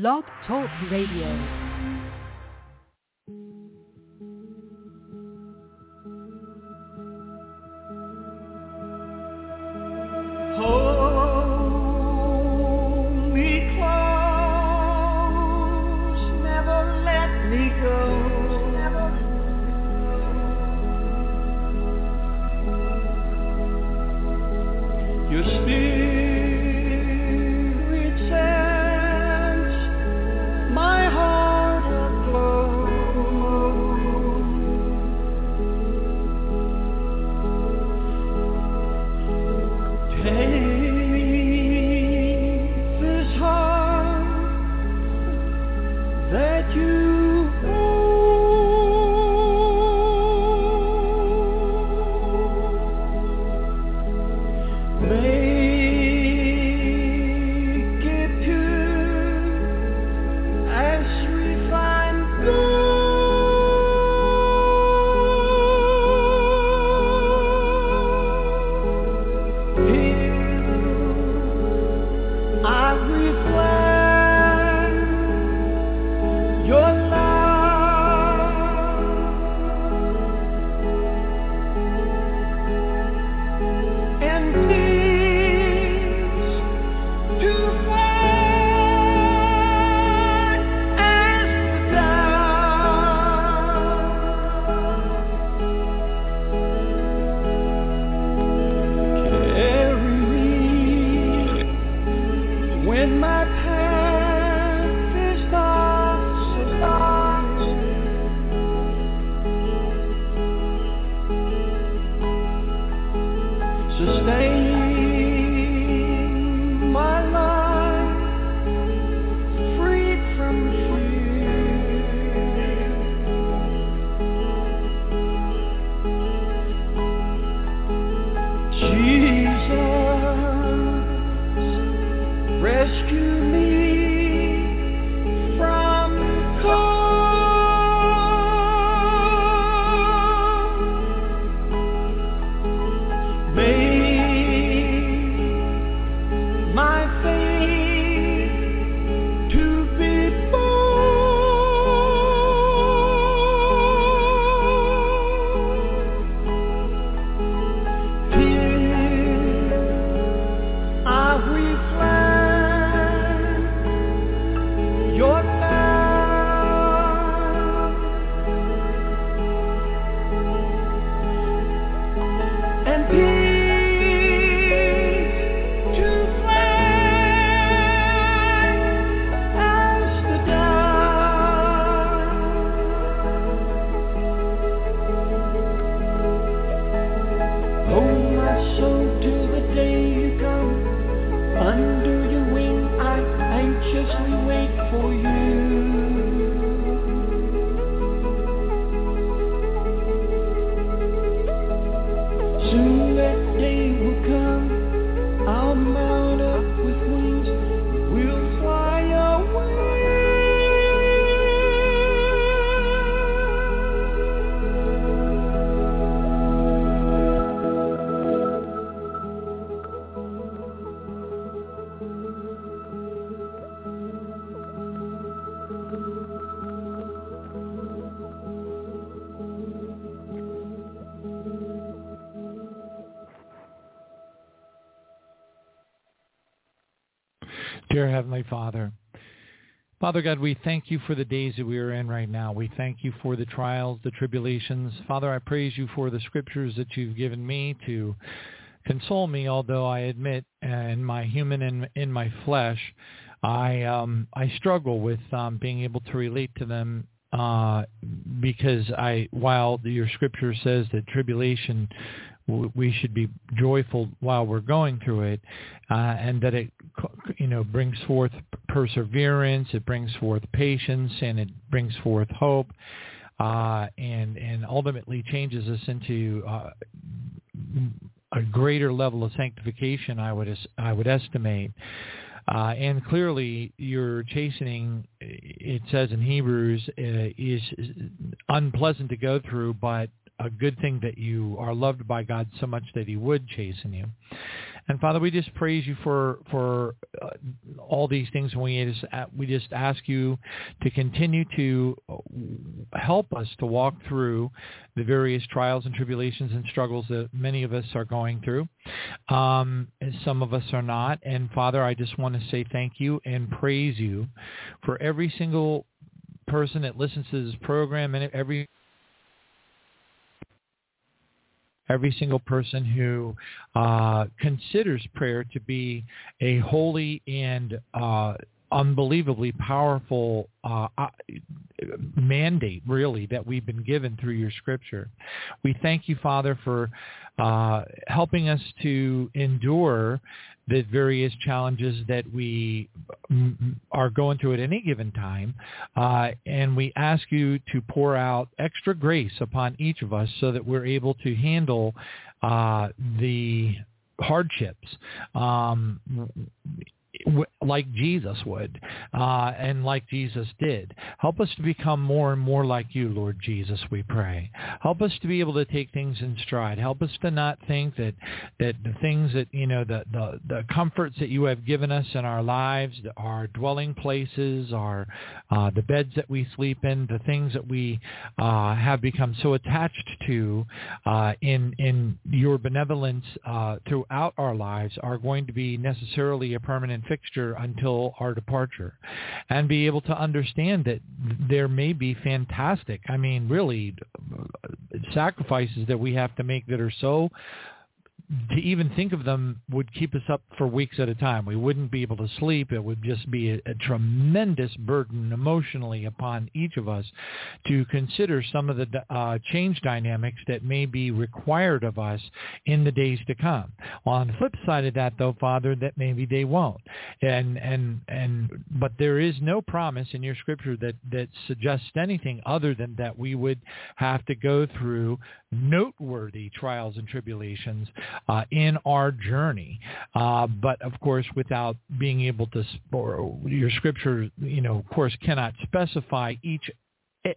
Blog Talk Radio. Heavenly Father, Father God, we thank you for the days that we are in right now. We thank you for the trials, the tribulations. Father, I praise you for the scriptures that you've given me to console me, although I admit uh, in my human and in my flesh, I um, I struggle with um, being able to relate to them uh, because I, while your scripture says that tribulation we should be joyful while we're going through it, uh, and that it, you know, brings forth perseverance, it brings forth patience, and it brings forth hope, uh, and and ultimately changes us into uh, a greater level of sanctification. I would I would estimate. Uh, and clearly, your chastening, it says in Hebrews, uh, is unpleasant to go through, but a good thing that you are loved by God so much that he would chasten you. And Father, we just praise you for for uh, all these things. And we just we just ask you to continue to help us to walk through the various trials and tribulations and struggles that many of us are going through. Um, some of us are not. And Father, I just want to say thank you and praise you for every single person that listens to this program and every every single person who uh, considers prayer to be a holy and uh, unbelievably powerful uh, uh, mandate, really, that we've been given through your scripture. We thank you, Father, for uh, helping us to endure the various challenges that we are going through at any given time. Uh, and we ask you to pour out extra grace upon each of us so that we're able to handle uh, the hardships um, like Jesus would uh, and like Jesus did. Help us to become more and more like you, Lord Jesus, we pray. Help us to be able to take things in stride. Help us to not think that, that the things that, you know, the, the, the comforts that you have given us in our lives, our dwelling places, our, uh, the beds that we sleep in, the things that we uh, have become so attached to uh, in, in your benevolence uh, throughout our lives are going to be necessarily a permanent fixture until our departure and be able to understand that there may be fantastic, I mean, really uh, sacrifices that we have to make that are so to even think of them would keep us up for weeks at a time. We wouldn't be able to sleep. It would just be a, a, tremendous burden emotionally upon each of us to consider some of the uh, change dynamics that may be required of us in the days to come. On the flip side of that, though, Father, that maybe they won't. And and and but there is no promise in your Scripture that that suggests anything other than that we would have to go through noteworthy trials and tribulations uh, in our journey. Uh, but of course, without being able to, or your scripture, you know, of course, cannot specify each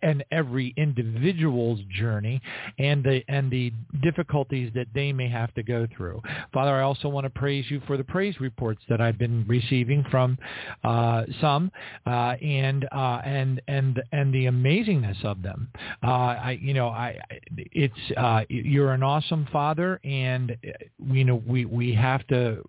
and every individual's journey and the and the difficulties that they may have to go through. Father, I also want to praise you for the praise reports that I've been receiving from uh, some uh, and uh, and and and the amazingness of them. Uh, I you know I it's uh, you're an awesome father and you know we we have to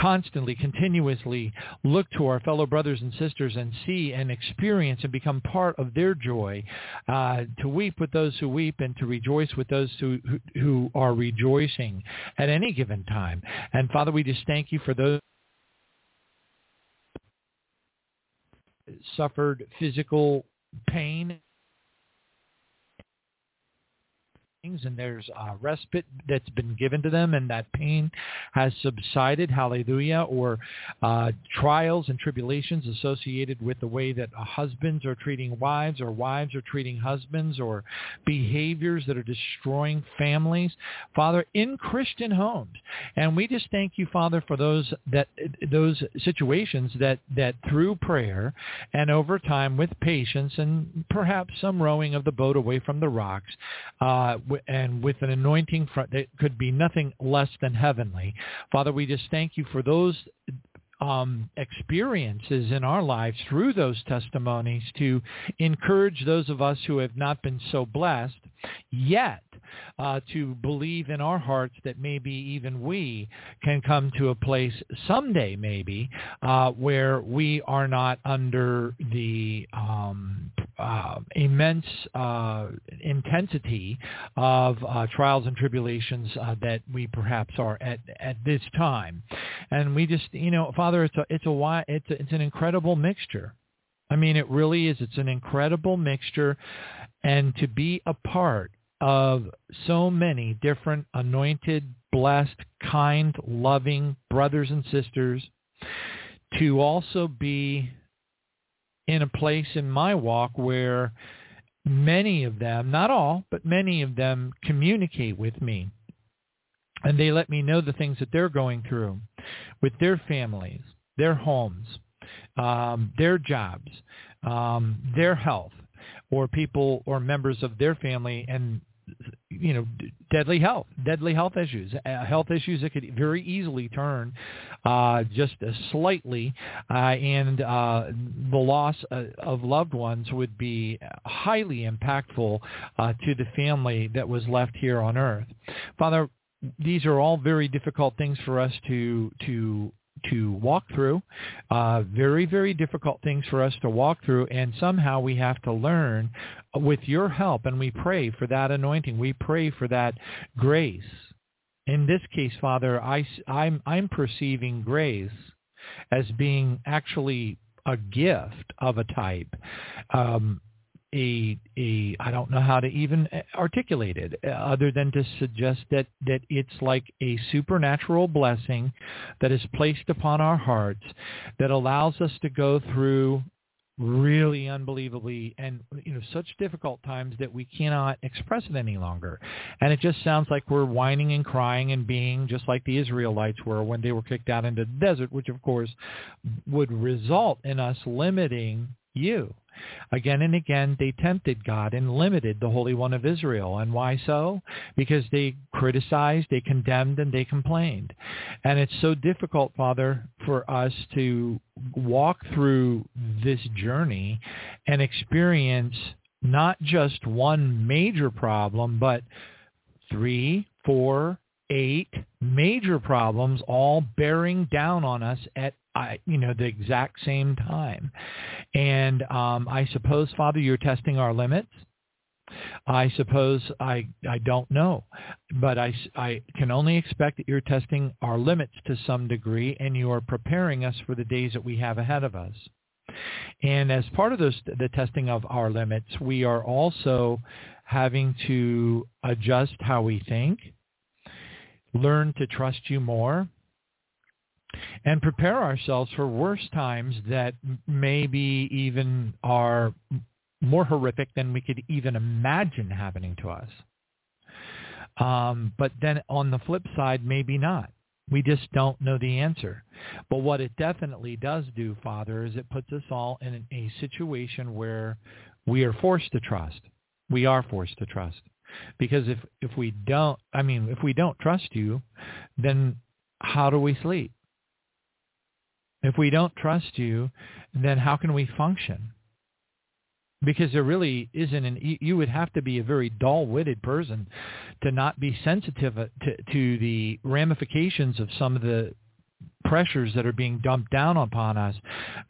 constantly, continuously look to our fellow brothers and sisters and see and experience and become part of their joy, uh, to weep with those who weep and to rejoice with those who, who, who are rejoicing at any given time. And Father, we just thank you for those suffered physical pain and there's a respite that's been given to them and that pain has subsided, hallelujah, or uh, trials and tribulations associated with the way that husbands are treating wives or wives are treating husbands or behaviors that are destroying families, Father, in Christian homes. And we just thank you, Father, for those that those situations that, that through prayer and over time with patience and perhaps some rowing of the boat away from the rocks, uh, and with an anointing that could be nothing less than heavenly. Father, we just thank you for those um, experiences in our lives through those testimonies to encourage those of us who have not been so blessed yet uh, to believe in our hearts that maybe even we can come to a place someday maybe uh, where we are not under the um, uh, immense uh, intensity of uh, trials and tribulations uh, that we perhaps are at at this time, and we just you know Father it's a it's a it's a, it's an incredible mixture. I mean it really is. It's an incredible mixture, and to be a part of so many different anointed, blessed, kind, loving brothers and sisters to also be in a place in my walk where many of them, not all, but many of them communicate with me. And they let me know the things that they're going through with their families, their homes, um, their jobs, um, their health, or people or members of their family and you know, deadly health, deadly health issues, uh, health issues that could very easily turn uh, just slightly, uh, and uh, the loss uh, of loved ones would be highly impactful uh, to the family that was left here on earth. Father, these are all very difficult things for us to to to walk through, uh, very, very difficult things for us to walk through, and somehow we have to learn with your help, and we pray for that anointing. We pray for that grace. In this case, Father, I, I'm, I'm perceiving grace as being actually a gift of a type. Um, a a I don't know how to even articulate it uh, other than to suggest that that it's like a supernatural blessing that is placed upon our hearts that allows us to go through really unbelievably and you know such difficult times that we cannot express it any longer. And it just sounds like we're whining and crying and being just like the israelites were when they were kicked out into the desert which of course would result in us limiting you Again and again, they tempted God and limited the Holy One of Israel. And why so? Because they criticized, they condemned, and they complained. And it's so difficult, Father, for us to walk through this journey and experience not just one major problem, but three, four, eight major problems all bearing down on us at I, you know, the exact same time. And um, I suppose, Father, you're testing our limits. I suppose I I don't know, but I, I can only expect that you're testing our limits to some degree, and you are preparing us for the days that we have ahead of us. And as part of those, the testing of our limits, we are also having to adjust how we think, learn to trust you more, and prepare ourselves for worse times that maybe even are more horrific than we could even imagine happening to us. Um, but then on the flip side, maybe not. We just don't know the answer. But what it definitely does do, Father, is it puts us all in a situation where we are forced to trust. We are forced to trust. Because if, if we don't, I mean, if we don't trust you, then how do we sleep? If we don't trust you, then how can we function? Because there really isn't an, you would have to be a very dull-witted person to not be sensitive uh, to, to the ramifications of some of the pressures that are being dumped down upon us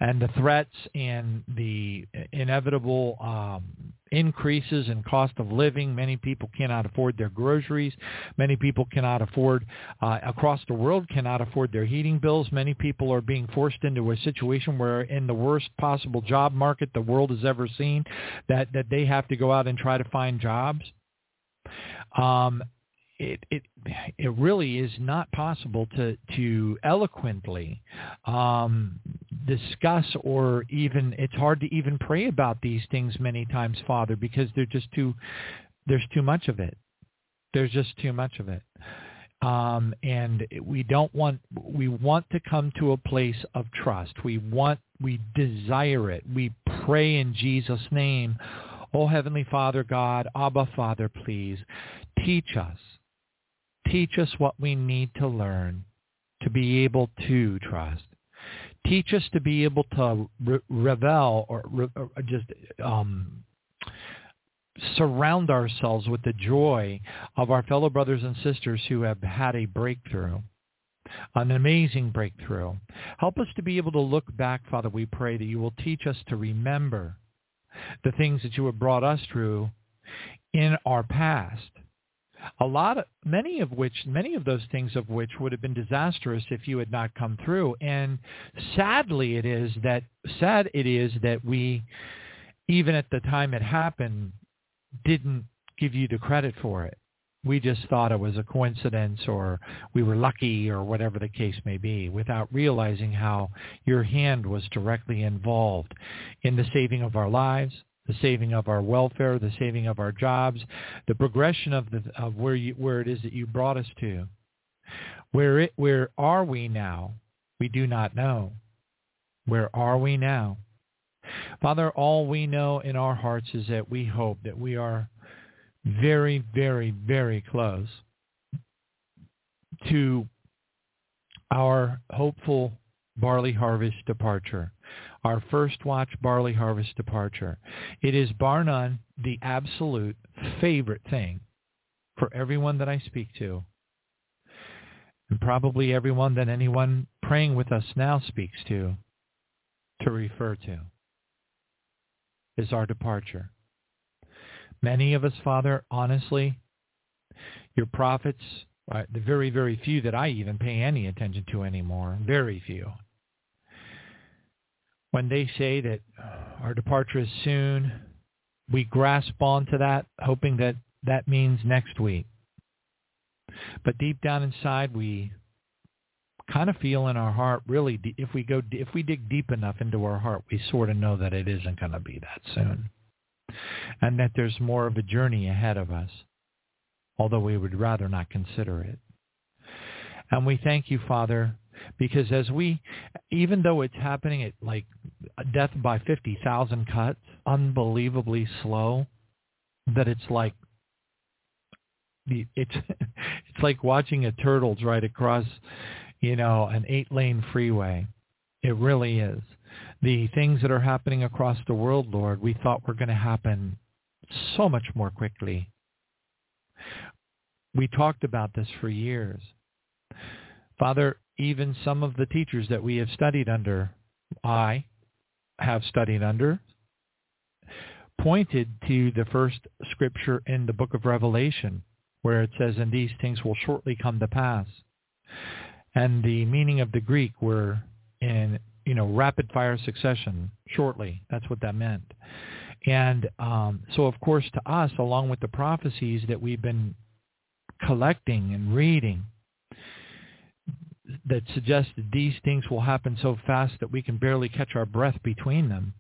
and the threats and the inevitable um, increases in cost of living. Many people cannot afford their groceries. Many people cannot afford, uh, across the world, cannot afford their heating bills. Many people are being forced into a situation where in the worst possible job market the world has ever seen, that, that they have to go out and try to find jobs. Um, it it it really is not possible to to eloquently um, discuss or even it's hard to even pray about these things many times, Father, because they're just too there's too much of it. There's just too much of it. Um, and we don't want we want to come to a place of trust. We want we desire it. We pray in Jesus' name. Oh Heavenly Father God, Abba Father, please teach us Teach us what we need to learn to be able to trust. Teach us to be able to re- revel or, re- or just um, surround ourselves with the joy of our fellow brothers and sisters who have had a breakthrough, an amazing breakthrough. Help us to be able to look back, Father, we pray that you will teach us to remember the things that you have brought us through in our past a lot of many of which many of those things of which would have been disastrous if you had not come through. And sadly it is that sad it is that we even at the time it happened didn't give you the credit for it. We just thought it was a coincidence or we were lucky or whatever the case may be without realizing how your hand was directly involved in the saving of our lives the saving of our welfare, the saving of our jobs, the progression of the of where you where it is that you brought us to. Where it where are we now? We do not know. Where are we now? Father, all we know in our hearts is that we hope that we are very, very, very close to our hopeful barley harvest departure, our first watch barley harvest departure. It is bar none the absolute favorite thing for everyone that I speak to, and probably everyone that anyone praying with us now speaks to, to refer to, is our departure. Many of us, Father, honestly, your prophets, uh, the very, very few that I even pay any attention to anymore, very few, when they say that uh, our departure is soon, we grasp onto that, hoping that that means next week. But deep down inside, we kind of feel in our heart, really, if we go, if we dig deep enough into our heart, we sort of know that it isn't going to be that soon, and that there's more of a journey ahead of us, although we would rather not consider it. And we thank you, Father, because as we, even though it's happening at like death by 50,000 cuts, unbelievably slow, that it's like it's it's like watching a turtle right across, you know, an eight-lane freeway. It really is. The things that are happening across the world, Lord, we thought were going to happen so much more quickly. We talked about this for years. Father, even some of the teachers that we have studied under, I have studied under, pointed to the first scripture in the book of Revelation where it says, and these things will shortly come to pass. And the meaning of the Greek were in, you know, rapid fire succession, shortly. That's what that meant. And um, so, of course, to us, along with the prophecies that we've been collecting and reading, that suggest that these things will happen so fast that we can barely catch our breath between them.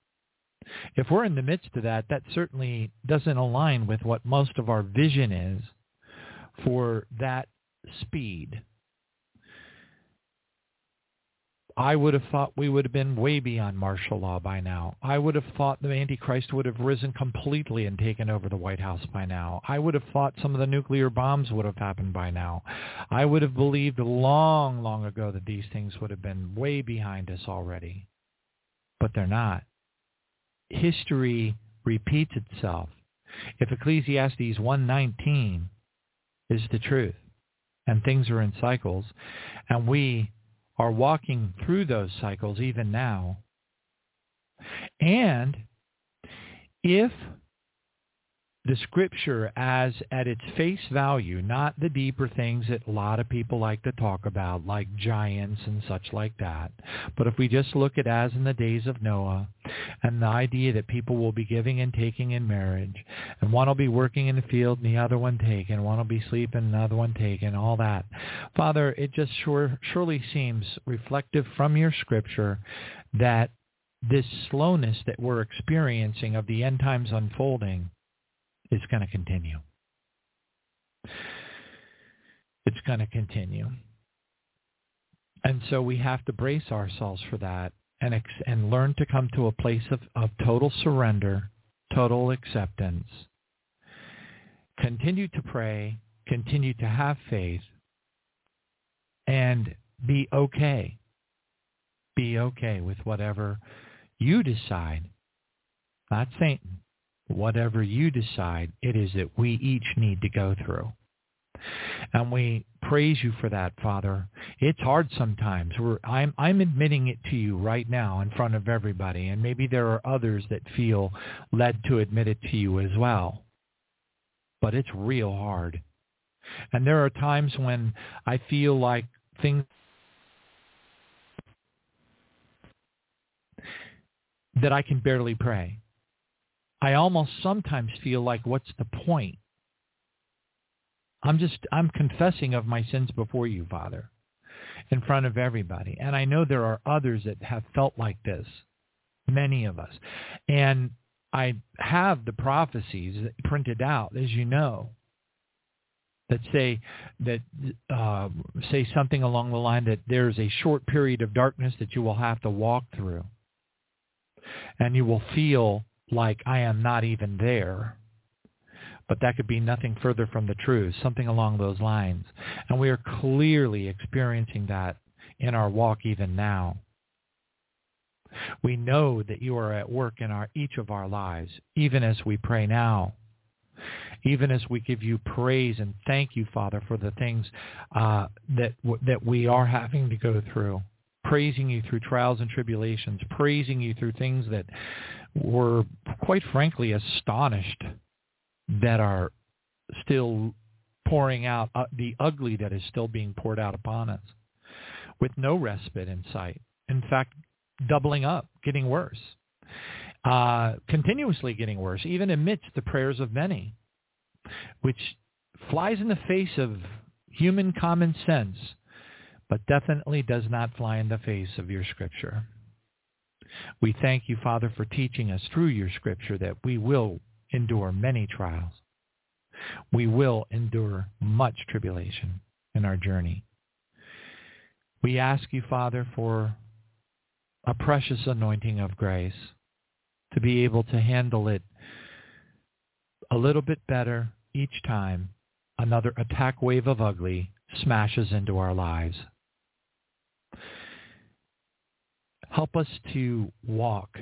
If we're in the midst of that, that certainly doesn't align with what most of our vision is for that speed. I would have thought we would have been way beyond martial law by now. I would have thought the Antichrist would have risen completely and taken over the White House by now. I would have thought some of the nuclear bombs would have happened by now. I would have believed long, long ago that these things would have been way behind us already. But they're not. History repeats itself. If Ecclesiastes 119 is the truth, and things are in cycles, and we are walking through those cycles even now. And if the scripture as at its face value, not the deeper things that a lot of people like to talk about, like giants and such like that. But if we just look at as in the days of Noah and the idea that people will be giving and taking in marriage, and one will be working in the field and the other one taken, one will be sleeping and the other one taken, all that. Father, it just sure, surely seems reflective from your scripture that this slowness that we're experiencing of the end times unfolding is going to continue. It's going to continue. And so we have to brace ourselves for that and, ex- and learn to come to a place of, of total surrender, total acceptance. Continue to pray, continue to have faith, and be okay. Be okay with whatever you decide, not Satan, whatever you decide it is that we each need to go through. And we praise you for that, Father. It's hard sometimes. We're, I'm, I'm admitting it to you right now in front of everybody, and maybe there are others that feel led to admit it to you as well. But it's real hard. And there are times when I feel like things that I can barely pray. I almost sometimes feel like, what's the point? I'm just, I'm confessing of my sins before you, Father, in front of everybody. And I know there are others that have felt like this, many of us. And I have the prophecies printed out, as you know, that say that uh, say something along the line that there's a short period of darkness that you will have to walk through, and you will feel like I am not even there. but that could be nothing further from the truth, something along those lines. And we are clearly experiencing that in our walk even now. We know that you are at work in our, each of our lives, even as we pray now. Even as we give you praise and thank you, Father, for the things uh, that that we are having to go through, praising you through trials and tribulations, praising you through things that were, quite frankly, astonished that are still pouring out, uh, the ugly that is still being poured out upon us, with no respite in sight. In fact, doubling up, getting worse, uh, continuously getting worse, even amidst the prayers of many, which flies in the face of human common sense, but definitely does not fly in the face of your scripture. We thank you, Father, for teaching us through your scripture that we will endure many trials. We will endure much tribulation in our journey. We ask you, Father, for a precious anointing of grace to be able to handle it a little bit better each time another attack wave of ugly smashes into our lives. Help us to walk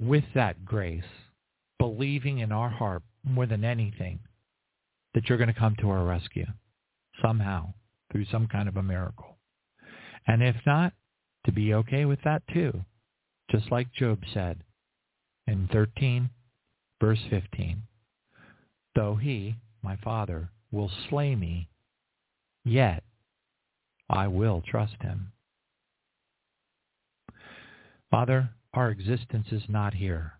with that grace, believing in our heart more than anything that you're going to come to our rescue somehow through some kind of a miracle. And if not, to be okay with that too, just like Job said in 13, verse 15. Though he, my father, will slay me, yet I will trust him. Father, our existence is not here.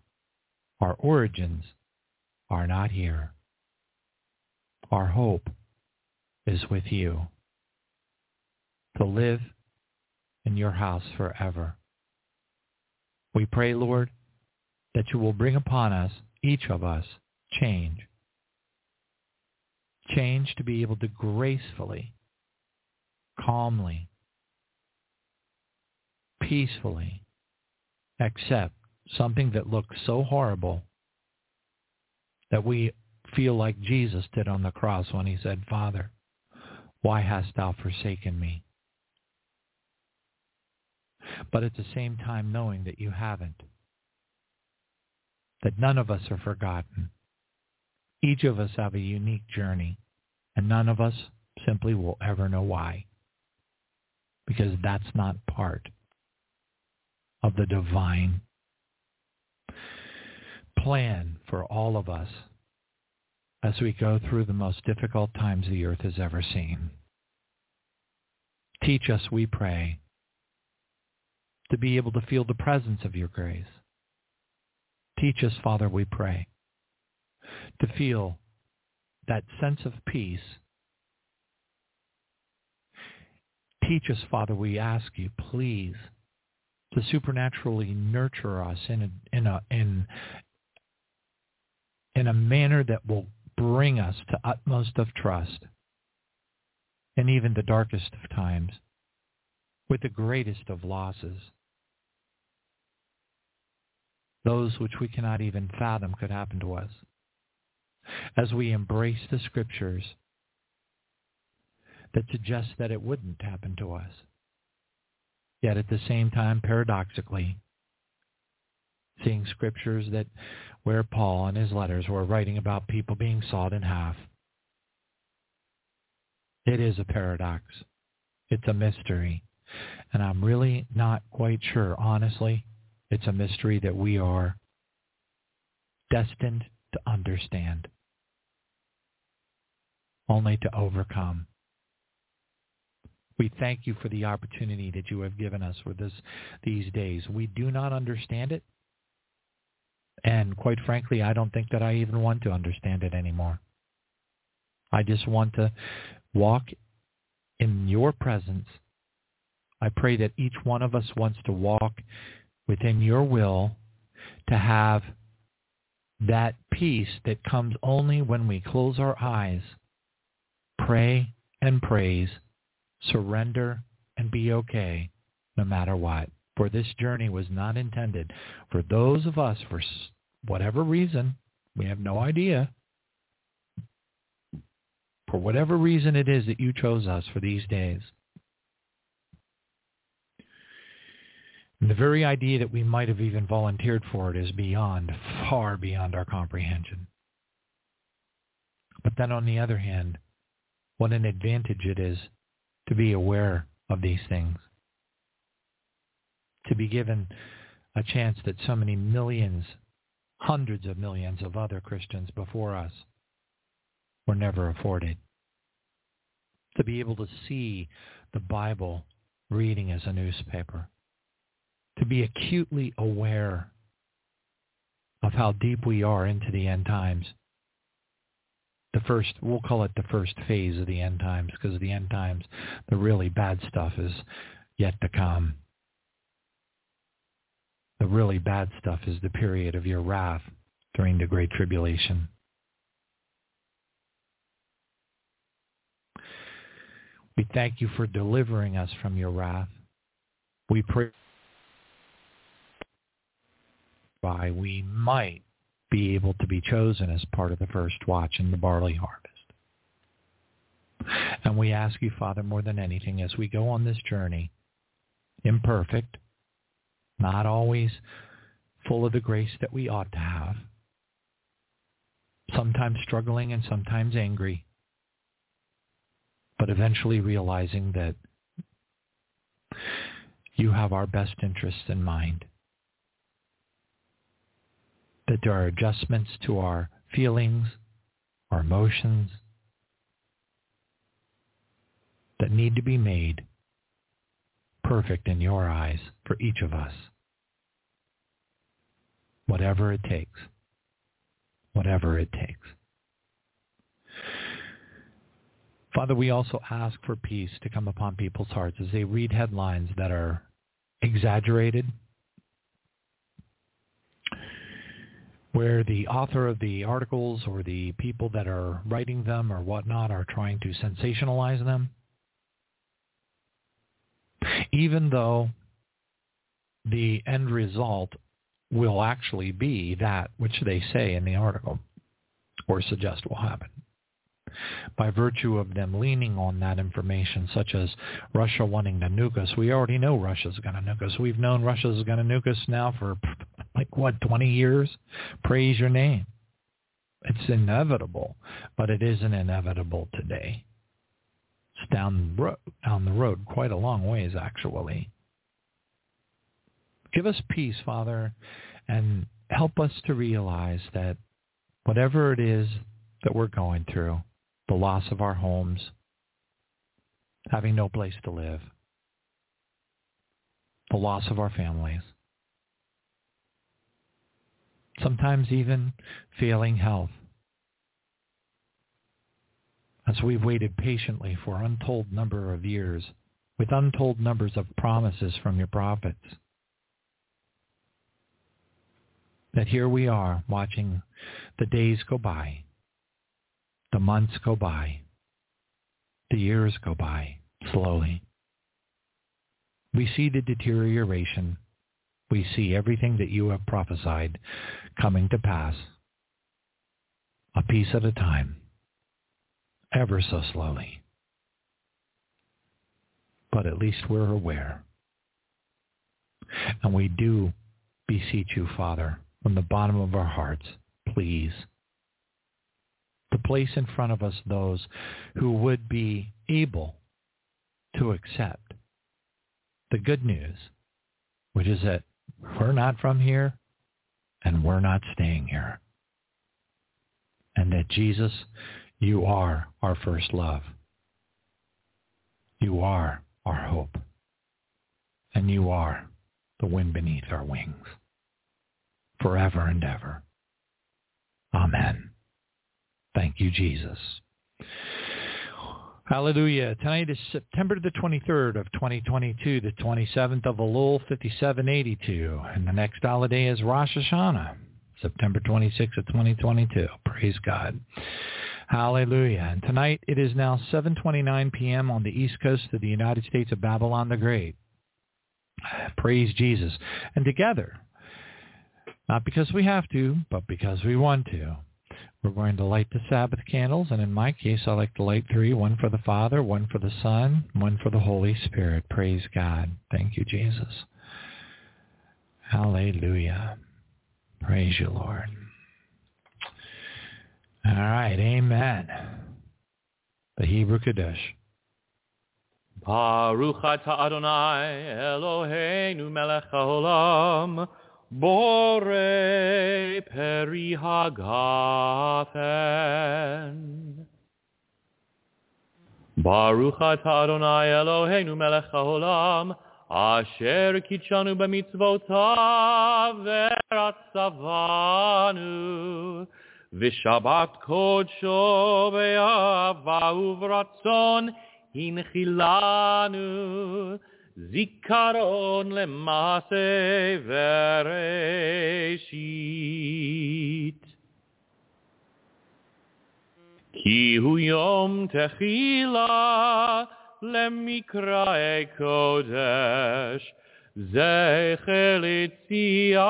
Our origins are not here. Our hope is with you to live in your house forever. We pray, Lord, that you will bring upon us, each of us, change. Change to be able to gracefully, calmly, peacefully accept something that looks so horrible that we feel like Jesus did on the cross when he said, Father, why hast thou forsaken me? but at the same time knowing that you haven't. That none of us are forgotten. Each of us have a unique journey, and none of us simply will ever know why. Because that's not part of the divine plan for all of us as we go through the most difficult times the earth has ever seen. Teach us, we pray, to be able to feel the presence of your grace. Teach us, Father, we pray, to feel that sense of peace. Teach us, Father, we ask you, please, to supernaturally nurture us in a, in a, in, in a manner that will bring us to utmost of trust in even the darkest of times with the greatest of losses. Those which we cannot even fathom could happen to us. As we embrace the scriptures that suggests that it wouldn't happen to us. Yet at the same time, paradoxically, seeing scriptures that where Paul in his letters were writing about people being sawed in half. It is a paradox. It's a mystery. And I'm really not quite sure, honestly. It's a mystery that we are destined to understand, only to overcome. We thank you for the opportunity that you have given us for this these days. We do not understand it. And quite frankly, I don't think that I even want to understand it anymore. I just want to walk in your presence I pray that each one of us wants to walk within your will to have that peace that comes only when we close our eyes, pray and praise, surrender and be okay no matter what. For this journey was not intended for those of us, for whatever reason, We have no idea. For whatever reason it is that you chose us for these days. And the very idea that we might have even volunteered for it is beyond, far beyond our comprehension. But then on the other hand, what an advantage it is to be aware of these things. To be given a chance that so many millions, hundreds of millions of other Christians before us were never afforded. To be able to see the Bible reading as a newspaper to be acutely aware of how deep we are into the end times. The first, we'll call it the first phase of the end times because the end times, the really bad stuff is yet to come. The really bad stuff is the period of your wrath during the Great Tribulation. We thank you for delivering us from your wrath. We pray by, we might be able to be chosen as part of the first watch in the barley harvest. And we ask you, Father, more than anything, as we go on this journey, imperfect, not always full of the grace that we ought to have, sometimes struggling and sometimes angry, but eventually realizing that you have our best interests in mind that there are adjustments to our feelings, our emotions that need to be made perfect in your eyes for each of us. Whatever it takes. Whatever it takes. Father, we also ask for peace to come upon people's hearts as they read headlines that are exaggerated, where the author of the articles or the people that are writing them or whatnot are trying to sensationalize them. Even though the end result will actually be that which they say in the article or suggest will happen. By virtue of them leaning on that information, such as Russia wanting to nuke us, we already know Russia's going to nuke us. We've known Russia's going to nuke us now for like what, 20 years? Praise your name. It's inevitable, but it isn't inevitable today. It's down the road, down the road quite a long ways, actually. Give us peace, Father, and help us to realize that whatever it is that we're going through, the loss of our homes, having no place to live, the loss of our families, sometimes even failing health. As we've waited patiently for untold number of years, with untold numbers of promises from your prophets, that here we are watching the days go by, the months go by, the years go by slowly. We see the deterioration we see everything that you have prophesied coming to pass, a piece at a time, ever so slowly. But at least we're aware. And we do beseech you, Father, from the bottom of our hearts, please, to place in front of us those who would be able to accept the good news, which is that we're not from here and we're not staying here. And that Jesus, you are our first love. You are our hope. And you are the wind beneath our wings forever and ever. Amen. Thank you, Jesus. Hallelujah. Tonight is September the 23rd of 2022, the 27th of Elul 5782. And the next holiday is Rosh Hashanah, September 26th of 2022. Praise God. Hallelujah. And tonight it is now 7.29 p.m. on the east coast of the United States of Babylon the Great. Praise Jesus. And together Not because we have to, but because we want to. We're going to light the Sabbath candles, and in my case, I like to light three, one for the Father, one for the Son, one for the Holy Spirit. Praise God. Thank you, Jesus. Hallelujah. Praise you, Lord. All right, amen. The Hebrew Kaddish. Baruch atah Adonai Eloheinu melech haolam Bore peri hagafen. Baruch atah Adonai Eloheinu melech haolam Asher kitshanu b'mitzvotav veratzavanu V'shabat kodsho ve'ava uvratzon hinchilanu זיכרון למעשה וראשית. כי הוא יום תחילה למקראי קודש, זכר ליציאת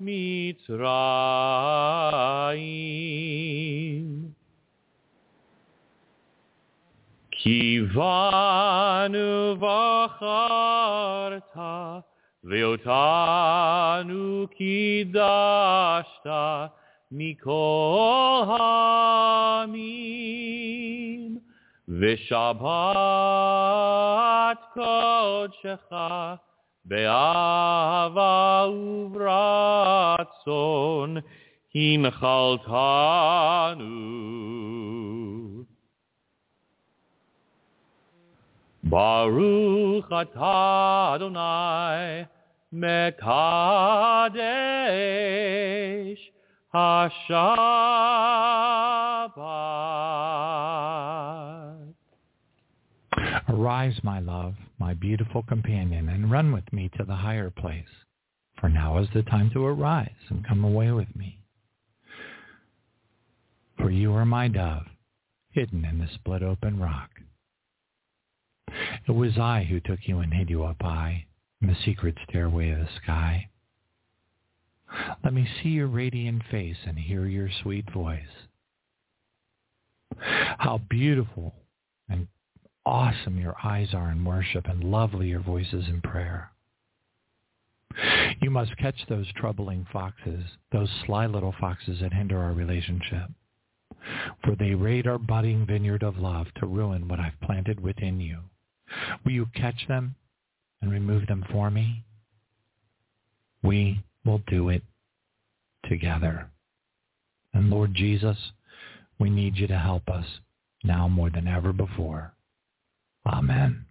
מצרים. כי בנו בחרת ואותנו קידשת מכל העמים, ושבת קודשך באהבה וברצון הנחלתנו. Baruch atah Adonai mekadesh hashabbat. Arise, my love, my beautiful companion, and run with me to the higher place. For now is the time to arise and come away with me. For you are my dove, hidden in the split open rock. It was I who took you and hid you up high in the secret stairway of the sky. Let me see your radiant face and hear your sweet voice. How beautiful and awesome your eyes are in worship and lovely your voices in prayer. You must catch those troubling foxes, those sly little foxes that hinder our relationship. For they raid our budding vineyard of love to ruin what I've planted within you. Will you catch them and remove them for me? We will do it together. And Lord Jesus, we need you to help us now more than ever before. Amen.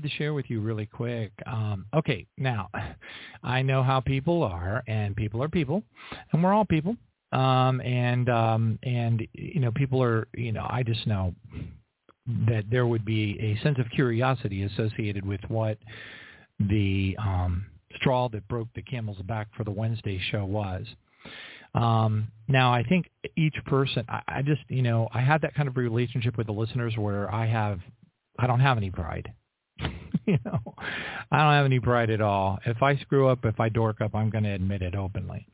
Wanted to share with you really quick. Um, okay, now I know how people are, and people are people, and we're all people. Um, and um, and you know, people are. You know, I just know that there would be a sense of curiosity associated with what the um, straw that broke the camel's back for the Wednesday show was. Um, now, I think each person, I, I just, you know, I had that kind of relationship with the listeners where I have, I don't have any pride. you know, I don't have any pride at all. If I screw up, if I dork up, I'm going to admit it openly.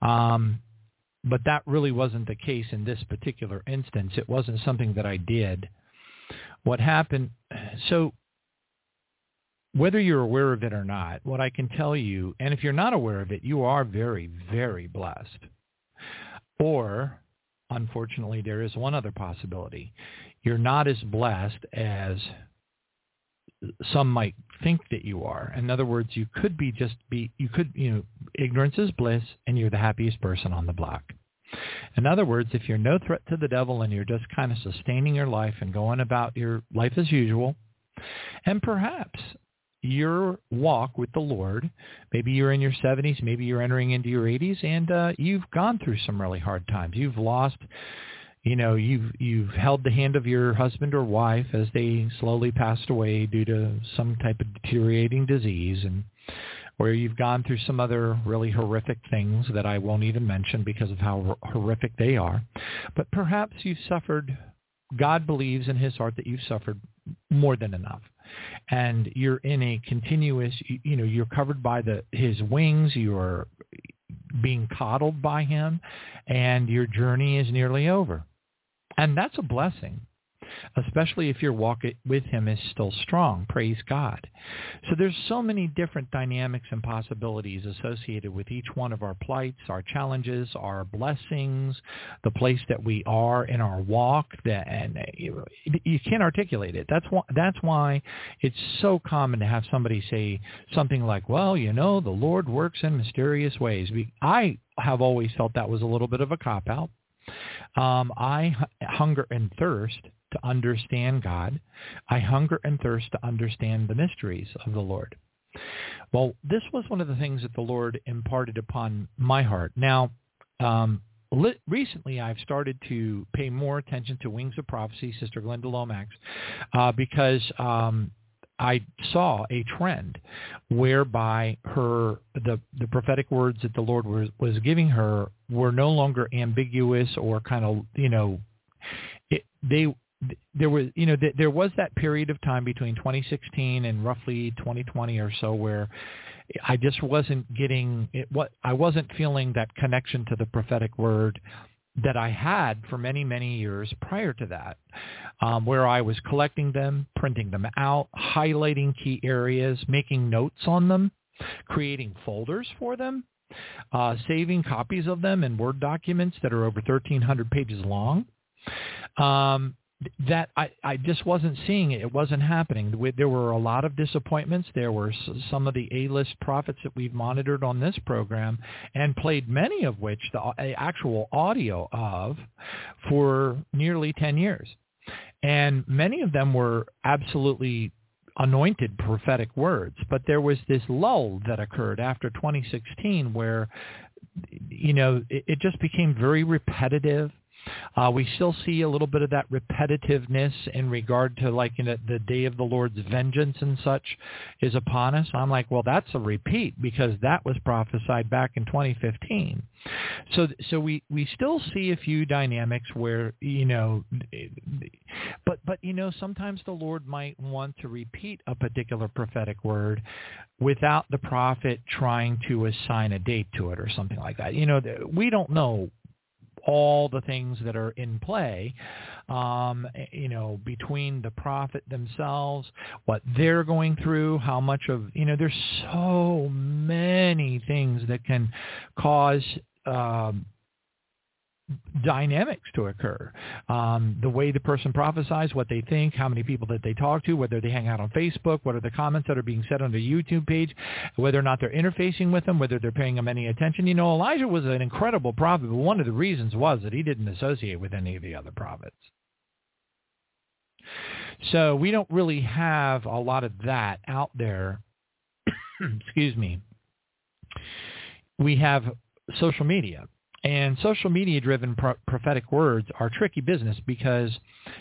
Um, but that really wasn't the case in this particular instance. It wasn't something that I did. What happened, so whether you're aware of it or not, what I can tell you, and if you're not aware of it, you are very, very blessed. Or, unfortunately, there is one other possibility. You're not as blessed as some might think that you are. In other words, you could be just be, you could, you know, ignorance is bliss and you're the happiest person on the block. In other words, if you're no threat to the devil and you're just kind of sustaining your life and going about your life as usual, and perhaps your walk with the Lord, maybe you're in your 70s, maybe you're entering into your 80s, and uh, you've gone through some really hard times. You've lost, you know, you've you've held the hand of your husband or wife as they slowly passed away due to some type of deteriorating disease, and or you've gone through some other really horrific things that I won't even mention because of how horrific they are. But perhaps you've suffered. God believes in his heart that you've suffered more than enough and you're in a continuous you know you're covered by the his wings you're being coddled by him and your journey is nearly over and that's a blessing especially if your walk with him is still strong. Praise God. So there's so many different dynamics and possibilities associated with each one of our plights, our challenges, our blessings, the place that we are in our walk. That and uh, you, you can't articulate it. That's why that's why it's so common to have somebody say something like, "Well, you know, the Lord works in mysterious ways." I have always felt that was a little bit of a cop out. Um, I hunger and thirst to understand God. I hunger and thirst to understand the mysteries of the Lord. Well, this was one of the things that the Lord imparted upon my heart. Now, um, li- recently I've started to pay more attention to Wings of Prophecy, Sister Glynda Lomax, uh, because um, I saw a trend whereby her the the prophetic words that the Lord was was giving her were no longer ambiguous or kind of you know it, they there was you know there was that period of time between 2016 and roughly 2020 or so where I just wasn't getting it what I wasn't feeling that connection to the prophetic word that I had for many, many years prior to that, um, where I was collecting them, printing them out, highlighting key areas, making notes on them, creating folders for them, uh, saving copies of them in Word documents that are over 1,300 pages long. Um, that I, I just wasn't seeing it. It wasn't happening. There were a lot of disappointments. There were some of the A-list prophets that we've monitored on this program and played many of which the actual audio of for nearly 10 years. And many of them were absolutely anointed prophetic words. But there was this lull that occurred after 2016 where, you know, it, it just became very repetitive uh, we still see a little bit of that repetitiveness in regard to like you know, the day of the Lord's vengeance and such is upon us. I'm like, well, that's a repeat because that was prophesied back in 2015. So, so we, we still see a few dynamics where, you know, but, but, you know, sometimes the Lord might want to repeat a particular prophetic word without the prophet trying to assign a date to it or something like that. You know, we don't know all the things that are in play, um, you know, between the prophet themselves, what they're going through, how much of, you know, there's so many things that can cause um, dynamics to occur. Um, the way the person prophesies, what they think, how many people that they talk to, whether they hang out on Facebook, what are the comments that are being said on the YouTube page, whether or not they're interfacing with them, whether they're paying them any attention. You know, Elijah was an incredible prophet, but one of the reasons was that he didn't associate with any of the other prophets. So we don't really have a lot of that out there. Excuse me. We have social media and social media driven pro- prophetic words are tricky business because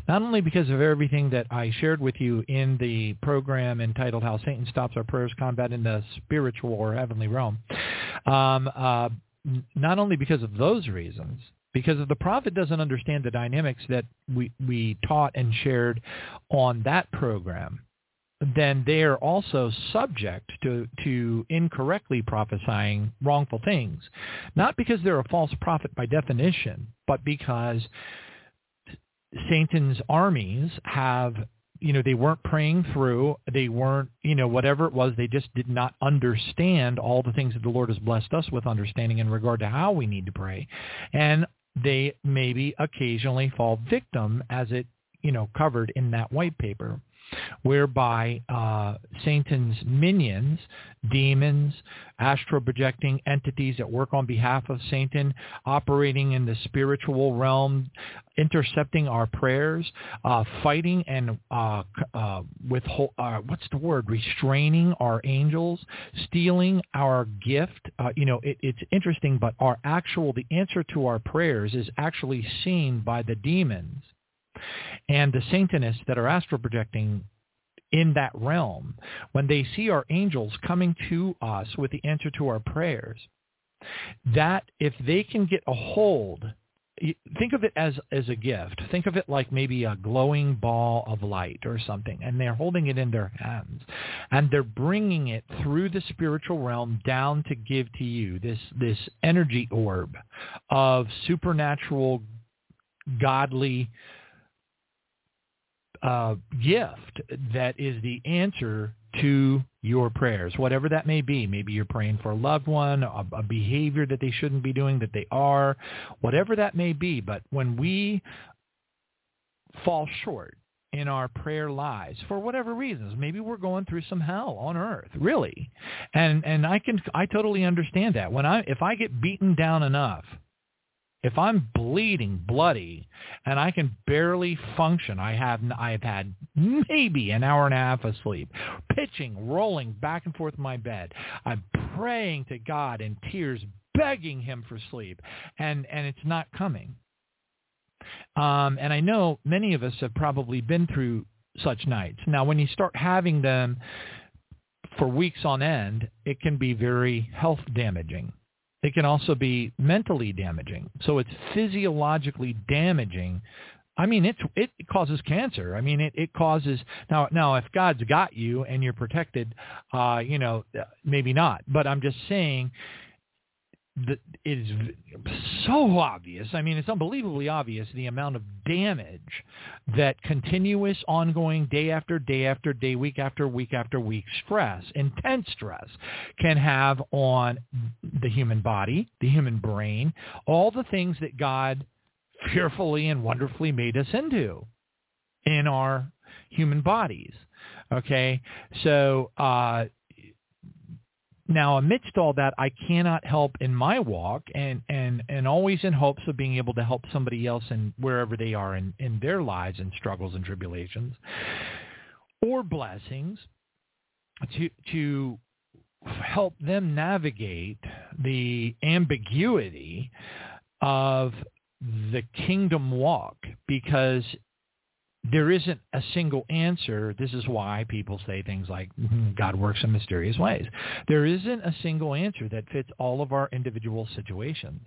not only because of everything that I shared with you in the program entitled How Satan Stops Our Prayers Combat in the Spiritual or Heavenly Realm, um, uh, not only because of those reasons, because if the prophet doesn't understand the dynamics that we, we taught and shared on that program, then they are also subject to, to incorrectly prophesying wrongful things. Not because they're a false prophet by definition, but because Satan's armies have, you know, they weren't praying through, they weren't, you know, whatever it was, they just did not understand all the things that the Lord has blessed us with understanding in regard to how we need to pray. And they maybe occasionally fall victim as it, you know, covered in that white paper whereby uh, Satan's minions, demons, astral projecting entities that work on behalf of Satan, operating in the spiritual realm, intercepting our prayers, uh, fighting and uh, uh, with uh, what's the word? Restraining our angels, stealing our gift. Uh, you know, it, it's interesting, but our actual the answer to our prayers is actually seen by the demons and the Satanists that are astral projecting in that realm, when they see our angels coming to us with the answer to our prayers, that if they can get a hold, think of it as, as a gift. Think of it like maybe a glowing ball of light or something, and they're holding it in their hands, and they're bringing it through the spiritual realm down to give to you this, this energy orb of supernatural, godly uh, gift that is the answer to your prayers, whatever that may be. Maybe you're praying for a loved one, a, a, behavior that they shouldn't be doing that they are, whatever that may be. But when we fall short in our prayer lives for whatever reasons, maybe we're going through some hell on earth, really. And and I can I totally understand that. When I if I get beaten down enough if I'm bleeding bloody and I can barely function, I have I've had maybe an hour and a half of sleep, pitching, rolling back and forth in my bed. I'm praying to God in tears, begging him for sleep, and and it's not coming. Um, and I know many of us have probably been through such nights. Now, when you start having them for weeks on end, it can be very health damaging. It can also be mentally damaging. So it's physiologically damaging. I mean, it it causes cancer. I mean, it, it causes now. Now, if God's got you and you're protected, uh, you know, maybe not. But I'm just saying, that it is so obvious. I mean, it's unbelievably obvious the amount of damage that continuous, ongoing, day after day after day, week after week after week stress, intense stress, can have on the human body, the human brain, all the things that God fearfully and wonderfully made us into. in our human bodies. Okay, so uh, now amidst all that, I cannot help in my walk, and and and always in hopes of being able to help somebody else in wherever they are in in their lives and struggles and tribulations, or blessings, to to help them navigate the ambiguity of the kingdom walk. Because there isn't a single answer. This is why people say things like "Mhm, God works in mysterious ways. There isn't a single answer that fits all of our individual situations.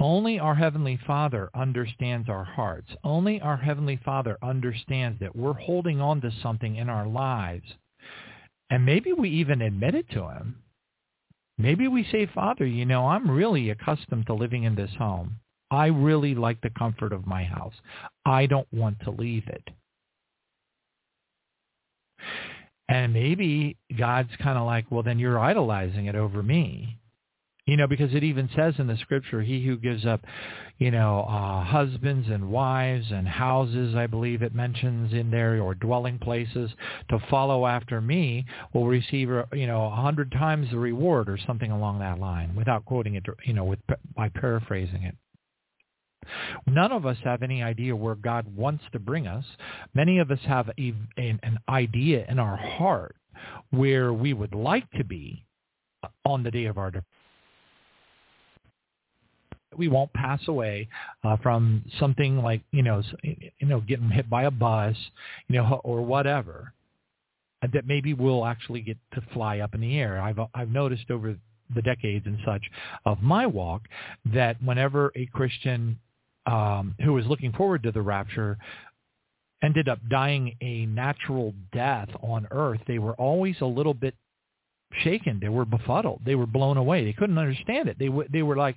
Only our Heavenly Father understands our hearts. Only our Heavenly Father understands that we're holding on to something in our lives. And maybe we even admit it to Him. Maybe we say, Father, you know, I'm really accustomed to living in this home. I really like the comfort of my house. I don't want to leave it. And maybe God's kind of like, well, then you're idolizing it over me. You know, because it even says in the scripture, he who gives up, you know, uh, husbands and wives and houses, I believe it mentions in there, or dwelling places to follow after me will receive, you know, a hundred times the reward or something along that line without quoting it, you know, with, by paraphrasing it. None of us have any idea where God wants to bring us. Many of us have a, an, an idea in our heart where we would like to be on the day of our departure. We won't pass away uh, from something like you know, you know, getting hit by a bus, you know, or whatever. That maybe we'll actually get to fly up in the air. I've I've noticed over the decades and such of my walk that whenever a Christian um, who was looking forward to the rapture ended up dying a natural death on earth, they were always a little bit shaken. They were befuddled. They were blown away. They couldn't understand it. They w- they were like,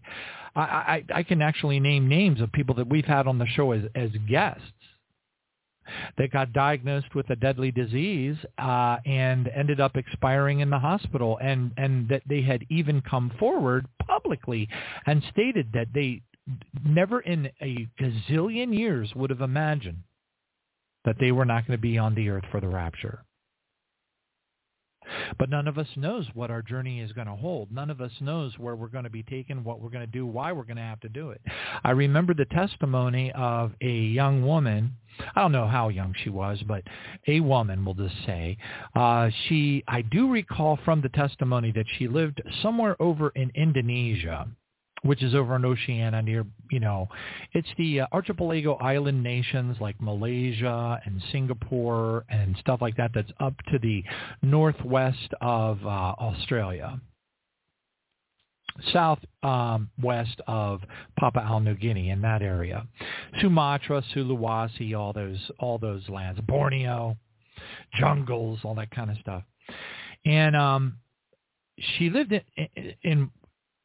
I, I I can actually name names of people that we've had on the show as as guests that got diagnosed with a deadly disease uh, and ended up expiring in the hospital, and and that they had even come forward publicly and stated that they never in a gazillion years would have imagined that they were not going to be on the earth for the rapture. But none of us knows what our journey is going to hold. None of us knows where we're going to be taken, what we're going to do, why we're going to have to do it. I remember the testimony of a young woman. I don't know how young she was, but a woman, we'll just say. Uh, she, I do recall from the testimony that she lived somewhere over in Indonesia which is over in Oceania near, you know, it's the uh, archipelago island nations like Malaysia and Singapore and stuff like that that's up to the northwest of uh, Australia. South um, of Papua New Guinea in that area, Sumatra, Sulawesi, all those all those lands, Borneo, jungles, all that kind of stuff, and um, she lived in, in, in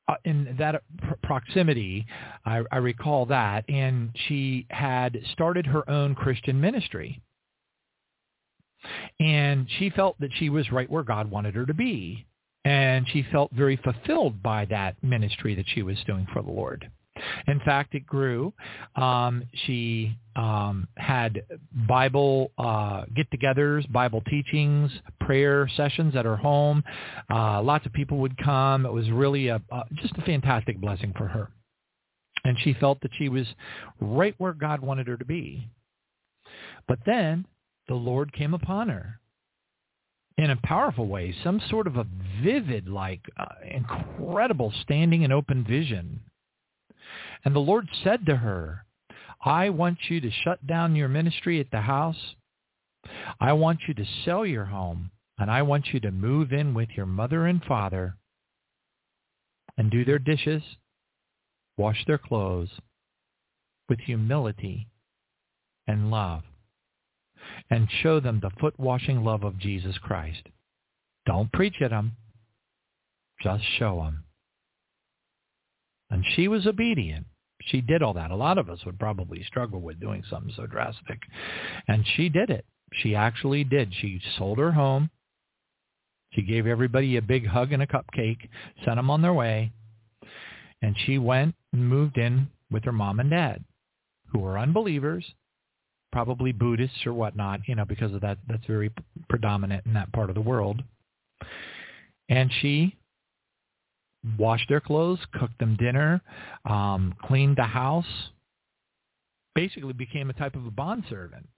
uh, in that proximity, I, I recall that, and she had started her own Christian ministry. And she felt that she was right where God wanted her to be. And she felt very fulfilled by that ministry that she was doing for the Lord. In fact, it grew. Um, she um, had Bible uh, get-togethers, Bible teachings, prayer sessions at her home. Uh, lots of people would come. It was really a, uh, just a fantastic blessing for her. And she felt that she was right where God wanted her to be. But then the Lord came upon her in a powerful way, some sort of a vivid, like uh, incredible standing and open vision and the Lord said to her, I want you to shut down your ministry at the house. I want you to sell your home. And I want you to move in with your mother and father and do their dishes, wash their clothes with humility and love and show them the foot-washing love of Jesus Christ. Don't preach at them. Just show them. And she was obedient. She did all that. A lot of us would probably struggle with doing something so drastic. And she did it. She actually did. She sold her home. She gave everybody a big hug and a cupcake, sent them on their way, and she went and moved in with her mom and dad. who were unbelievers, probably Buddhists or whatnot, you know, because of that, that's very predominant in that part of the world. And she washed their clothes, cooked them dinner, um, cleaned the house, basically became a type of a bondservant.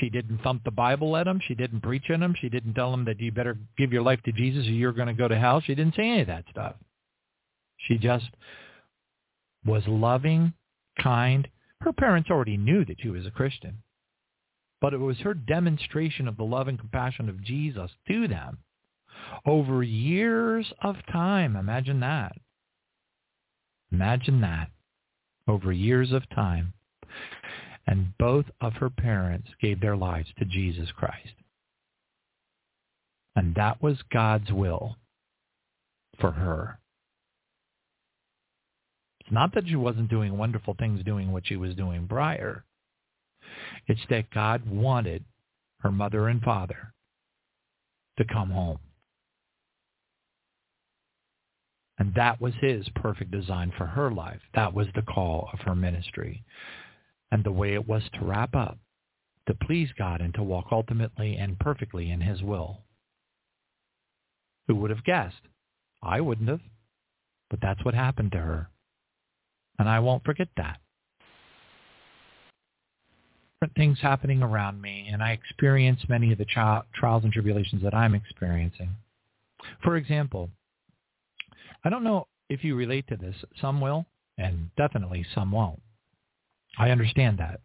She didn't thump the Bible at them. She didn't preach in them. She didn't tell them that you better give your life to Jesus or you're going to go to hell. She didn't say any of that stuff. She just was loving, kind. Her parents already knew that she was a Christian. But it was her demonstration of the love and compassion of Jesus to them over years of time. Imagine that. Imagine that. Over years of time. And both of her parents gave their lives to Jesus Christ. And that was God's will for her. It's not that she wasn't doing wonderful things doing what she was doing prior. It's that God wanted her mother and father to come home. And that was his perfect design for her life. That was the call of her ministry. And the way it was to wrap up, to please God and to walk ultimately and perfectly in his will. Who would have guessed? I wouldn't have. But that's what happened to her. And I won't forget that. Different things happening around me, and I experience many of the trials and tribulations that I'm experiencing. For example, I don't know if you relate to this. Some will, and definitely some won't. I understand that.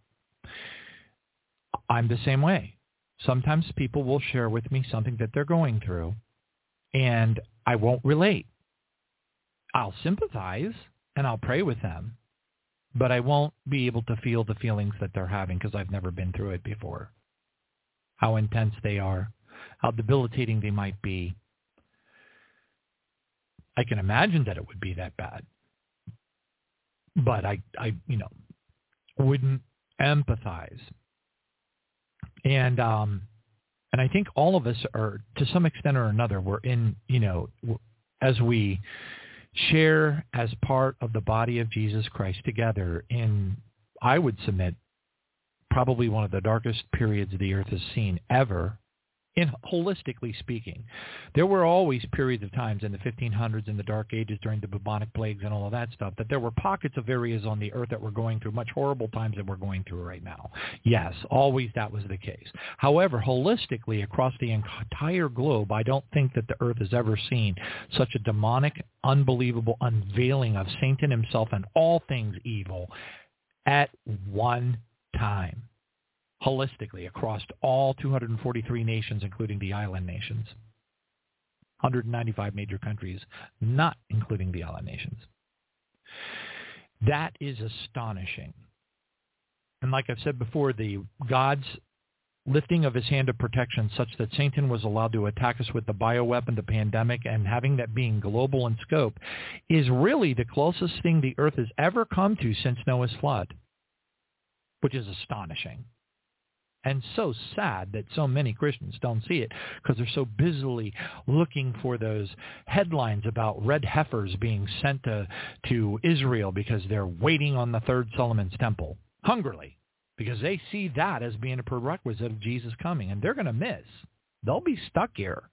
I'm the same way. Sometimes people will share with me something that they're going through, and I won't relate. I'll sympathize, and I'll pray with them, but I won't be able to feel the feelings that they're having because I've never been through it before. How intense they are, how debilitating they might be, I can imagine that it would be that bad. But I, I, you know, wouldn't empathize. And um, and I think all of us are, to some extent or another, we're in, you know, as we share as part of the body of Jesus Christ together in, I would submit, probably one of the darkest periods the earth has seen ever in holistically speaking. There were always periods of times in the 1500s, and the Dark Ages, during the bubonic plagues and all of that stuff, that there were pockets of areas on the earth that were going through much horrible times that we're going through right now. Yes, always that was the case. However, holistically across the entire globe, I don't think that the earth has ever seen such a demonic, unbelievable unveiling of Satan himself and all things evil at one time holistically across all 243 nations, including the island nations. 195 major countries, not including the island nations. That is astonishing. And like I've said before, the God's lifting of his hand of protection such that Satan was allowed to attack us with the bioweapon, the pandemic, and having that being global in scope is really the closest thing the earth has ever come to since Noah's flood, which is astonishing and so sad that so many Christians don't see it because they're so busily looking for those headlines about red heifers being sent to, to Israel because they're waiting on the third Solomon's temple hungrily because they see that as being a prerequisite of Jesus coming and they're going to miss. They'll be stuck here.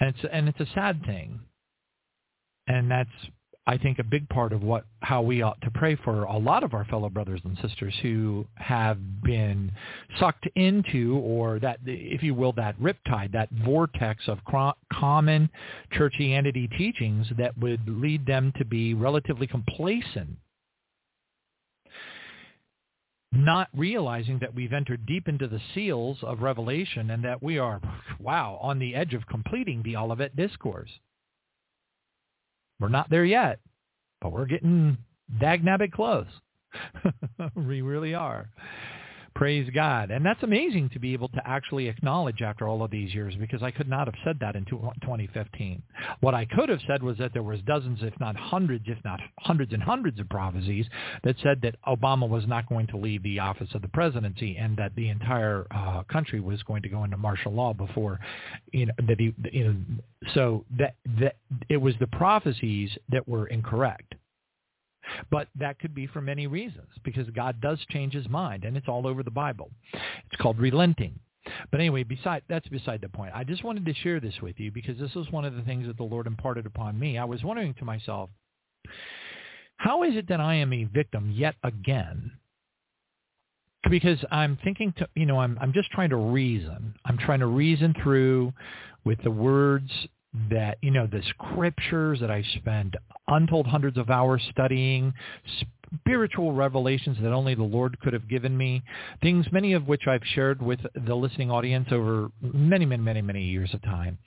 And it's, and it's a sad thing. And that's I think a big part of what how we ought to pray for a lot of our fellow brothers and sisters who have been sucked into or that if you will that riptide that vortex of common churchianity teachings that would lead them to be relatively complacent. Not realizing that we've entered deep into the seals of revelation and that we are wow on the edge of completing the Olivet discourse we're not there yet, but we're getting dagnabbit close. we really are. Praise God. And that's amazing to be able to actually acknowledge after all of these years because I could not have said that in 2015. What I could have said was that there was dozens, if not hundreds, if not hundreds and hundreds of prophecies that said that Obama was not going to leave the office of the presidency and that the entire uh, country was going to go into martial law before, you know, that he, you know, so that, that it was the prophecies that were incorrect. But that could be for many reasons because God does change his mind and it's all over the Bible. It's called relenting. But anyway, beside that's beside the point. I just wanted to share this with you because this was one of the things that the Lord imparted upon me. I was wondering to myself, how is it that I am a victim yet again? Because I'm thinking to, you know, I'm I'm just trying to reason. I'm trying to reason through with the words that you know the scriptures that I spend untold hundreds of hours studying, spiritual revelations that only the Lord could have given me, things many of which I've shared with the listening audience over many, many, many, many years of time.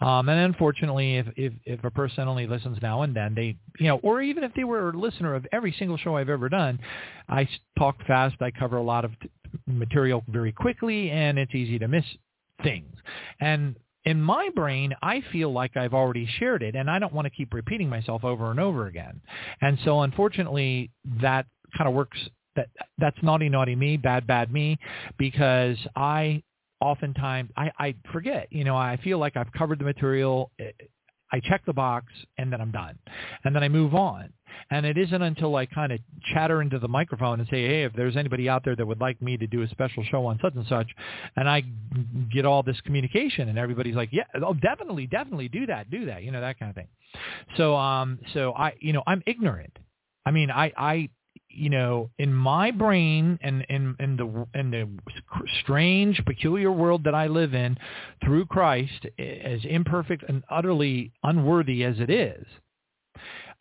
Um, and unfortunately, if, if if a person only listens now and then, they you know, or even if they were a listener of every single show I've ever done, I talk fast, I cover a lot of material very quickly, and it's easy to miss things. And in my brain, I feel like I've already shared it, and I don't want to keep repeating myself over and over again. And so, unfortunately, that kind of works. That that's naughty, naughty me, bad, bad me, because I oftentimes I, I forget. You know, I feel like I've covered the material. Eh, I check the box and then I'm done. And then I move on. And it isn't until I kind of chatter into the microphone and say, hey, if there's anybody out there that would like me to do a special show on such and such, and I get all this communication and everybody's like, yeah, oh, definitely, definitely do that, do that, you know, that kind of thing. So, um, so I, you know, I'm ignorant. I mean, I, I you know, in my brain and in, in the in the strange, peculiar world that I live in, through Christ, as imperfect and utterly unworthy as it is,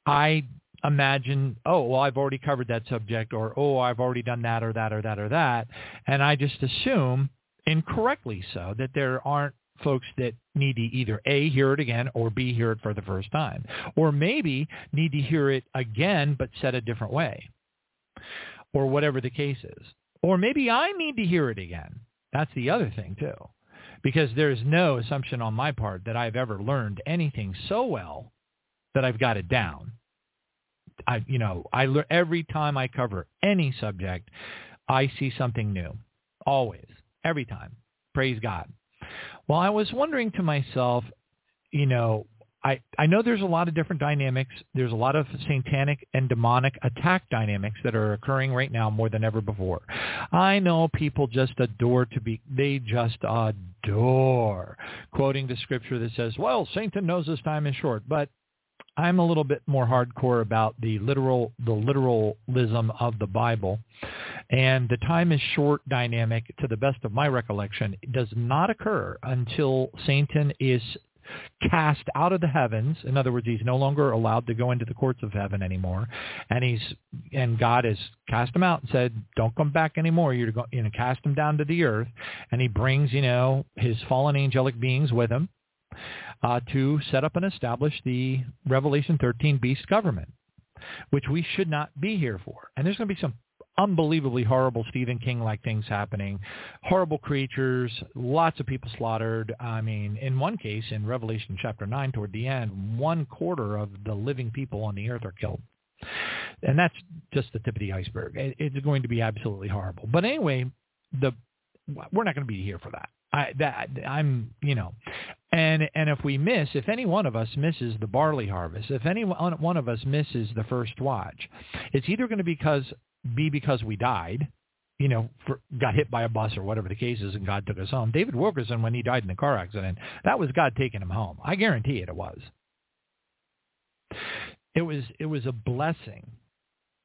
I imagine, oh, well, I've already covered that subject, or oh, I've already done that, or that, or that, or that, and I just assume, incorrectly so, that there aren't folks that need to either A, hear it again, or B, hear it for the first time. Or maybe need to hear it again, but said a different way or whatever the case is. Or maybe I need to hear it again. That's the other thing too. Because there's no assumption on my part that I've ever learned anything so well that I've got it down. I, you know, I learn every time I cover any subject, I see something new. Always, every time. Praise God. Well, I was wondering to myself, you know, I, I know there's a lot of different dynamics. There's a lot of satanic and demonic attack dynamics that are occurring right now more than ever before. I know people just adore to be, they just adore quoting the scripture that says, well, Satan knows his time is short. But I'm a little bit more hardcore about the literal, the literalism of the Bible. And the time is short dynamic, to the best of my recollection, does not occur until Satan is cast out of the heavens. In other words, he's no longer allowed to go into the courts of heaven anymore. And he's and God has cast him out and said, "Don't come back anymore. You're going you know cast him down to the earth." And he brings you know his fallen angelic beings with him uh, to set up and establish the Revelation 13 beast government, which we should not be here for. And there's going to be some unbelievably horrible Stephen King-like things happening, horrible creatures, lots of people slaughtered. I mean, in one case, in Revelation chapter 9, toward the end, one quarter of the living people on the earth are killed. And that's just the tip of the iceberg. It's going to be absolutely horrible. But anyway, the we're not going to be here for that. I that I'm you know, and and if we miss, if any one of us misses the barley harvest, if any one of us misses the first watch, it's either going to be because be because we died, you know, for, got hit by a bus or whatever the case is, and God took us home. David Wilkerson, when he died in a car accident, that was God taking him home. I guarantee it, it was. It was it was a blessing.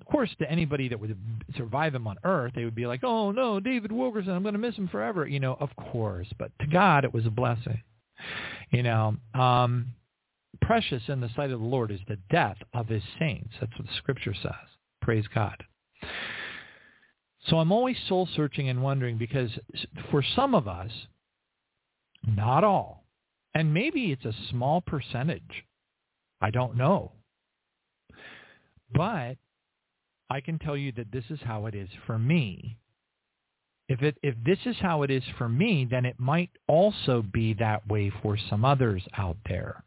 Of course, to anybody that would survive him on earth, they would be like, "Oh no, David Wilkerson, I'm going to miss him forever." You know, of course. But to God, it was a blessing. You know, um, precious in the sight of the Lord is the death of His saints. That's what the Scripture says. Praise God. So I'm always soul searching and wondering because for some of us, not all, and maybe it's a small percentage, I don't know. But I can tell you that this is how it is for me. If it if this is how it is for me, then it might also be that way for some others out there.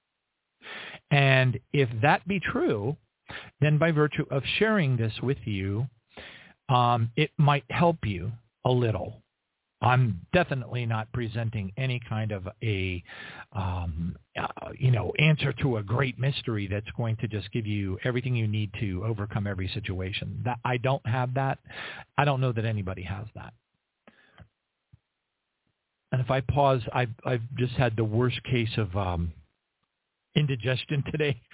And if that be true, then by virtue of sharing this with you, um, it might help you a little. I'm definitely not presenting any kind of a, um, uh, you know, answer to a great mystery that's going to just give you everything you need to overcome every situation. That I don't have that. I don't know that anybody has that. And if I pause, I've I've just had the worst case of um, indigestion today.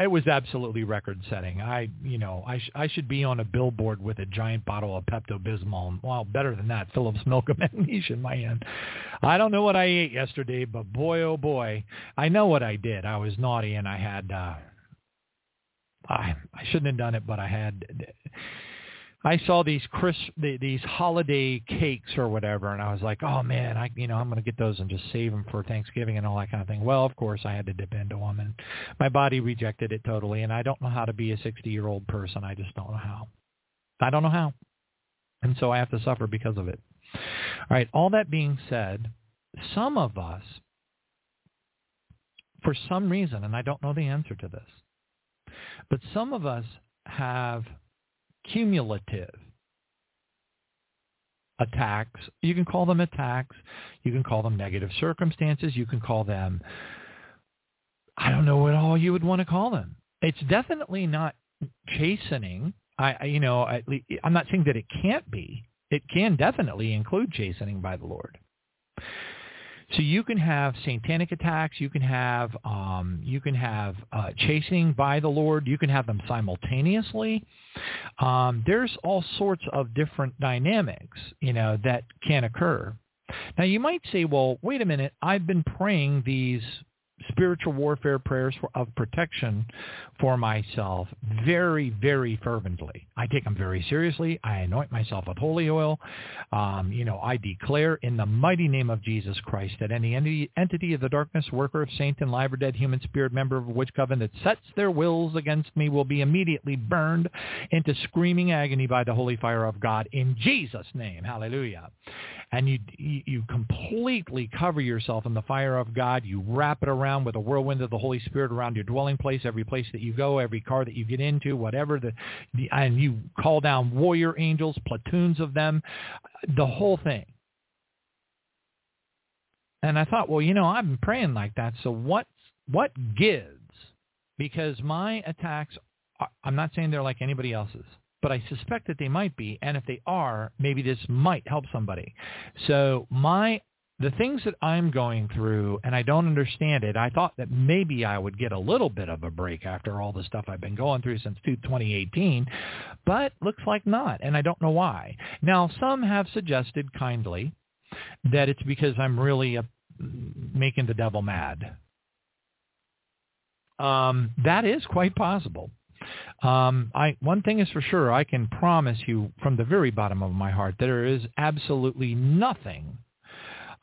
It was absolutely record-setting. I, you know, I sh- I should be on a billboard with a giant bottle of Pepto-Bismol. Well, better than that, Phillips Milk of Magnesia in my hand. I don't know what I ate yesterday, but boy, oh boy, I know what I did. I was naughty and I had. uh I I shouldn't have done it, but I had I saw these Chris these holiday cakes or whatever, and I was like, oh man, I you know I'm going to get those and just save them for Thanksgiving and all that kind of thing. Well, of course I had to dip into them, and my body rejected it totally. And I don't know how to be a 60 year old person. I just don't know how. I don't know how, and so I have to suffer because of it. All right. All that being said, some of us, for some reason, and I don't know the answer to this, but some of us have cumulative attacks. You can call them attacks. You can call them negative circumstances. You can call them, I don't know what all you would want to call them. It's definitely not chastening. I, I you know, I, I'm not saying that it can't be. It can definitely include chastening by the Lord. So you can have satanic attacks. You can have um, you can have uh, chasing by the Lord. You can have them simultaneously. Um, there's all sorts of different dynamics, you know, that can occur. Now you might say, well, wait a minute. I've been praying these spiritual warfare prayers for, of protection for myself very, very fervently. I take them very seriously. I anoint myself with holy oil. Um, you know, I declare in the mighty name of Jesus Christ that any entity of the darkness, worker of saint and live or dead human spirit, member of a witch coven that sets their wills against me will be immediately burned into screaming agony by the holy fire of God in Jesus' name. Hallelujah and you you completely cover yourself in the fire of God. You wrap it around with a whirlwind of the Holy Spirit around your dwelling place, every place that you go, every car that you get into, whatever the, the and you call down warrior angels, platoons of them, the whole thing. And I thought, well, you know, I've been praying like that, so what what gives? Because my attacks, I'm not saying they're like anybody else's but I suspect that they might be. And if they are, maybe this might help somebody. So my the things that I'm going through, and I don't understand it, I thought that maybe I would get a little bit of a break after all the stuff I've been going through since 2018, but looks like not, and I don't know why. Now, some have suggested kindly that it's because I'm really a, making the devil mad. Um, that is quite possible. Um, I one thing is for sure, I can promise you from the very bottom of my heart there is absolutely nothing.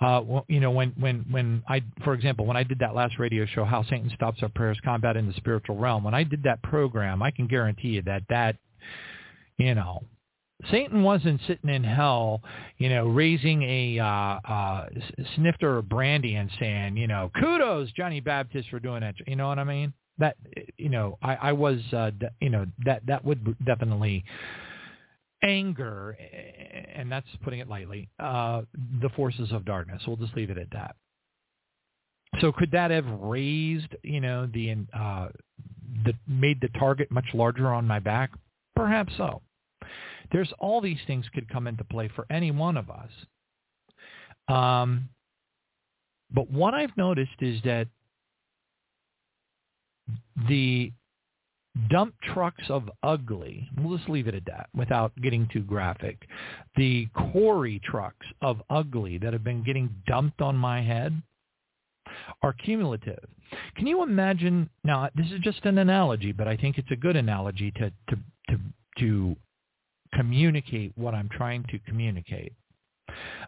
Uh, well, you know, when when when I, for example, when I did that last radio show, how Satan stops our prayers, combat in the spiritual realm. When I did that program, I can guarantee you that that, you know, Satan wasn't sitting in hell, you know, raising a uh, uh, snifter of brandy and saying, you know, kudos Johnny Baptist for doing that. You know what I mean? that you know I, I was uh, you know that that would definitely anger and that's putting it lightly uh, the forces of darkness. We'll just leave it at that. So could that have raised you know the uh, the made the target much larger on my back? Perhaps so. There's all these things could come into play for any one of us. Um, but what I've noticed is that the dump trucks of ugly, we'll just leave it at that without getting too graphic, the quarry trucks of ugly that have been getting dumped on my head are cumulative. Can you imagine, now this is just an analogy, but I think it's a good analogy to, to, to, to communicate what I'm trying to communicate.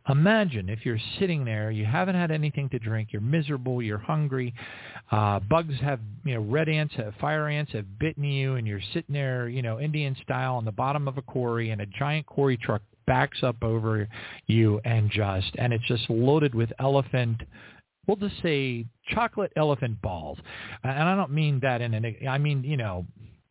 Imagine if you're sitting there, you haven't had anything to drink, you're miserable, you're hungry, uh, bugs have, you know, red ants, have, fire ants have bitten you, and you're sitting there, you know, Indian style on the bottom of a quarry, and a giant quarry truck backs up over you and just, and it's just loaded with elephant we'll just say chocolate elephant balls. And I don't mean that in an, I mean, you know,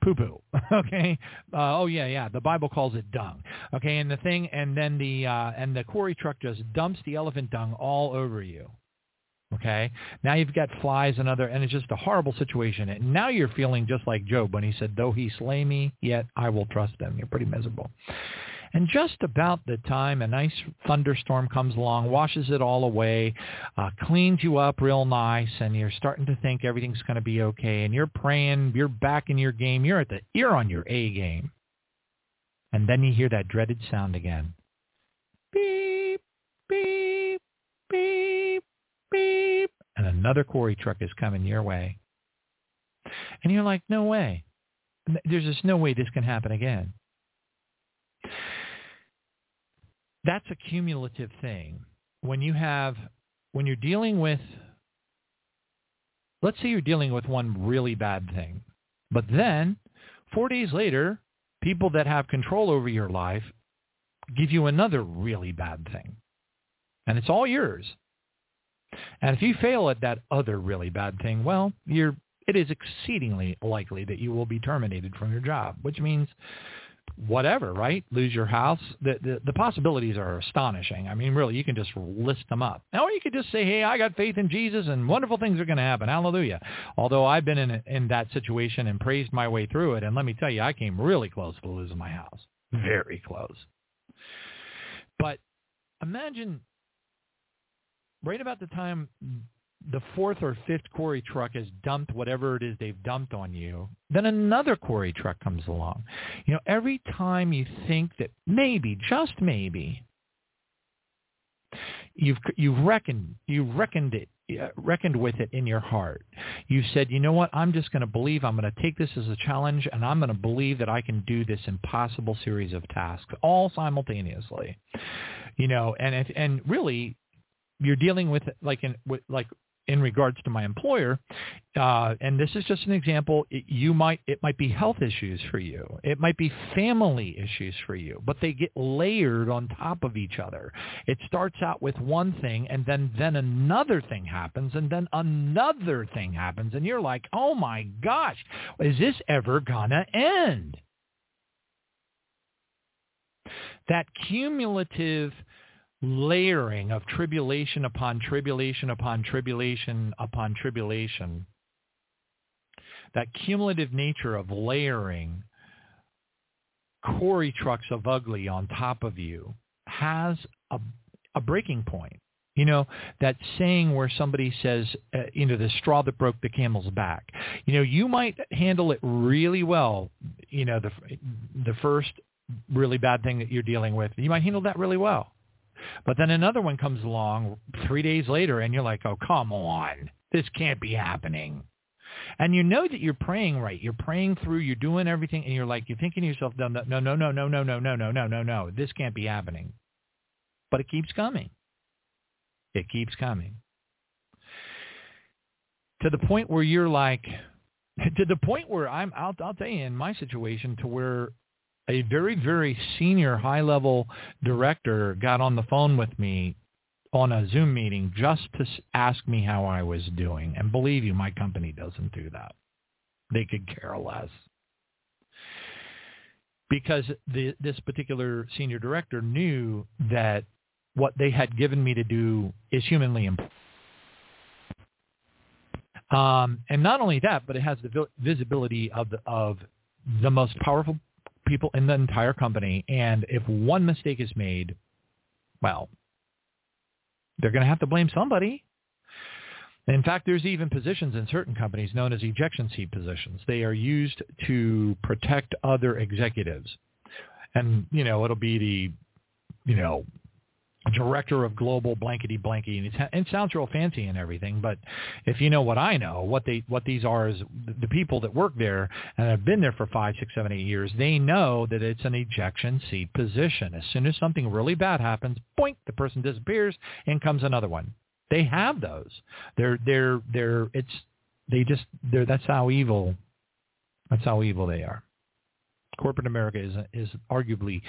poo-poo. Okay. Uh, oh yeah, yeah. The Bible calls it dung. Okay. And the thing, and then the uh, and the quarry truck just dumps the elephant dung all over you. Okay. Now you've got flies and other, and it's just a horrible situation. And now you're feeling just like Job when he said, "Though he slay me, yet I will trust him." You're pretty miserable. And just about the time a nice thunderstorm comes along, washes it all away, uh, cleans you up real nice, and you're starting to think everything's going to be okay, and you're praying, you're back in your game, you're at the, you're on your A game. And then you hear that dreaded sound again. Beep, beep, beep, beep. And another quarry truck is coming your way. And you're like, no way. There's just no way this can happen again that's a cumulative thing. When you have, when you're dealing with, let's say you're dealing with one really bad thing, but then four days later, people that have control over your life give you another really bad thing. And it's all yours. And if you fail at that other really bad thing, well, you're, it is exceedingly likely that you will be terminated from your job, which means whatever, right? Lose your house. The, the, the possibilities are astonishing. I mean, really, you can just list them up. Or you could just say, hey, I got faith in Jesus and wonderful things are going to happen. Hallelujah. Although I've been in, in that situation and praised my way through it. And let me tell you, I came really close to losing my house. Very close. But imagine right about the time the fourth or fifth quarry truck has dumped whatever it is they've dumped on you, then another quarry truck comes along. You know, every time you think that maybe, just maybe, you've you've reckoned you've reckoned it reckoned with it in your heart. You said, you know what? I'm just going to believe. I'm going to take this as a challenge, and I'm going to believe that I can do this impossible series of tasks all simultaneously. You know, and if, and really, you're dealing with like in like in regards to my employer, uh, and this is just an example, it, you might it might be health issues for you, it might be family issues for you, but they get layered on top of each other. It starts out with one thing, and then then another thing happens, and then another thing happens, and you're like, oh my gosh, is this ever gonna end? That cumulative layering of tribulation upon tribulation upon tribulation upon tribulation, that cumulative nature of layering quarry trucks of ugly on top of you has a, a breaking point. You know, that saying where somebody says, uh, you know, the straw that broke the camel's back. You know, you might handle it really well, you know, the the first really bad thing that you're dealing with. You might handle that really well. But then another one comes along three days later and you're like, oh, come on. This can't be happening. And you know that you're praying right. You're praying through. You're doing everything. And you're like, you're thinking to yourself, no, no, no, no, no, no, no, no, no, no, no, no. This can't be happening. But it keeps coming. It keeps coming. To the point where you're like, to the point where I'm, I'll, I'll tell you in my situation to where a very, very senior high-level director got on the phone with me on a Zoom meeting just to ask me how I was doing. And believe you, my company doesn't do that. They could care less. Because the, this particular senior director knew that what they had given me to do is humanly important. Um, and not only that, but it has the visibility of the, of the most powerful people in the entire company. And if one mistake is made, well, they're going to have to blame somebody. In fact, there's even positions in certain companies known as ejection seat positions. They are used to protect other executives. And, you know, it'll be the, you know, director of global blankety blanky and it sounds real fancy and everything but if you know what i know what they what these are is the people that work there and have been there for five six seven eight years they know that it's an ejection seat position. As soon as something really bad happens boink the person disappears and comes another one. They have those. They're they're they're it's they just they're that's how evil that's how evil they are corporate America is is arguably,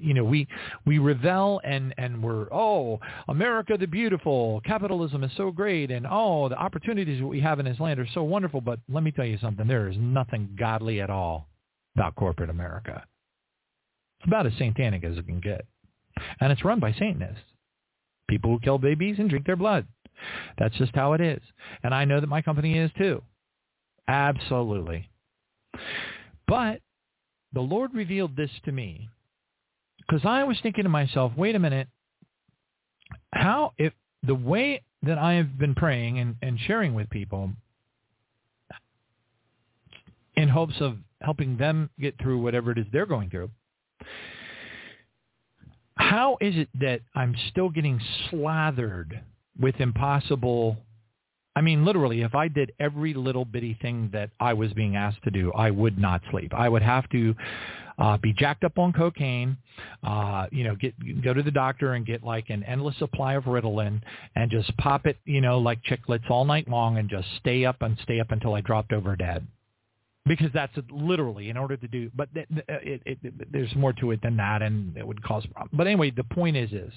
you know, we we revel and and we're oh America the beautiful, capitalism is so great, and oh the opportunities we have in this land are so wonderful. But let me tell you something, there is nothing godly at all about corporate America. It's about as satanic as it can get, and it's run by Satanists, people who kill babies and drink their blood. That's just how it is, and I know that my company is too. Absolutely. But the Lord revealed this to me because I was thinking to myself, wait a minute, how if the way that I have been praying and, and sharing with people in hopes of helping them get through whatever it is they're going through, how is it that I'm still getting slathered with impossible I mean, literally, if I did every little bitty thing that I was being asked to do, I would not sleep. I would have to uh, be jacked up on cocaine, uh, you know, get go to the doctor and get like an endless supply of Ritalin and just pop it, you know, like chiclets all night long and just stay up and stay up until I dropped over dead. Because that's literally in order to do, but it, it, it, there's more to it than that, and it would cause problems. But anyway, the point is, is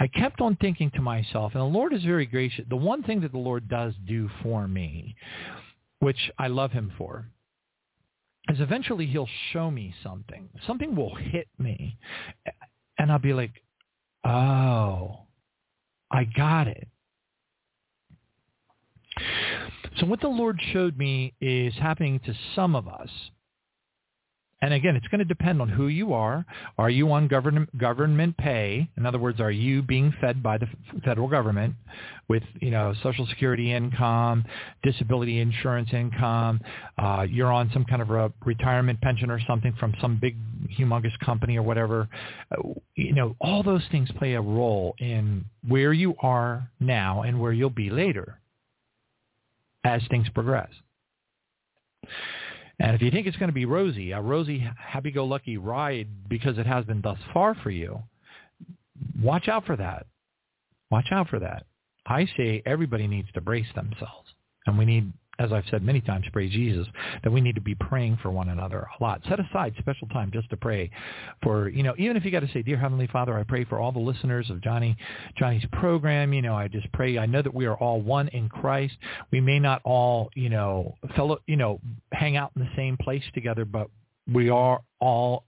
I kept on thinking to myself, and the Lord is very gracious. The one thing that the Lord does do for me, which I love him for, is eventually he'll show me something. Something will hit me, and I'll be like, oh, I got it. So what the Lord showed me is happening to some of us and again, it's going to depend on who you are. Are you on government government pay? In other words, are you being fed by the federal government with you know Social Security income, disability insurance income? Uh, you're on some kind of a retirement pension or something from some big humongous company or whatever. Uh, you know, all those things play a role in where you are now and where you'll be later as things progress. And if you think it's going to be rosy, a rosy, happy-go-lucky ride because it has been thus far for you, watch out for that. Watch out for that. I say everybody needs to brace themselves, and we need as I've said many times, praise Jesus, that we need to be praying for one another a lot. Set aside special time just to pray for, you know, even if you got to say, Dear Heavenly Father, I pray for all the listeners of Johnny, Johnny's program. You know, I just pray. I know that we are all one in Christ. We may not all, you know, fellow, you know, hang out in the same place together, but we are all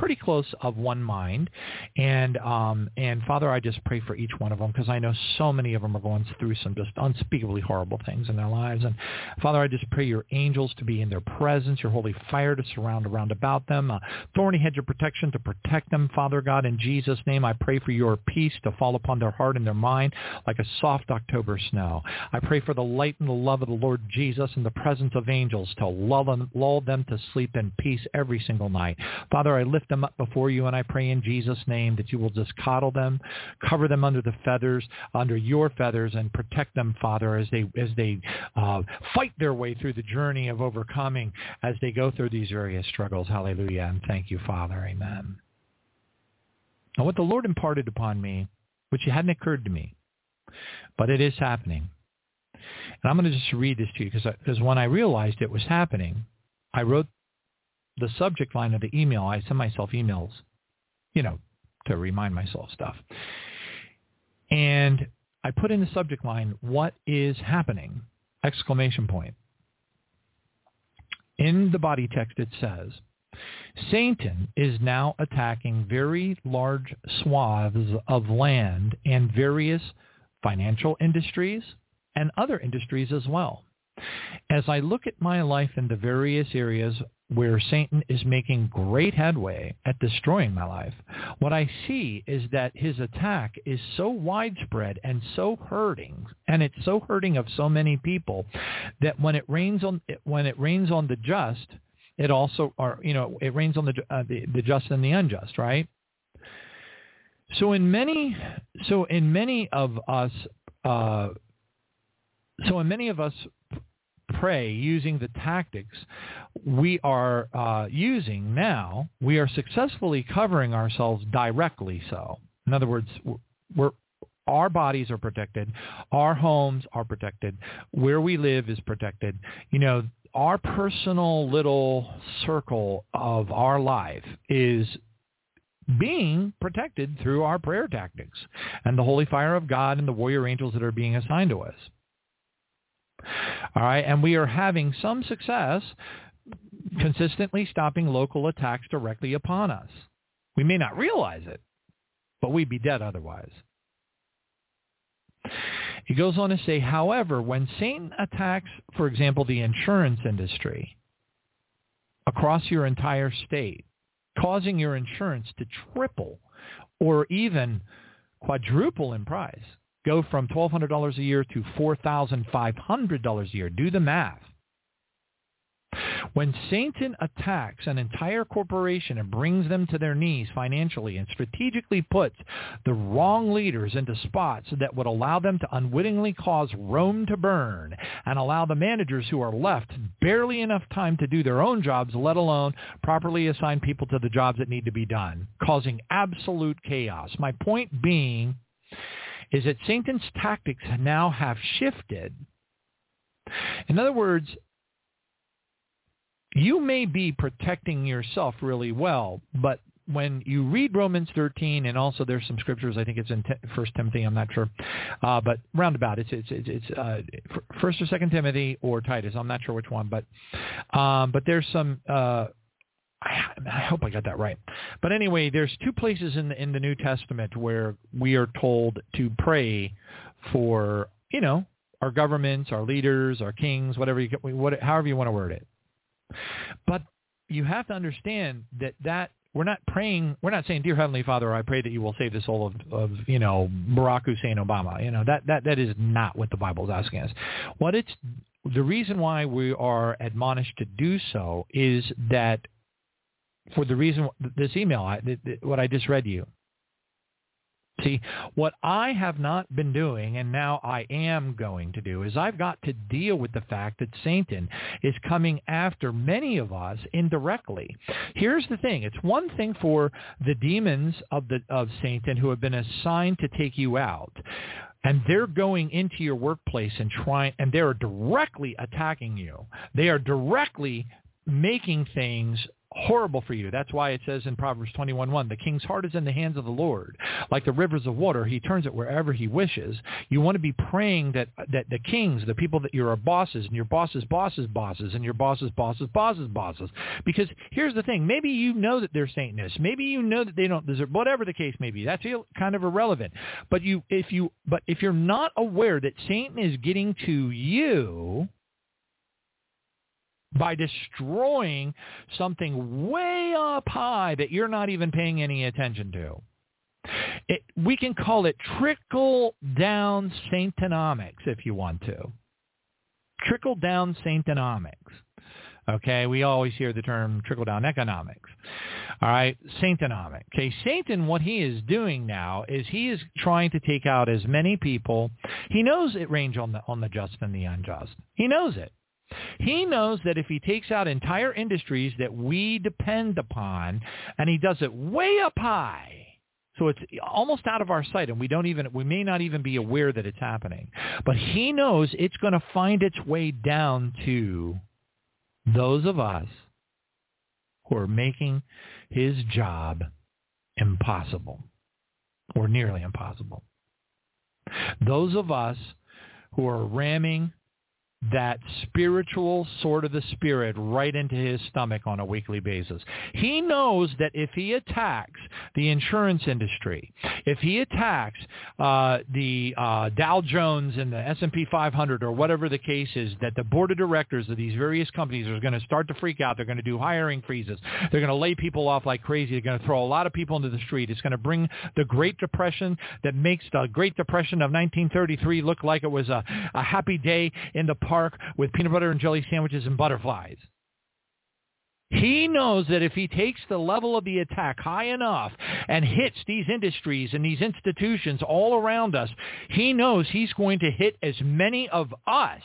pretty close of one mind. And um, and Father, I just pray for each one of them because I know so many of them are going through some just unspeakably horrible things in their lives. And Father, I just pray your angels to be in their presence, your holy fire to surround around about them, a thorny hedge of protection to protect them, Father God. In Jesus' name, I pray for your peace to fall upon their heart and their mind like a soft October snow. I pray for the light and the love of the Lord Jesus and the presence of angels to lull them, lull them to sleep in peace every single night. Father, I lift them up before you, and I pray in Jesus' name that you will just coddle them, cover them under the feathers, under your feathers, and protect them, Father, as they as they uh, fight their way through the journey of overcoming as they go through these various struggles. Hallelujah, and thank you, Father. Amen. Now, what the Lord imparted upon me, which hadn't occurred to me, but it is happening. And I'm going to just read this to you because because when I realized it was happening, I wrote the subject line of the email, I send myself emails, you know, to remind myself stuff. And I put in the subject line, what is happening? Exclamation point. In the body text it says, Satan is now attacking very large swaths of land and various financial industries and other industries as well. As I look at my life in the various areas where Satan is making great headway at destroying my life, what I see is that his attack is so widespread and so hurting, and it's so hurting of so many people that when it rains on when it rains on the just, it also or you know it rains on the uh, the, the just and the unjust, right? So in many so in many of us uh, so in many of us pray using the tactics we are uh, using now, we are successfully covering ourselves directly so. In other words, we're, our bodies are protected. Our homes are protected. Where we live is protected. You know, our personal little circle of our life is being protected through our prayer tactics and the holy fire of God and the warrior angels that are being assigned to us. All right, and we are having some success consistently stopping local attacks directly upon us. We may not realize it, but we'd be dead otherwise. He goes on to say, however, when Satan attacks, for example, the insurance industry across your entire state, causing your insurance to triple or even quadruple in price, go from $1,200 a year to $4,500 a year. Do the math. When Satan attacks an entire corporation and brings them to their knees financially and strategically puts the wrong leaders into spots that would allow them to unwittingly cause Rome to burn and allow the managers who are left barely enough time to do their own jobs, let alone properly assign people to the jobs that need to be done, causing absolute chaos. My point being is that Satan's tactics now have shifted. In other words, you may be protecting yourself really well, but when you read Romans 13, and also there's some scriptures, I think it's in First Timothy, I'm not sure, uh, but roundabout, it's it's it's, it's uh, First or Second Timothy or Titus, I'm not sure which one, but um, but there's some. Uh, I, I hope I got that right. But anyway, there's two places in the in the New Testament where we are told to pray for you know our governments, our leaders, our kings, whatever you what, however you want to word it. But you have to understand that that we're not praying. We're not saying, "Dear Heavenly Father, I pray that you will save the soul of, of you know Barack Hussein Obama." You know that that that is not what the Bible is asking us. What it's the reason why we are admonished to do so is that for the reason this email, I, what I just read you, See, what I have not been doing, and now I am going to do, is I've got to deal with the fact that Satan is coming after many of us indirectly. Here's the thing. It's one thing for the demons of, the, of Satan who have been assigned to take you out and they're going into your workplace and trying and they're directly attacking you they are directly making things horrible for you. That's why it says in Proverbs 21:1, the king's heart is in the hands of the Lord. Like the rivers of water, he turns it wherever he wishes. You want to be praying that that the kings, the people that you're bosses, and your bosses' bosses' bosses, and your bosses' bosses' bosses' bosses. Because here's the thing, maybe you know that they're Satanists. Maybe you know that they don't deserve whatever the case may be. That's kind of irrelevant. But you if you but if you're not aware that Satan is getting to you, by destroying something way up high that you're not even paying any attention to. It, we can call it trickle down Satanomics if you want to. Trickle down Satanomics. Okay, we always hear the term trickle down economics. All right, Satanomic. Okay, Satan, what he is doing now is he is trying to take out as many people. He knows it range on the on the just and the unjust. He knows it. He knows that if he takes out entire industries that we depend upon, and he does it way up high, so it's almost out of our sight, and we don't even we may not even be aware that it's happening. But he knows it's going to find its way down to those of us who are making his job impossible or nearly impossible. Those of us who are ramming that spiritual sword of the spirit right into his stomach on a weekly basis. He knows that if he attacks the insurance industry, if he attacks uh, the uh, Dow Jones and the S&P 500 or whatever the case is, that the board of directors of these various companies are going to start to freak out. They're going to do hiring freezes. They're going to lay people off like crazy. They're going to throw a lot of people into the street. It's going to bring the Great Depression that makes the Great Depression of 1933 look like it was a, a happy day in the park with peanut butter and jelly sandwiches and butterflies. He knows that if he takes the level of the attack high enough and hits these industries and these institutions all around us, he knows he's going to hit as many of us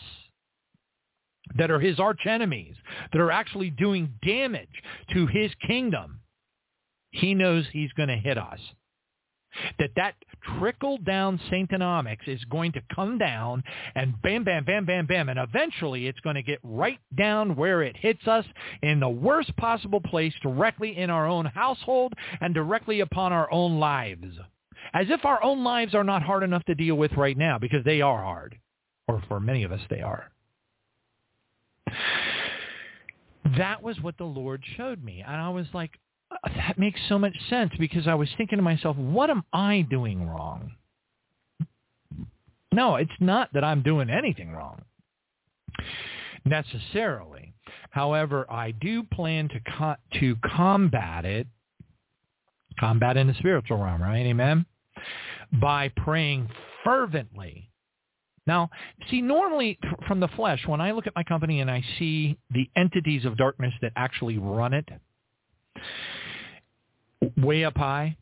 that are his arch enemies, that are actually doing damage to his kingdom. He knows he's going to hit us. That that trickle down Satanomics is going to come down and bam, bam, bam, bam, bam, and eventually it's going to get right down where it hits us in the worst possible place directly in our own household and directly upon our own lives. As if our own lives are not hard enough to deal with right now because they are hard. Or for many of us, they are. That was what the Lord showed me. And I was like, that makes so much sense because I was thinking to myself, what am I doing wrong? No, it's not that I'm doing anything wrong necessarily. However, I do plan to co- to combat it, combat in the spiritual realm, right? Amen. By praying fervently. Now, see, normally from the flesh, when I look at my company and I see the entities of darkness that actually run it, way up high,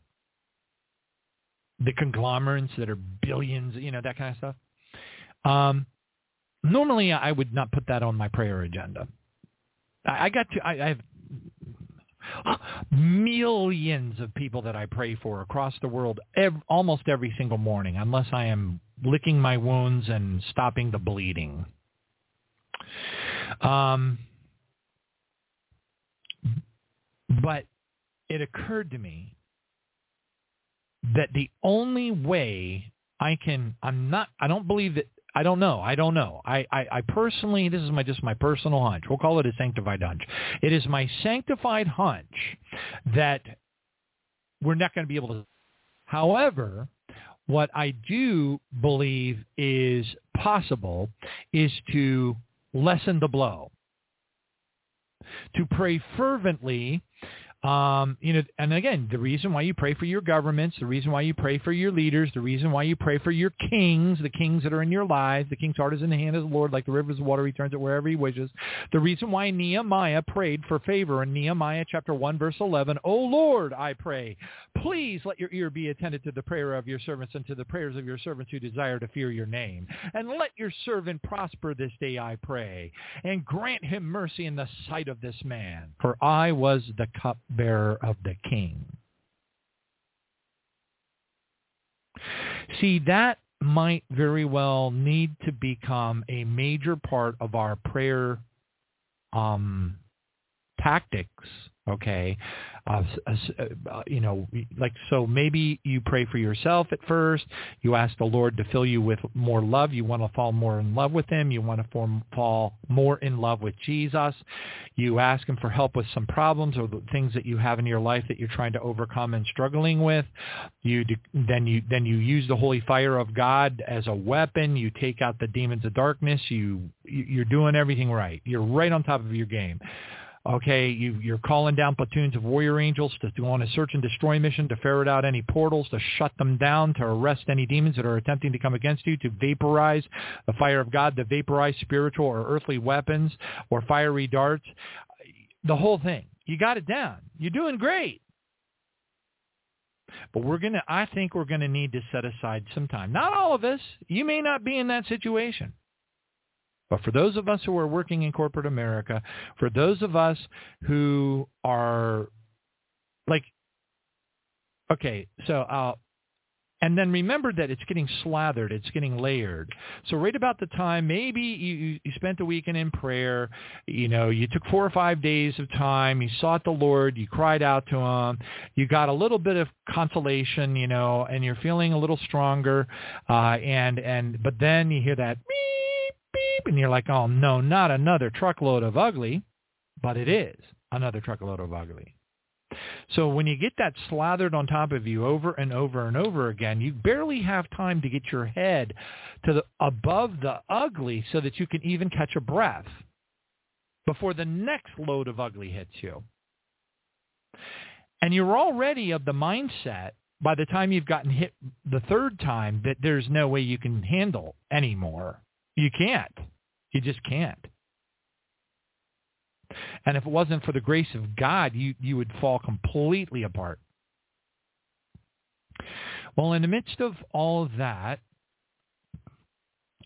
the conglomerates that are billions, you know, that kind of stuff. Um, normally, I would not put that on my prayer agenda. I, I got to, I, I have millions of people that I pray for across the world ev- almost every single morning, unless I am licking my wounds and stopping the bleeding. Um, but it occurred to me that the only way I can, I'm not, I don't believe that, I don't know, I don't know. I, I, I personally, this is my just my personal hunch. We'll call it a sanctified hunch. It is my sanctified hunch that we're not going to be able to. However, what I do believe is possible is to lessen the blow, to pray fervently um, you know, and again, the reason why you pray for your governments, the reason why you pray for your leaders, the reason why you pray for your kings, the kings that are in your lives, the king's heart is in the hand of the Lord, like the rivers of water, he turns it wherever he wishes. The reason why Nehemiah prayed for favor in Nehemiah chapter 1, verse 11, O Lord, I pray, please let your ear be attentive to the prayer of your servants and to the prayers of your servants who desire to fear your name. And let your servant prosper this day, I pray, and grant him mercy in the sight of this man. For I was the cup bearer of the king. See, that might very well need to become a major part of our prayer um, tactics okay? Uh, uh, you know like so maybe you pray for yourself at first. You ask the lord to fill you with more love. You want to fall more in love with him. You want to form, fall more in love with jesus. You ask him for help with some problems or the things that you have in your life that you're trying to overcome and struggling with. You then you then you use the holy fire of god as a weapon. You take out the demons of darkness. You you're doing everything right. You're right on top of your game Okay, you, you're calling down platoons of warrior angels to go on a search and destroy mission, to ferret out any portals, to shut them down, to arrest any demons that are attempting to come against you, to vaporize the fire of God, to vaporize spiritual or earthly weapons or fiery darts. The whole thing. You got it down. You're doing great. But we're going to, I think we're going to need to set aside some time. Not all of us. You may not be in that situation. But for those of us who are working in corporate America, for those of us who are like, okay, so uh, and then remember that it's getting slathered, it's getting layered. So right about the time, maybe you, you spent a weekend in prayer, you know, you took four or five days of time, you sought the Lord, you cried out to him, you got a little bit of consolation, you know, and you're feeling a little stronger, uh, and, and, but then you hear that and you're like, oh no, not another truckload of ugly, but it is another truckload of ugly. So when you get that slathered on top of you over and over and over again, you barely have time to get your head to the above the ugly so that you can even catch a breath before the next load of ugly hits you. And you're already of the mindset by the time you've gotten hit the third time that there's no way you can handle anymore. You can't. You just can't. And if it wasn't for the grace of God, you, you would fall completely apart. Well, in the midst of all of that,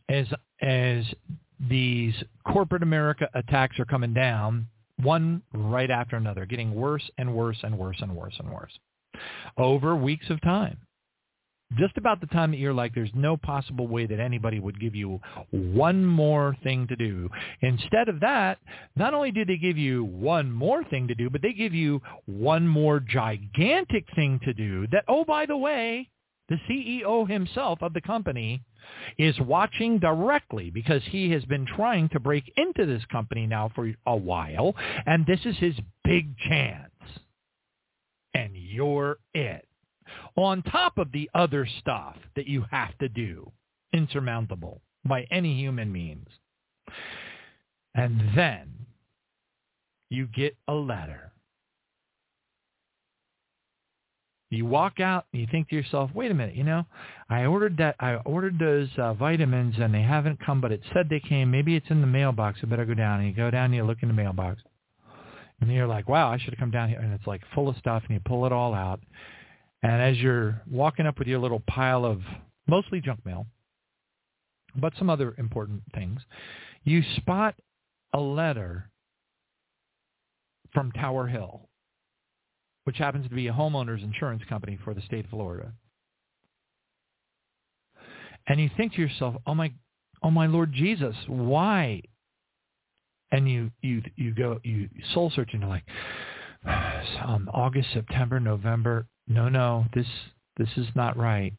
as as these corporate America attacks are coming down, one right after another, getting worse and worse and worse and worse and worse over weeks of time. Just about the time that you're like, there's no possible way that anybody would give you one more thing to do. Instead of that, not only do they give you one more thing to do, but they give you one more gigantic thing to do that, oh, by the way, the CEO himself of the company is watching directly because he has been trying to break into this company now for a while, and this is his big chance. And you're it on top of the other stuff that you have to do, insurmountable by any human means. And then you get a letter. You walk out and you think to yourself, wait a minute, you know, I ordered that, I ordered those uh, vitamins and they haven't come, but it said they came. Maybe it's in the mailbox. I better go down. And you go down and you look in the mailbox. And you're like, wow, I should have come down here. And it's like full of stuff and you pull it all out. And as you're walking up with your little pile of mostly junk mail, but some other important things, you spot a letter from Tower Hill, which happens to be a homeowner's insurance company for the state of Florida. And you think to yourself, "Oh my, oh my Lord Jesus, why?" And you you you go you soul search and you're like um, August, September, November, no, no, this this is not right.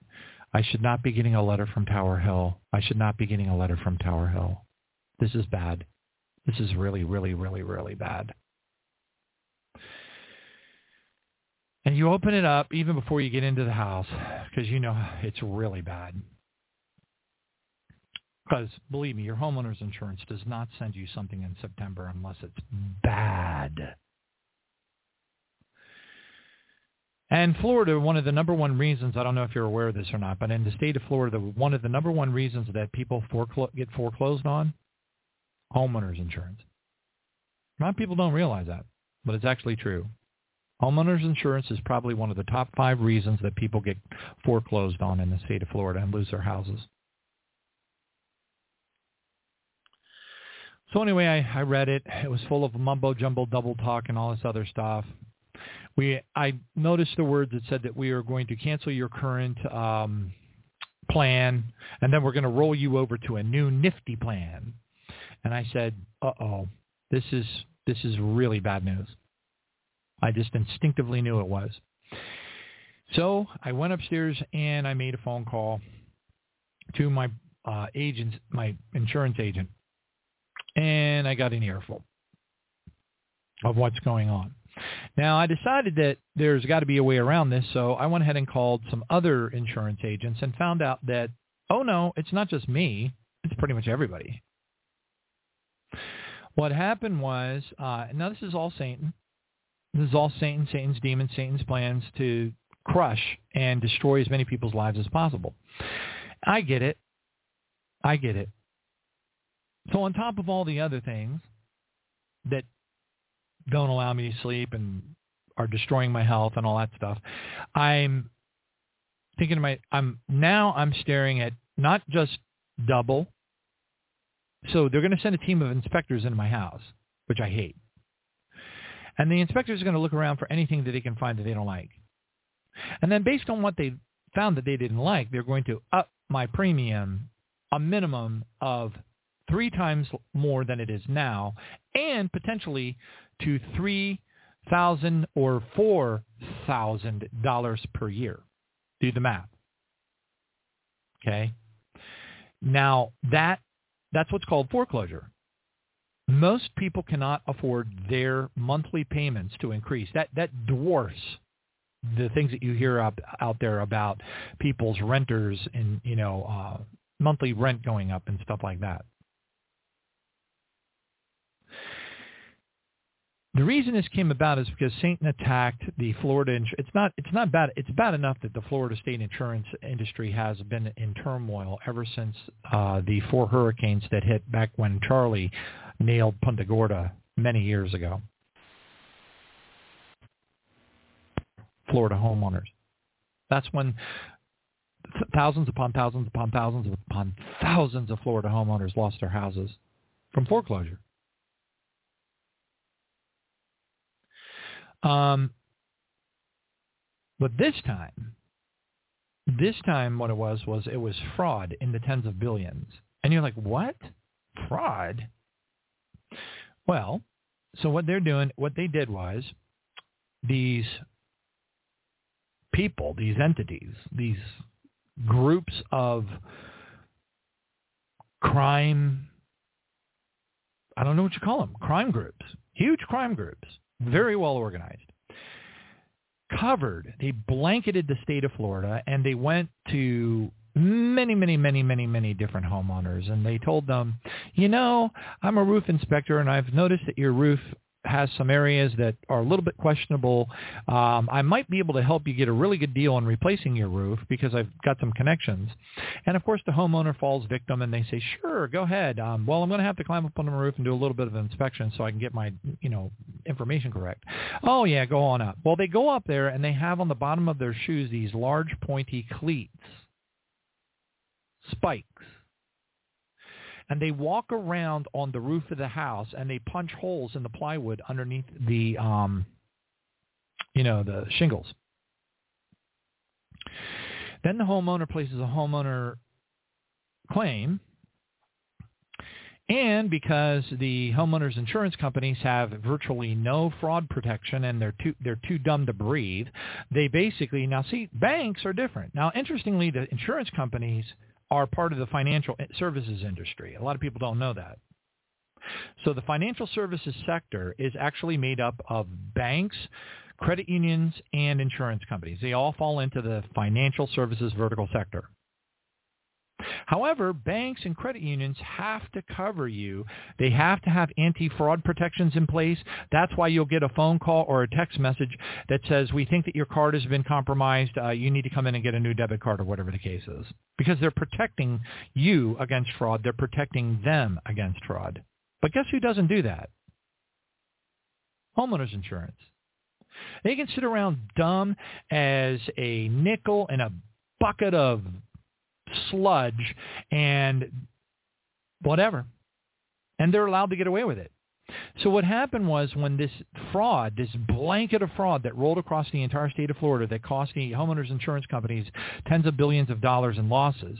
I should not be getting a letter from Tower Hill. I should not be getting a letter from Tower Hill. This is bad. This is really, really, really, really bad. And you open it up even before you get into the house because you know it's really bad. Because believe me, your homeowner's insurance does not send you something in September unless it's bad. And Florida, one of the number one reasons, I don't know if you're aware of this or not, but in the state of Florida, one of the number one reasons that people foreclo- get foreclosed on, homeowners insurance. A lot of people don't realize that, but it's actually true. Homeowners insurance is probably one of the top five reasons that people get foreclosed on in the state of Florida and lose their houses. So anyway, I, I read it. It was full of mumbo jumbo double talk and all this other stuff we I noticed the words that said that we are going to cancel your current um, plan, and then we're going to roll you over to a new nifty plan. And I said, "Uh-oh, this is this is really bad news." I just instinctively knew it was. So I went upstairs and I made a phone call to my uh, agent, my insurance agent, and I got an earful of what's going on. Now, I decided that there's got to be a way around this, so I went ahead and called some other insurance agents and found out that, oh no, it's not just me. It's pretty much everybody. What happened was, uh, now this is all Satan. This is all Satan, Satan's demons, Satan's plans to crush and destroy as many people's lives as possible. I get it. I get it. So on top of all the other things that don't allow me to sleep and are destroying my health and all that stuff. I'm thinking to my I'm now I'm staring at not just double. So they're going to send a team of inspectors into my house, which I hate. And the inspectors are going to look around for anything that they can find that they don't like. And then based on what they found that they didn't like, they're going to up my premium a minimum of three times more than it is now and potentially to three thousand or four thousand dollars per year. Do the math. Okay. Now that that's what's called foreclosure. Most people cannot afford their monthly payments to increase. That that dwarfs the things that you hear out, out there about people's renters and you know uh, monthly rent going up and stuff like that. The reason this came about is because Satan attacked the Florida. It's not. It's not bad. It's bad enough that the Florida state insurance industry has been in turmoil ever since uh, the four hurricanes that hit back when Charley nailed Punta Gorda many years ago. Florida homeowners. That's when thousands upon thousands upon thousands upon thousands of Florida homeowners lost their houses from foreclosure. Um, but this time, This time what it was was it was fraud in the tens of billions. And you're like, what? Fraud? Well, so what they're doing, what they did was these people, these entities, these groups of crime, I don't know what you call them, crime groups, huge crime groups, Mm-hmm. very well organized, covered, they blanketed the state of Florida and they went to many, many, many, many, many different homeowners and they told them, you know, I'm a roof inspector and I've noticed that your roof has some areas that are a little bit questionable. Um, I might be able to help you get a really good deal on replacing your roof because I've got some connections. And of course, the homeowner falls victim, and they say, "Sure, go ahead." Um, well, I'm going to have to climb up on the roof and do a little bit of inspection so I can get my, you know, information correct. Oh yeah, go on up. Well, they go up there and they have on the bottom of their shoes these large pointy cleats, spikes and they walk around on the roof of the house and they punch holes in the plywood underneath the um you know the shingles then the homeowner places a homeowner claim and because the homeowners insurance companies have virtually no fraud protection and they're too they're too dumb to breathe, they basically now see banks are different. Now interestingly the insurance companies are part of the financial services industry. A lot of people don't know that. So the financial services sector is actually made up of banks, credit unions, and insurance companies. They all fall into the financial services vertical sector. However, banks and credit unions have to cover you. They have to have anti-fraud protections in place. That's why you'll get a phone call or a text message that says, we think that your card has been compromised. Uh, you need to come in and get a new debit card or whatever the case is. Because they're protecting you against fraud. They're protecting them against fraud. But guess who doesn't do that? Homeowners insurance. They can sit around dumb as a nickel in a bucket of sludge and whatever. And they're allowed to get away with it. So what happened was when this fraud, this blanket of fraud that rolled across the entire state of Florida that cost the homeowners insurance companies tens of billions of dollars in losses,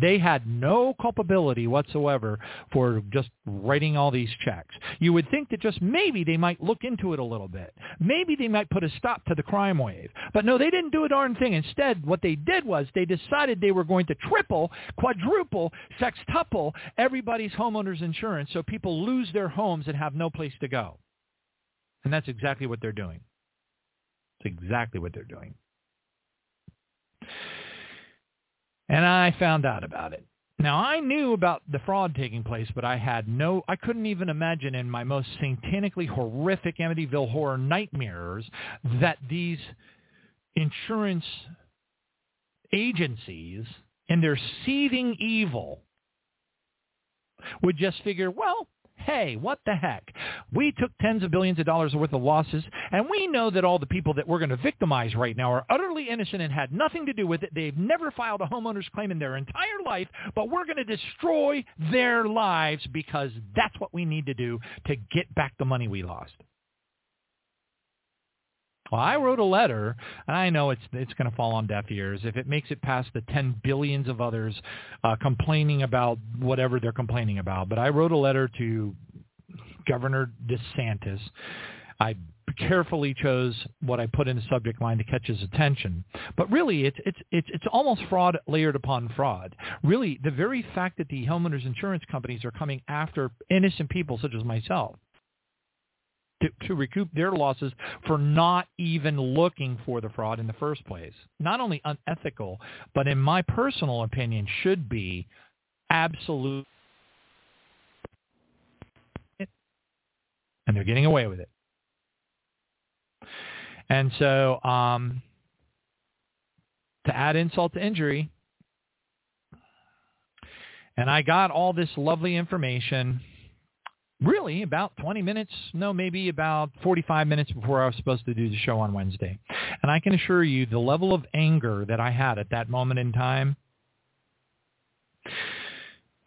they had no culpability whatsoever for just writing all these checks. You would think that just maybe they might look into it a little bit. Maybe they might put a stop to the crime wave. But no, they didn't do a darn thing. Instead, what they did was they decided they were going to triple, quadruple, sextuple everybody's homeowner's insurance so people lose their homes and have no place to go. And that's exactly what they're doing. It's exactly what they're doing. And I found out about it. Now I knew about the fraud taking place, but I had no, I couldn't even imagine in my most satanically horrific Amityville horror nightmares that these insurance agencies and their seething evil would just figure, well, hey, what the heck? We took tens of billions of dollars worth of losses, and we know that all the people that we're going to victimize right now are utterly innocent and had nothing to do with it. They've never filed a homeowner's claim in their entire life, but we're going to destroy their lives because that's what we need to do to get back the money we lost. Well, I wrote a letter, and I know it's it's going to fall on deaf ears if it makes it past the 10 billions of others uh, complaining about whatever they're complaining about. But I wrote a letter to Governor DeSantis. I carefully chose what I put in the subject line to catch his attention. But really, it's it's it's it's almost fraud layered upon fraud. Really, the very fact that the homeowners insurance companies are coming after innocent people such as myself to, recoup their losses for not even looking for the fraud in the first place. Not only unethical, but in my personal opinion, should be absolute. And they're getting away with it. And so um, to add insult to injury, and I got all this lovely information really about 20 minutes, no, maybe about 45 minutes before I was supposed to do the show on Wednesday. And I can assure you the level of anger that I had at that moment in time,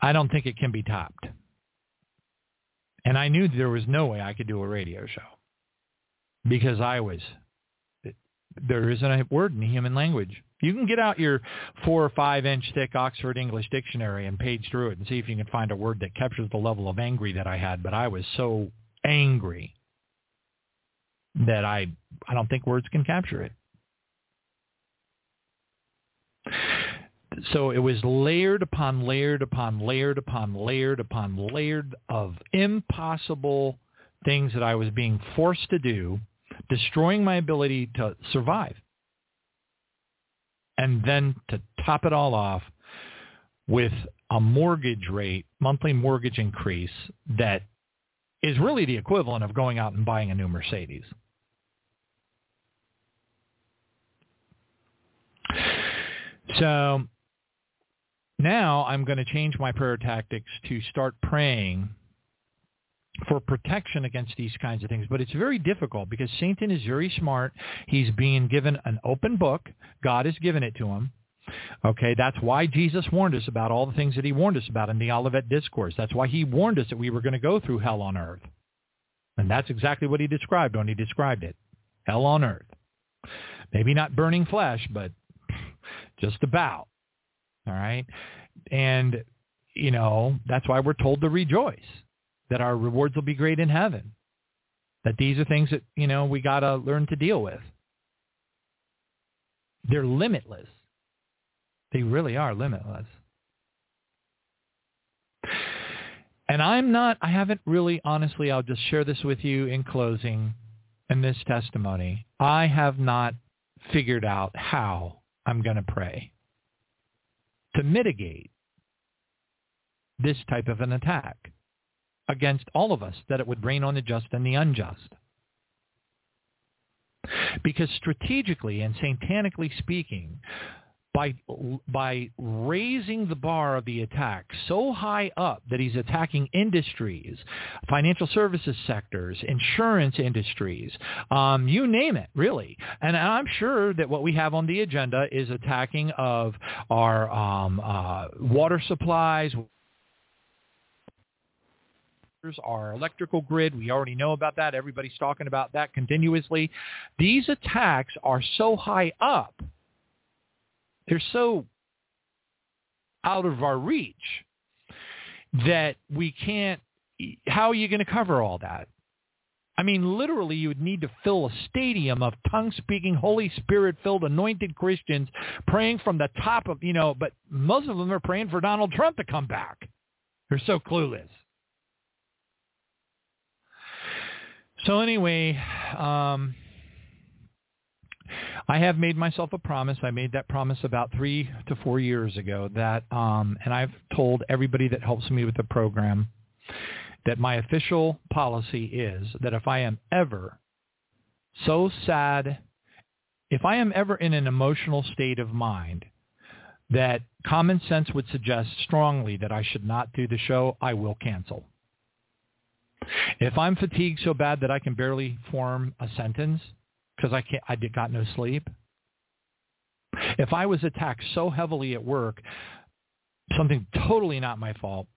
I don't think it can be topped. And I knew there was no way I could do a radio show because I was there isn't a word in human language. You can get out your four or five inch thick Oxford English dictionary and page through it and see if you can find a word that captures the level of angry that I had. But I was so angry that I I don't think words can capture it. So it was layered upon layered upon layered upon layered upon layered of impossible things that I was being forced to do, destroying my ability to survive. And then to top it all off with a mortgage rate, monthly mortgage increase that is really the equivalent of going out and buying a new Mercedes. So now I'm going to change my prayer tactics to start praying for protection against these kinds of things. But it's very difficult because Satan is very smart. He's being given an open book. God has given it to him. Okay, that's why Jesus warned us about all the things that he warned us about in the Olivet Discourse. That's why he warned us that we were going to go through hell on earth. And that's exactly what he described when he described it. Hell on earth. Maybe not burning flesh, but just about. All right? And, you know, that's why we're told to rejoice, that our rewards will be great in heaven, that these are things that, you know, we got to learn to deal with. They're limitless. They really are limitless. And I'm not, I haven't really, honestly, I'll just share this with you in closing in this testimony. I have not figured out how I'm going to pray to mitigate this type of an attack against all of us, that it would rain on the just and the unjust. Because strategically and satanically speaking, by by raising the bar of the attack so high up that he's attacking industries, financial services sectors, insurance industries, um, you name it, really. And I'm sure that what we have on the agenda is attacking of our um, uh, water supplies, our electrical grid. We already know about that. Everybody's talking about that continuously. These attacks are so high up they're so out of our reach that we can't how are you going to cover all that i mean literally you would need to fill a stadium of tongue speaking holy spirit filled anointed christians praying from the top of you know but most of them are praying for donald trump to come back they're so clueless so anyway um I have made myself a promise. I made that promise about three to four years ago that, um, and I've told everybody that helps me with the program that my official policy is that if I am ever so sad, if I am ever in an emotional state of mind that common sense would suggest strongly that I should not do the show, I will cancel. If I'm fatigued so bad that I can barely form a sentence, because I can't, I got no sleep. If I was attacked so heavily at work, something totally not my fault,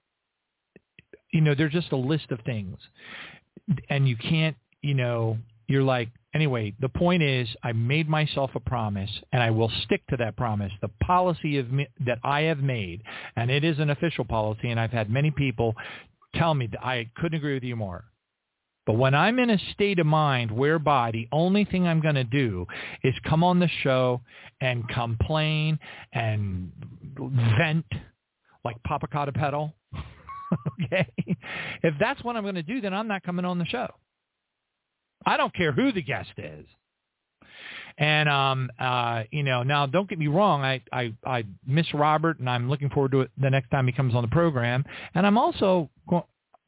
you know, there's just a list of things, and you can't, you know, you're like, anyway, the point is I made myself a promise and I will stick to that promise. The policy of me, that I have made, and it is an official policy, and I've had many people tell me that I couldn't agree with you more. But when I'm in a state of mind whereby the only thing I'm going to do is come on the show and complain and vent like Papa Pedal, okay? If that's what I'm going to do, then I'm not coming on the show. I don't care who the guest is. And um, uh, you know, now don't get me wrong, I, I I miss Robert, and I'm looking forward to it the next time he comes on the program. And I'm also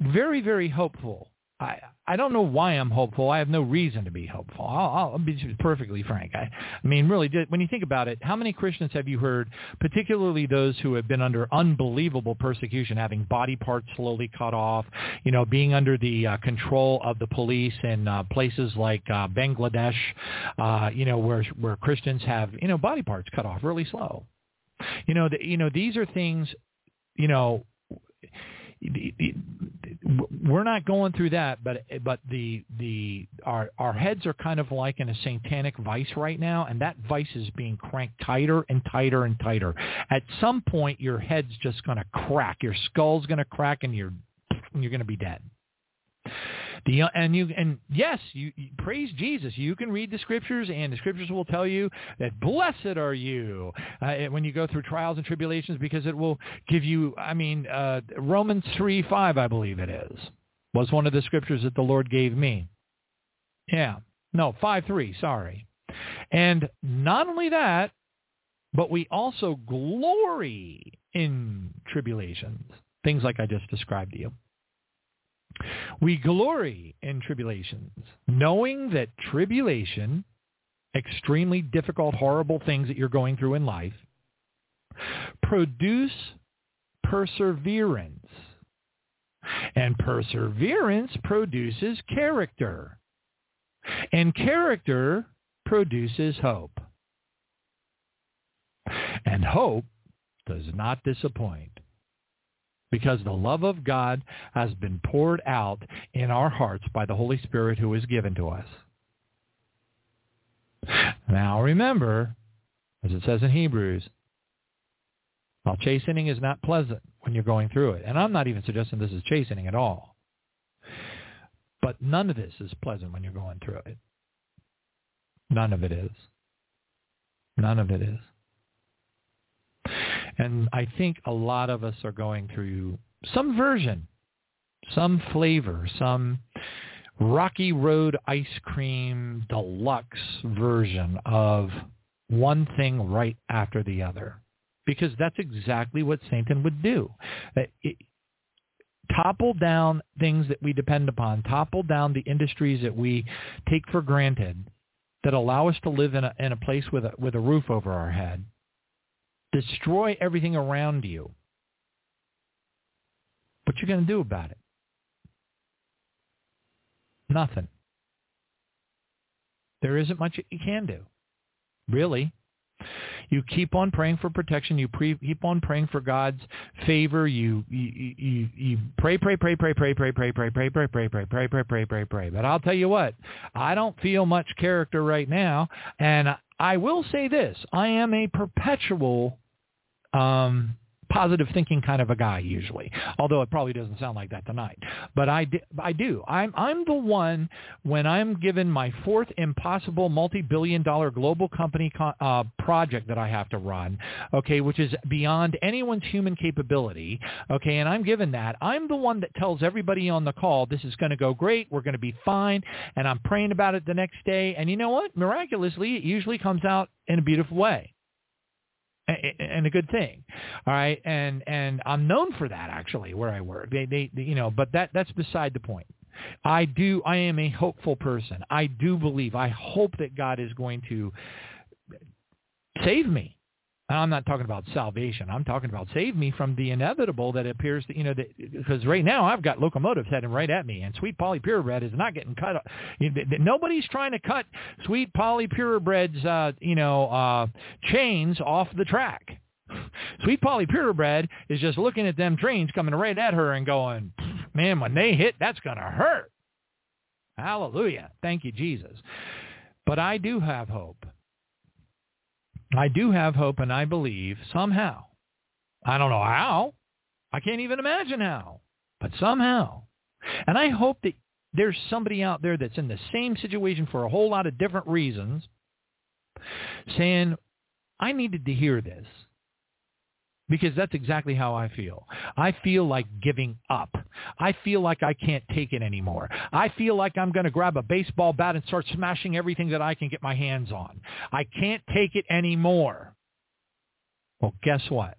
very very hopeful I I don't know why I'm hopeful. I have no reason to be hopeful. I'll, I'll be perfectly frank. I, I mean, really, when you think about it, how many Christians have you heard, particularly those who have been under unbelievable persecution, having body parts slowly cut off, you know, being under the uh, control of the police in uh, places like uh, Bangladesh, uh, you know, where where Christians have you know body parts cut off really slow. You know, the, you know these are things, you know we're not going through that, but but the the our our heads are kind of like in a satanic vice right now, and that vice is being cranked tighter and tighter and tighter. At some point, your head's just going to crack, your skull's going to crack, and you're you're going to be dead. The and you and yes, you, you, praise Jesus. You can read the scriptures, and the scriptures will tell you that blessed are you uh, when you go through trials and tribulations, because it will give you. I mean, uh, Romans three five, I believe it is, was one of the scriptures that the Lord gave me. Yeah, no five three. Sorry, and not only that, but we also glory in tribulations, things like I just described to you. We glory in tribulations, knowing that tribulation, extremely difficult, horrible things that you're going through in life, produce perseverance. And perseverance produces character. And character produces hope. And hope does not disappoint because the love of God has been poured out in our hearts by the Holy Spirit who is given to us. Now remember, as it says in Hebrews, while chastening is not pleasant when you're going through it, and I'm not even suggesting this is chastening at all, but none of this is pleasant when you're going through it. None of it is. None of it is. And I think a lot of us are going through some version, some flavor, some Rocky Road ice cream deluxe version of one thing right after the other. Because that's exactly what Satan would do. Uh, it, topple down things that we depend upon, topple down the industries that we take for granted that allow us to live in a, in a place with a, with a roof over our head destroy everything around you. What you going to do about it? Nothing. There isn't much you can do, really. You keep on praying for protection. You pre- keep on praying for God's favor. You, you you you pray, pray, pray, pray, pray, pray, pray, pray, pray, pray, pray, pray, pray, pray, pray, pray, pray. But I'll tell you what, I don't feel much character right now, and I will say this: I am a perpetual um, positive thinking kind of a guy usually, although it probably doesn't sound like that tonight. But I, I do. I'm, I'm the one when I'm given my fourth impossible multi-billion dollar global company co- uh, project that I have to run, okay, which is beyond anyone's human capability, okay, and I'm given that. I'm the one that tells everybody on the call, this is going to go great, we're going to be fine, and I'm praying about it the next day. And you know what? Miraculously, it usually comes out in a beautiful way and a good thing. All right, and and I'm known for that actually where I work. They, they they you know, but that that's beside the point. I do I am a hopeful person. I do believe. I hope that God is going to save me. I'm not talking about salvation. I'm talking about save me from the inevitable that appears to, you know, because right now I've got locomotives heading right at me, and Sweet Polly Purebred is not getting cut. Nobody's trying to cut Sweet Polly Purebred's, uh, you know, uh, chains off the track. Sweet Polly Purebred is just looking at them trains coming right at her and going, man, when they hit, that's going to hurt. Hallelujah. Thank you, Jesus. But I do have hope. I do have hope and I believe somehow. I don't know how. I can't even imagine how. But somehow. And I hope that there's somebody out there that's in the same situation for a whole lot of different reasons saying, I needed to hear this because that's exactly how I feel. I feel like giving up. I feel like I can't take it anymore. I feel like I'm going to grab a baseball bat and start smashing everything that I can get my hands on. I can't take it anymore. Well, guess what?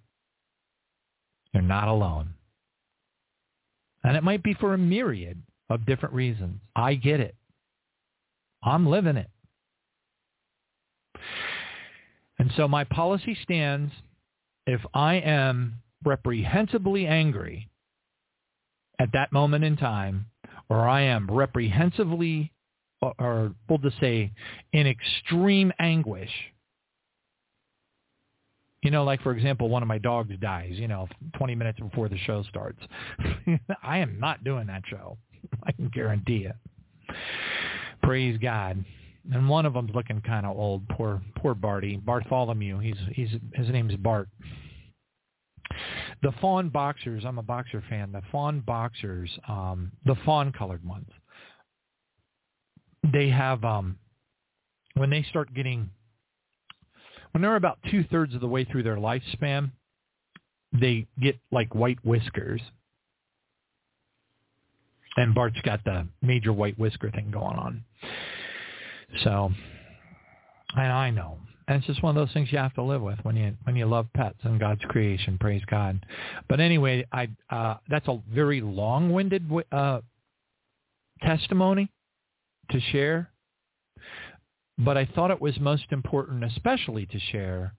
You're not alone. And it might be for a myriad of different reasons. I get it. I'm living it. And so my policy stands if I am reprehensibly angry at that moment in time, or I am reprehensively, or, or we'll just say in extreme anguish, You know, like for example, one of my dogs dies, you know, 20 minutes before the show starts. I am not doing that show. I can guarantee it. Praise God. And one of them's looking kind of old. Poor, poor Barty, Bartholomew. He's he's his name's Bart. The fawn boxers. I'm a boxer fan. The fawn boxers, um, the fawn colored ones. They have um, when they start getting when they're about two thirds of the way through their lifespan, they get like white whiskers. And Bart's got the major white whisker thing going on. So, and I know. And it's just one of those things you have to live with when you when you love pets and God's creation. Praise God. But anyway, I uh, that's a very long-winded uh, testimony to share but I thought it was most important, especially to share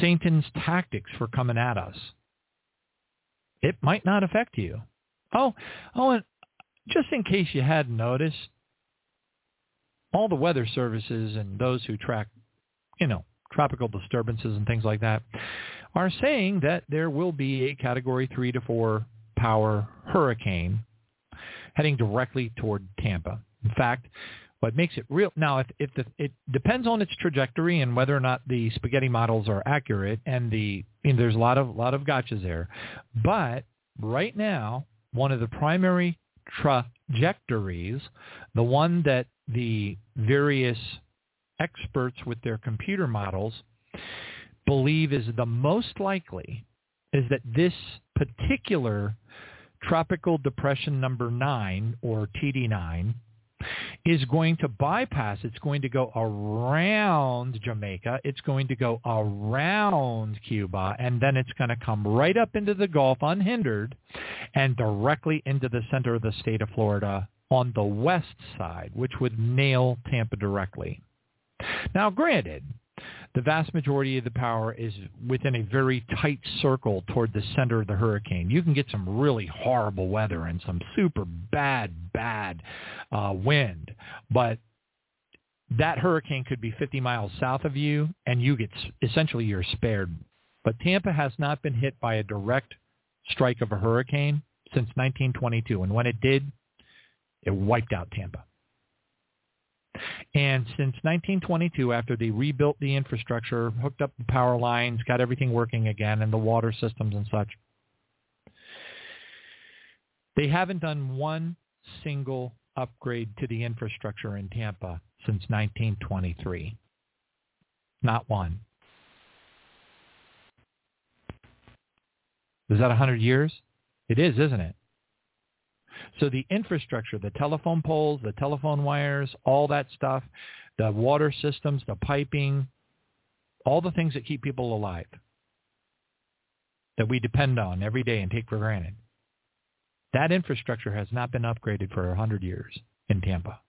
Satan's tactics for coming at us. It might not affect you. Oh, oh, and just in case you hadn't noticed, all the weather services and those who track, you know, tropical disturbances and things like that are saying that there will be a category three to four power hurricane heading directly toward Tampa. In fact, what makes it real now if, if the, it depends on its trajectory and whether or not the spaghetti models are accurate and the I mean, there's a lot of lot of gotchas there but right now one of the primary trajectories the one that the various experts with their computer models believe is the most likely is that this particular tropical depression number 9 or TD9 is going to bypass. It's going to go around Jamaica. It's going to go around Cuba, and then it's going to come right up into the Gulf unhindered and directly into the center of the state of Florida on the west side, which would nail Tampa directly. Now, granted, the vast majority of the power is within a very tight circle toward the center of the hurricane. You can get some really horrible weather and some super bad, bad uh, wind, but that hurricane could be 50 miles south of you, and you get essentially you're spared. But Tampa has not been hit by a direct strike of a hurricane since 1922, and when it did, it wiped out Tampa. And since 1922, after they rebuilt the infrastructure, hooked up the power lines, got everything working again, and the water systems and such, they haven't done one single upgrade to the infrastructure in Tampa since 1923. Not one. Is that 100 years? It is, isn't it? So the infrastructure, the telephone poles, the telephone wires, all that stuff, the water systems, the piping, all the things that keep people alive that we depend on every day and take for granted. That infrastructure has not been upgraded for 100 years in Tampa.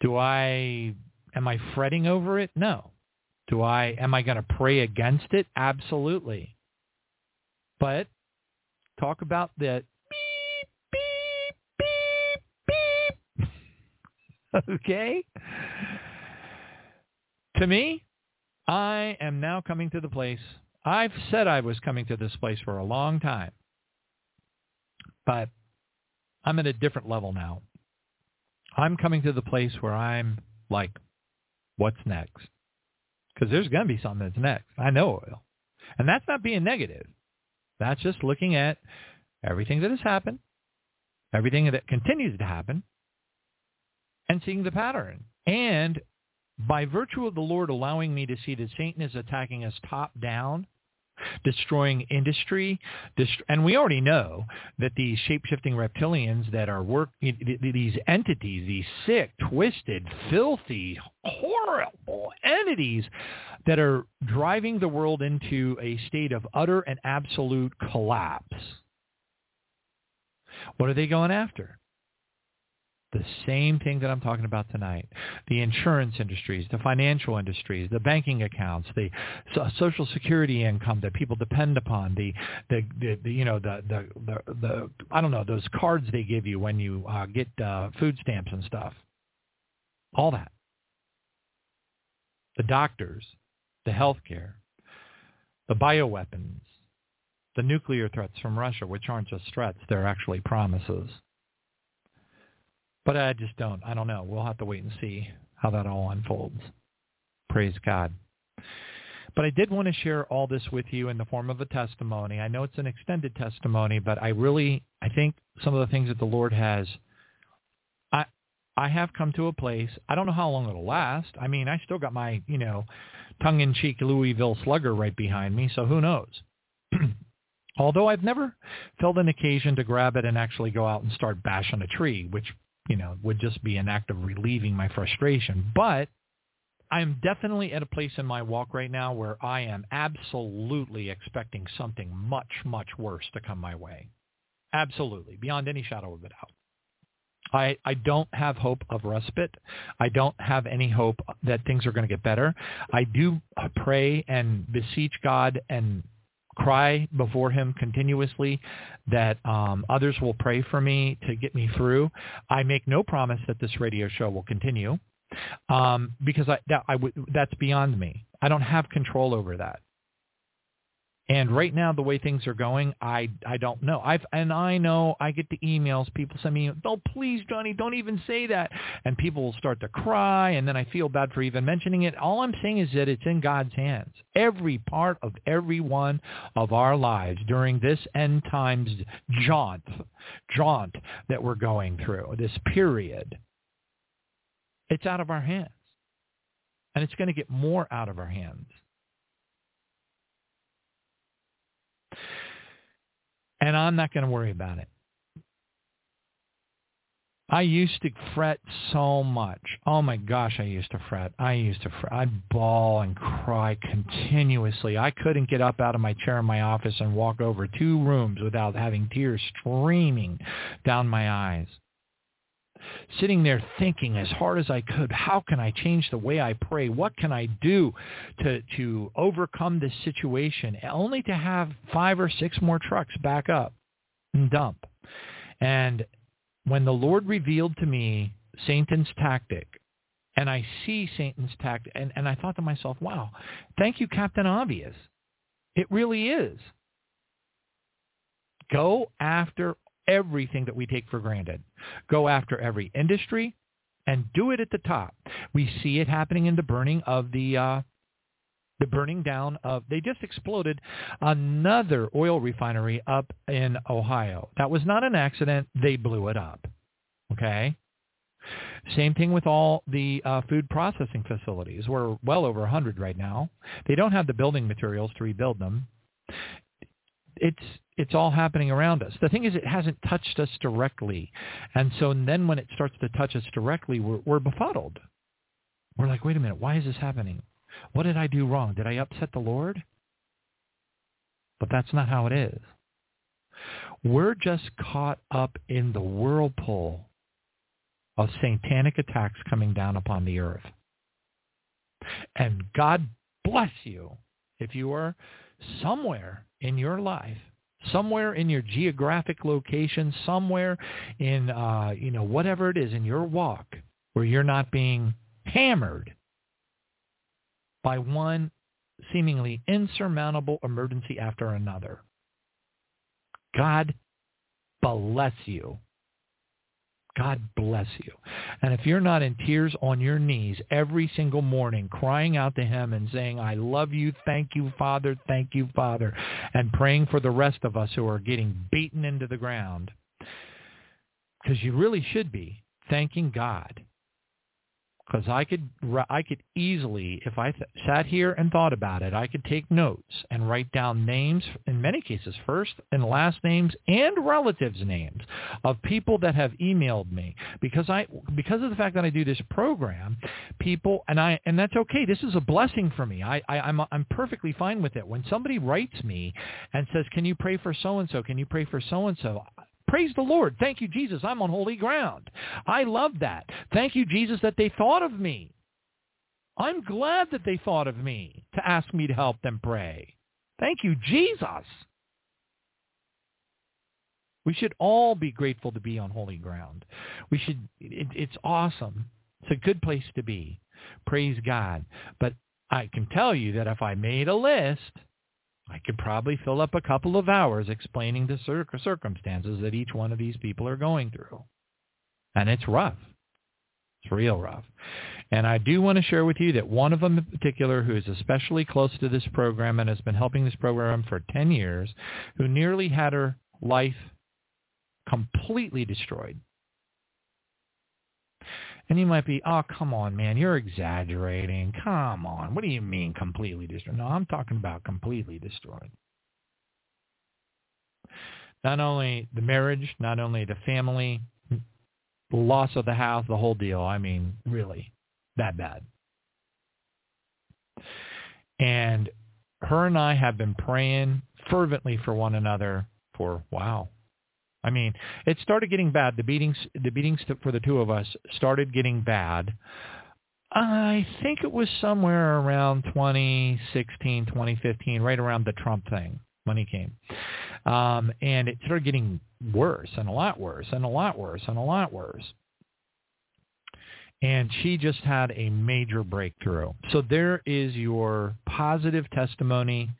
Do I, am I fretting over it? No. Do I, am I going to pray against it? Absolutely. But talk about that beep, beep, beep, beep. okay? To me, I am now coming to the place. I've said I was coming to this place for a long time. But I'm at a different level now. I'm coming to the place where I'm like, what's next? Because there's going to be something that's next. I know it will. And that's not being negative. That's just looking at everything that has happened, everything that continues to happen, and seeing the pattern. And by virtue of the Lord allowing me to see that Satan is attacking us top down, destroying industry, dest- and we already know that these shape-shifting reptilians that are work these entities, these sick, twisted, filthy, horrible entities that are driving the world into a state of utter and absolute collapse. What are they going after? The same thing that I'm talking about tonight. The insurance industries, the financial industries, the banking accounts, the social security income that people depend upon, the, the, the, the you know, the, the, the, the, I don't know, those cards they give you when you uh, get uh, food stamps and stuff. All that. the doctors, the healthcare, the bioweapons, the nuclear threats from Russia, which aren't just threats, they're actually promises. But I just don't. I don't know. We'll have to wait and see how that all unfolds. Praise God. But I did want to share all this with you in the form of a testimony. I know it's an extended testimony, but I really, I think some of the things that the Lord has, I, I have come to a place. I don't know how long it'll last. I mean, I still got my, you know, tongue-in-cheek Louisville Slugger right behind me, so who knows? Although I've never felt an occasion to grab it and actually go out and start bashing a tree, which, you know, would just be an act of relieving my frustration. But I'm definitely at a place in my walk right now where I am absolutely expecting something much, much worse to come my way. Absolutely, beyond any shadow of a doubt. I, I don't have hope of respite. I don't have any hope that things are going to get better. I do pray and beseech God and cry before him continuously that um, others will pray for me to get me through. I make no promise that this radio show will continue um, because I, that, I w- that's beyond me. I don't have control over that. And right now, the way things are going, I I don't know. I've and I know I get the emails. People send me, "Oh, please, Johnny, don't even say that." And people will start to cry, and then I feel bad for even mentioning it. All I'm saying is that it's in God's hands. Every part of every one of our lives during this end times jaunt, jaunt that we're going through, this period, it's out of our hands, and it's going to get more out of our hands. And I'm not going to worry about it. I used to fret so much. Oh my gosh, I used to fret. I used to fret. I'd bawl and cry continuously. I couldn't get up out of my chair in my office and walk over two rooms without having tears streaming down my eyes. Sitting there thinking as hard as I could, how can I change the way I pray? What can I do to, to overcome this situation? Only to have five or six more trucks back up and dump. And when the Lord revealed to me Satan's tactic, and I see Satan's tactic, and, and I thought to myself, wow, thank you, Captain Obvious. It really is. Go after everything that we take for granted. Go after every industry and do it at the top. We see it happening in the burning of the uh, the burning down of they just exploded another oil refinery up in Ohio. That was not an accident. They blew it up. Okay? Same thing with all the uh, food processing facilities. We're well over 100 right now. They don't have the building materials to rebuild them. It's it's all happening around us. The thing is, it hasn't touched us directly, and so then when it starts to touch us directly, we're, we're befuddled. We're like, wait a minute, why is this happening? What did I do wrong? Did I upset the Lord? But that's not how it is. We're just caught up in the whirlpool of satanic attacks coming down upon the earth. And God bless you if you are somewhere in your life, somewhere in your geographic location, somewhere in, uh, you know, whatever it is in your walk where you're not being hammered by one seemingly insurmountable emergency after another. God bless you. God bless you. And if you're not in tears on your knees every single morning, crying out to him and saying, I love you, thank you, Father, thank you, Father, and praying for the rest of us who are getting beaten into the ground, because you really should be thanking God because I could I could easily, if I th- sat here and thought about it, I could take notes and write down names, in many cases, first and last names and relatives' names of people that have emailed me because I because of the fact that I do this program, people and I and that's okay. This is a blessing for me. I, I I'm I'm perfectly fine with it. When somebody writes me and says, "Can you pray for so and so? Can you pray for so and so?" Praise the Lord. Thank you, Jesus. I'm on holy ground. I love that. Thank you, Jesus, that they thought of me. I'm glad that they thought of me to ask me to help them pray. Thank you, Jesus. We should all be grateful to be on holy ground. We should, it, it's awesome. It's a good place to be. Praise God. But I can tell you that if I made a list, I could probably fill up a couple of hours explaining the cir- circumstances that each one of these people are going through. And it's rough. It's real rough. And I do want to share with you that one of them in particular who is especially close to this program and has been helping this program for 10 years, who nearly had her life completely destroyed. And you might be, oh, come on, man, you're exaggerating. Come on. What do you mean completely destroyed? No, I'm talking about completely destroyed. Not only the marriage, not only the family, the loss of the house, the whole deal. I mean, really, that bad. And her and I have been praying fervently for one another for, wow, I mean, it started getting bad. The beatings, the beatings for the two of us started getting bad. I think it was somewhere around 2016, 2015, right around the Trump thing when he came. Um, and it started getting worse and a lot worse and a lot worse and a lot worse. And she just had a major breakthrough. So there is your positive testimony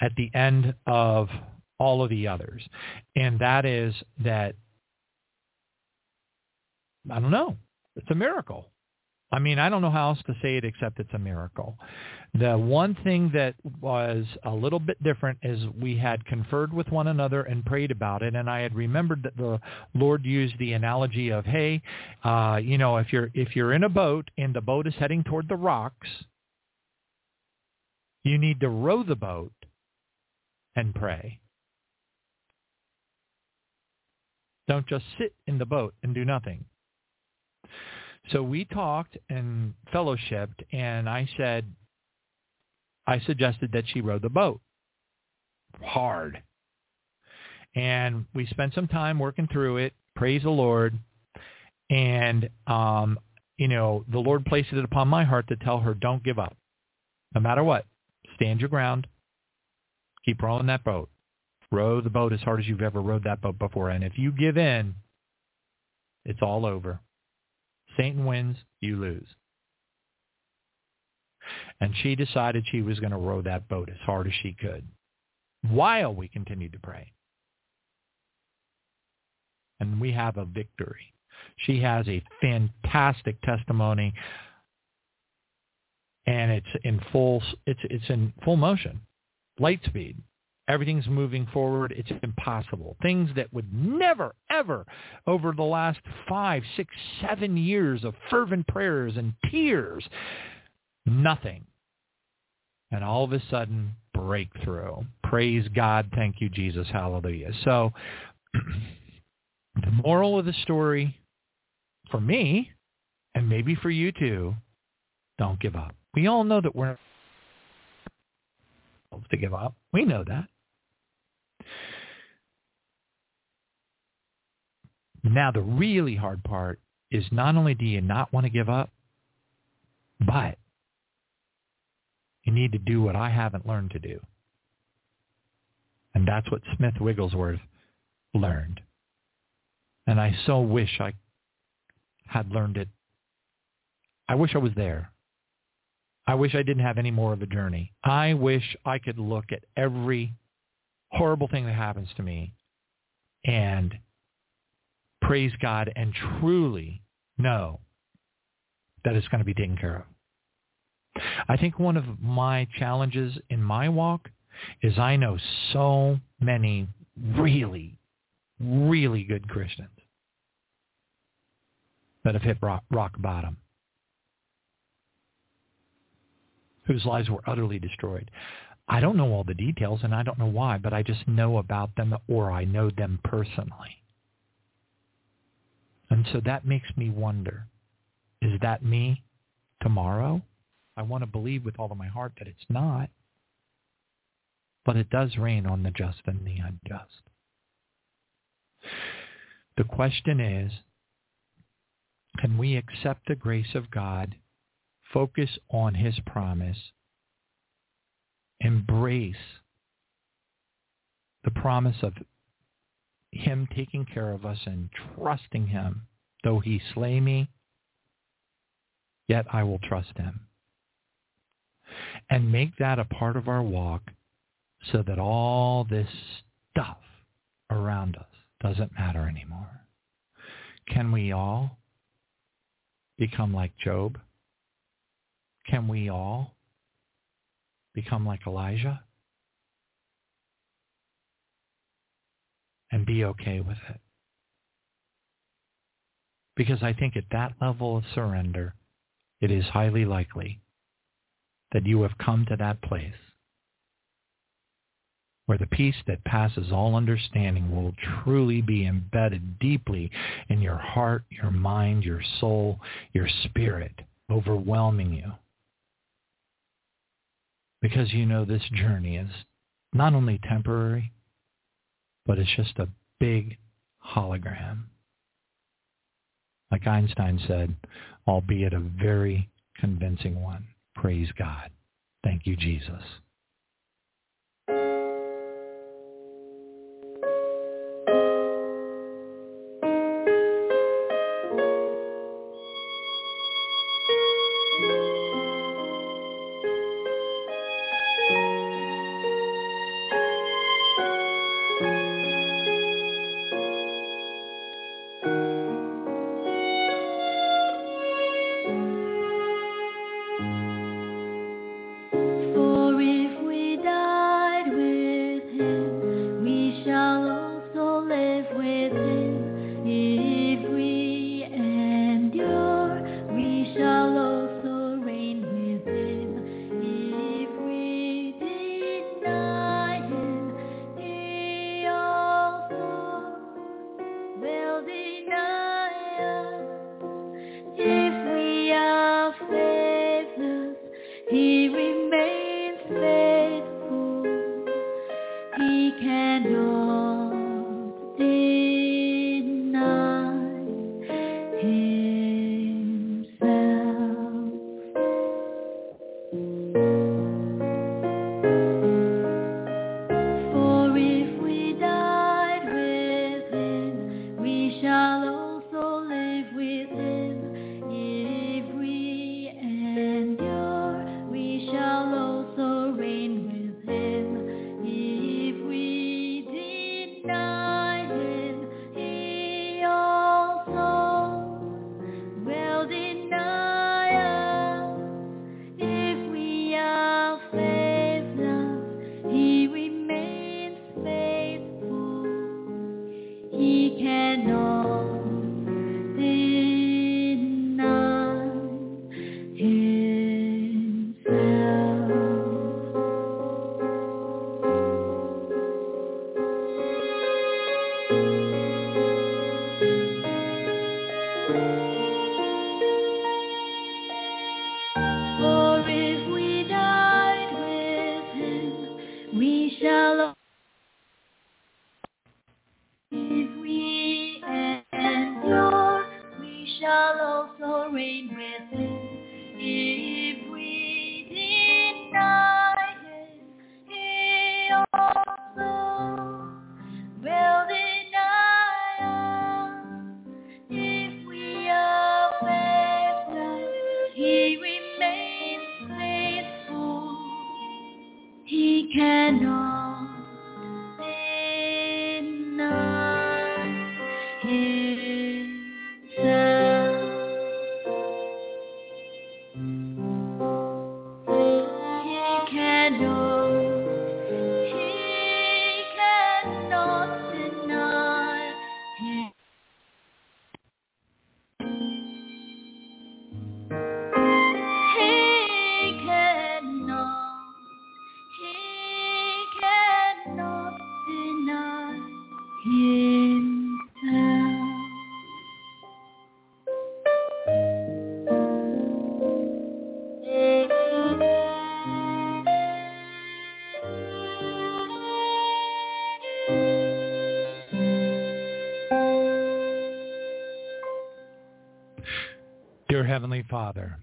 at the end of all of the others. And that is that, I don't know, it's a miracle. I mean, I don't know how else to say it except it's a miracle. The one thing that was a little bit different is we had conferred with one another and prayed about it, and I had remembered that the Lord used the analogy of, hey, uh, you know, if you're if you're in a boat and the boat is heading toward the rocks, you need to row the boat and pray. Don't just sit in the boat and do nothing. So we talked and fellowshipped, and I said, I suggested that she row the boat hard. And we spent some time working through it. Praise the Lord. And, um, you know, the Lord placed it upon my heart to tell her, don't give up. No matter what, stand your ground. Keep rowing that boat. Row the boat as hard as you've ever rowed that boat before. And if you give in, it's all over. Satan wins, you lose. And she decided she was going to row that boat as hard as she could while we continued to pray. And we have a victory. She has a fantastic testimony and it's in full it's it's in full motion light speed Everything's moving forward. It's impossible. Things that would never, ever, over the last five, six, seven years of fervent prayers and tears, nothing. And all of a sudden, breakthrough. Praise God. Thank you, Jesus. Hallelujah. So the moral of the story for me, and maybe for you too, don't give up. We all know that we're supposed to give up. We know that. Now, the really hard part is not only do you not want to give up, but you need to do what I haven't learned to do. And that's what Smith Wigglesworth learned. And I so wish I had learned it. I wish I was there. I wish I didn't have any more of a journey. I wish I could look at every horrible thing that happens to me and praise God and truly know that it's going to be taken care of. I think one of my challenges in my walk is I know so many really, really good Christians that have hit rock, rock bottom, whose lives were utterly destroyed. I don't know all the details and I don't know why, but I just know about them or I know them personally. And so that makes me wonder, is that me tomorrow? I want to believe with all of my heart that it's not. But it does rain on the just and the unjust. The question is, can we accept the grace of God, focus on his promise, embrace the promise of him taking care of us and trusting him. Though he slay me, yet I will trust him. and make that a part of our walk so that all this stuff around us doesn't matter anymore. Can we all become like Job? Can we all become like Elijah? And be okay with it. Because I think at that level of surrender, it is highly likely that you have come to that place where the peace that passes all understanding will truly be embedded deeply in your heart, your mind, your soul, your spirit, overwhelming you. Because you know this journey is not only temporary, but it's just a big hologram. Like Einstein said, albeit a very convincing one. Praise God. Thank you, Jesus. Heavenly Father,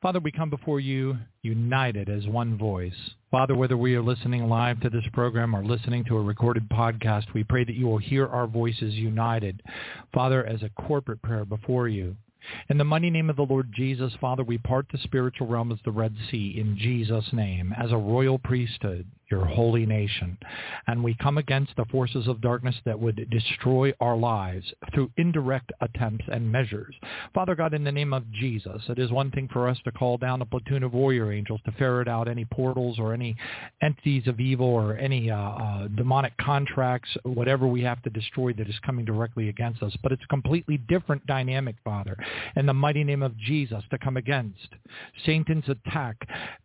Father, we come before you united as one voice. Father, whether we are listening live to this program or listening to a recorded podcast, we pray that you will hear our voices united. Father, as a corporate prayer before you, In the mighty name of the Lord Jesus, Father, we part the spiritual realm as the Red Sea in Jesus' name as a royal priesthood your holy nation. And we come against the forces of darkness that would destroy our lives through indirect attempts and measures. Father God, in the name of Jesus, it is one thing for us to call down a platoon of warrior angels to ferret out any portals or any entities of evil or any uh, uh, demonic contracts, whatever we have to destroy that is coming directly against us. But it's a completely different dynamic, Father, in the mighty name of Jesus to come against Satan's attack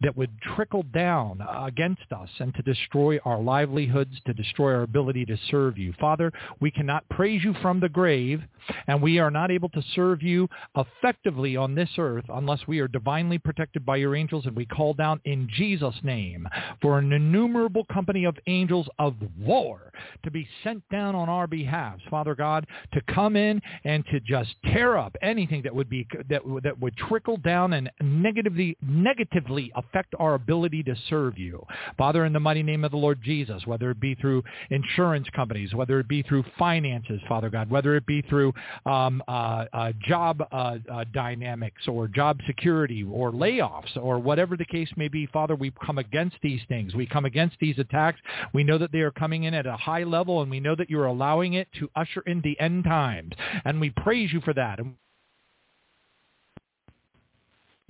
that would trickle down against us and to destroy our livelihoods, to destroy our ability to serve you. Father, we cannot praise you from the grave, and we are not able to serve you effectively on this earth unless we are divinely protected by your angels, and we call down in Jesus' name for an innumerable company of angels of war to be sent down on our behalf, Father God, to come in and to just tear up anything that would be that that would trickle down and negatively negatively affect our ability to serve you. Father, in the mighty name of the Lord Jesus, whether it be through insurance companies, whether it be through finances, Father God, whether it be through um, uh, uh, job uh, uh dynamics or job security or layoffs or whatever the case may be, Father, we come against these things. We come against these attacks. We know that they are coming in at a high level, and we know that you're allowing it to usher in the end times. And we praise you for that. And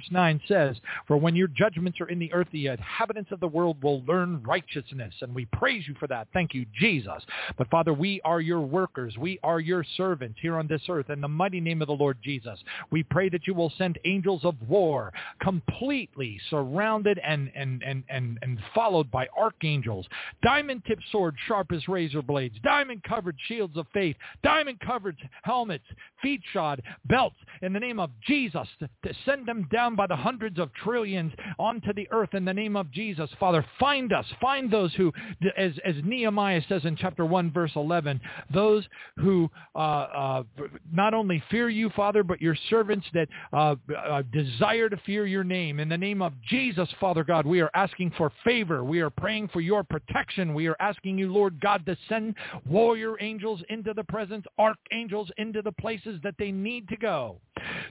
9 says, For when your judgments are in the earth, the inhabitants of the world will learn righteousness. And we praise you for that. Thank you, Jesus. But Father, we are your workers. We are your servants here on this earth. In the mighty name of the Lord Jesus, we pray that you will send angels of war completely surrounded and, and, and, and, and followed by archangels, diamond-tipped swords sharp as razor blades, diamond-covered shields of faith, diamond-covered helmets, feet shod, belts, in the name of Jesus, to send them down by the hundreds of trillions onto the earth in the name of Jesus. Father, find us. Find those who, as, as Nehemiah says in chapter 1, verse 11, those who uh, uh, not only fear you, Father, but your servants that uh, uh, desire to fear your name. In the name of Jesus, Father God, we are asking for favor. We are praying for your protection. We are asking you, Lord God, to send warrior angels into the presence, archangels into the places that they need to go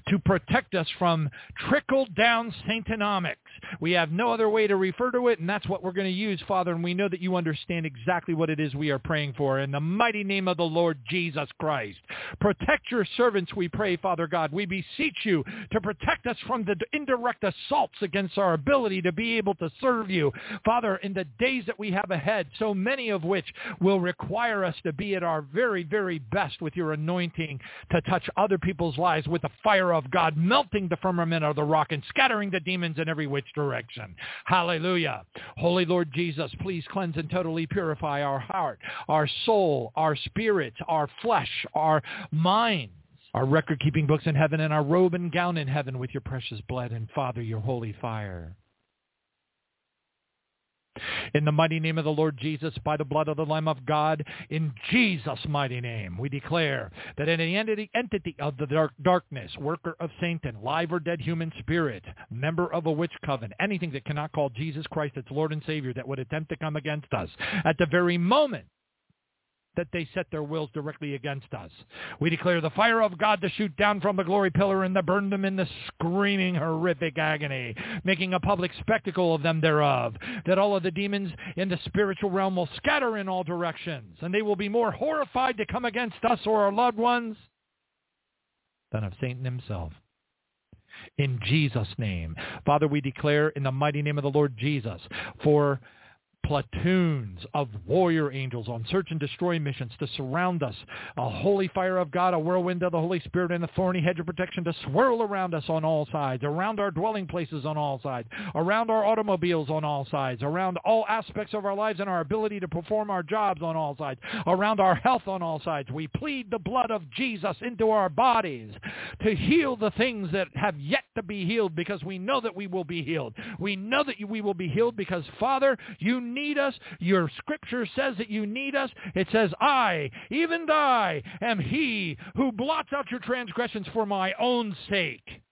to protect us from trickle-down Satanomics. We have no other way to refer to it, and that's what we're going to use, Father, and we know that you understand exactly what it is we are praying for. In the mighty name of the Lord Jesus Christ, protect your servants, we pray, Father God. We beseech you to protect us from the indirect assaults against our ability to be able to serve you. Father, in the days that we have ahead, so many of which will require us to be at our very, very best with your anointing to touch other people's lives with the fire of God, melting the firmament of the rock and scattering the demons in every which direction. Hallelujah. Holy Lord Jesus, please cleanse and totally purify our heart, our soul, our spirit, our flesh, our mind our record-keeping books in heaven and our robe and gown in heaven with your precious blood and Father, your holy fire. In the mighty name of the Lord Jesus, by the blood of the Lamb of God, in Jesus' mighty name, we declare that any entity, of the dark, darkness, worker of Satan, live or dead human spirit, member of a witch coven, anything that cannot call Jesus Christ its Lord and Savior that would attempt to come against us, at the very moment that they set their wills directly against us. We declare the fire of God to shoot down from the glory pillar and to burn them in the screaming horrific agony, making a public spectacle of them thereof, that all of the demons in the spiritual realm will scatter in all directions, and they will be more horrified to come against us or our loved ones than of Satan himself in Jesus' name. Father, we declare in the mighty name of the Lord Jesus for platoons of warrior angels on search and destroy missions to surround us. A holy fire of God, a whirlwind of the Holy Spirit, and a thorny hedge of protection to swirl around us on all sides, around our dwelling places on all sides, around our automobiles on all sides, around all aspects of our lives and our ability to perform our jobs on all sides, around our health on all sides. We plead the blood of Jesus into our bodies to heal the things that have yet to be healed because we know that we will be healed. We know that we will be healed because, Father, you need us. Your scripture says that you need us. It says, I, even I, am he who blots out your transgressions for my own sake.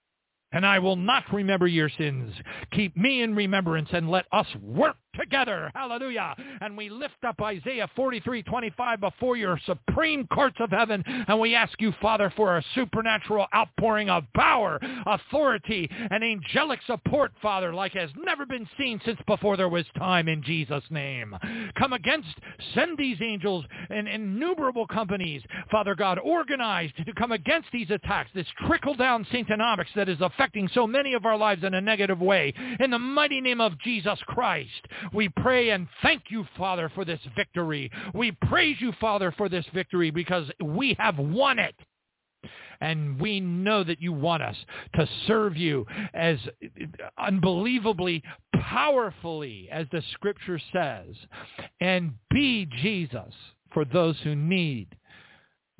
And I will not remember your sins. Keep me in remembrance and let us work together. Hallelujah. And we lift up Isaiah 43, 25 before your supreme courts of heaven. And we ask you, Father, for a supernatural outpouring of power, authority, and angelic support, Father, like has never been seen since before there was time in Jesus' name. Come against, send these angels in innumerable companies, Father God, organized to come against these attacks, this trickle-down Satanomics that is affecting so many of our lives in a negative way. In the mighty name of Jesus Christ, we pray and thank you, Father, for this victory. We praise you, Father, for this victory because we have won it. And we know that you want us to serve you as unbelievably powerfully as the scripture says and be Jesus for those who need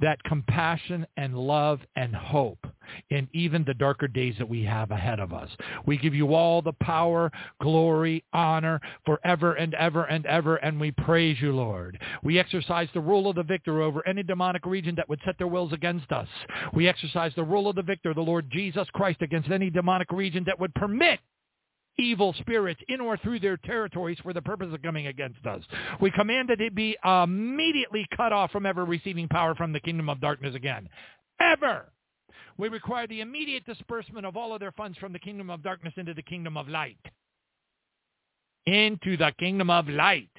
that compassion and love and hope in even the darker days that we have ahead of us. We give you all the power, glory, honor forever and ever and ever, and we praise you, Lord. We exercise the rule of the victor over any demonic region that would set their wills against us. We exercise the rule of the victor, the Lord Jesus Christ, against any demonic region that would permit evil spirits in or through their territories for the purpose of coming against us. We command that it be immediately cut off from ever receiving power from the kingdom of darkness again. Ever. We require the immediate disbursement of all of their funds from the kingdom of darkness into the kingdom of light. Into the kingdom of light.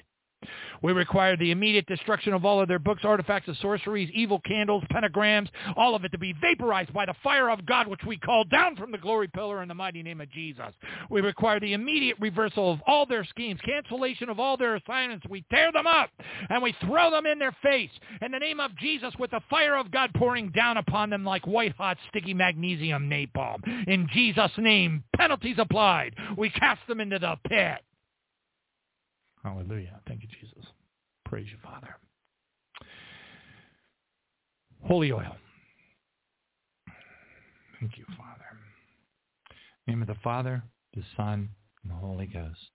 We require the immediate destruction of all of their books, artifacts of sorceries, evil candles, pentagrams, all of it to be vaporized by the fire of God, which we call down from the glory pillar in the mighty name of Jesus. We require the immediate reversal of all their schemes, cancellation of all their assignments. We tear them up and we throw them in their face in the name of Jesus with the fire of God pouring down upon them like white-hot sticky magnesium napalm. In Jesus' name, penalties applied. We cast them into the pit. Hallelujah. Thank you, Jesus. Praise you, Father. Holy oil. Thank you, Father. name of the Father, the Son, and the Holy Ghost.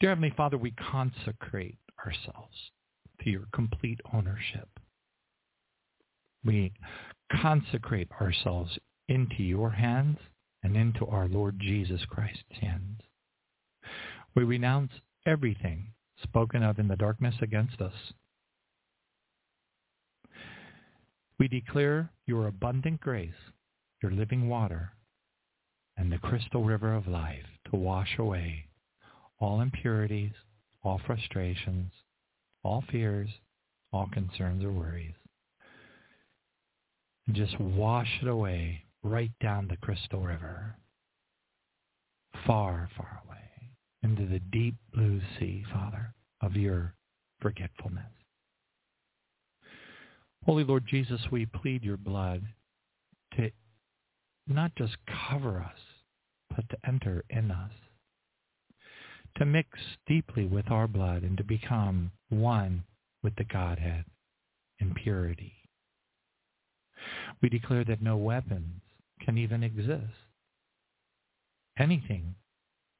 Dear Heavenly Father, we consecrate ourselves to your complete ownership. We consecrate ourselves into your hands and into our Lord Jesus Christ's hands. We renounce everything spoken of in the darkness against us. We declare your abundant grace, your living water, and the crystal river of life to wash away all impurities, all frustrations, all fears, all concerns or worries. And just wash it away right down the crystal river, far, far away into the deep blue sea, Father, of your forgetfulness. Holy Lord Jesus, we plead your blood to not just cover us, but to enter in us, to mix deeply with our blood and to become one with the Godhead in purity. We declare that no weapons can even exist. Anything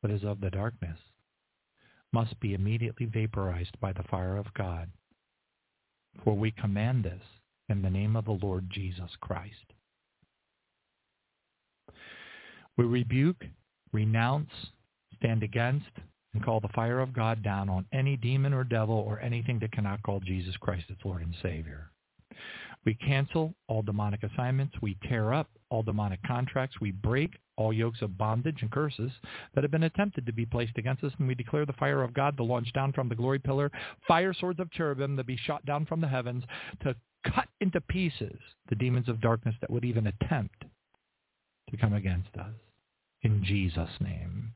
that is of the darkness must be immediately vaporized by the fire of God. For we command this in the name of the Lord Jesus Christ. We rebuke, renounce, stand against, and call the fire of God down on any demon or devil or anything that cannot call Jesus Christ its Lord and Savior. We cancel all demonic assignments. We tear up all demonic contracts. We break all yokes of bondage and curses that have been attempted to be placed against us. And we declare the fire of God to launch down from the glory pillar, fire swords of cherubim to be shot down from the heavens to cut into pieces the demons of darkness that would even attempt to come against us. In Jesus' name.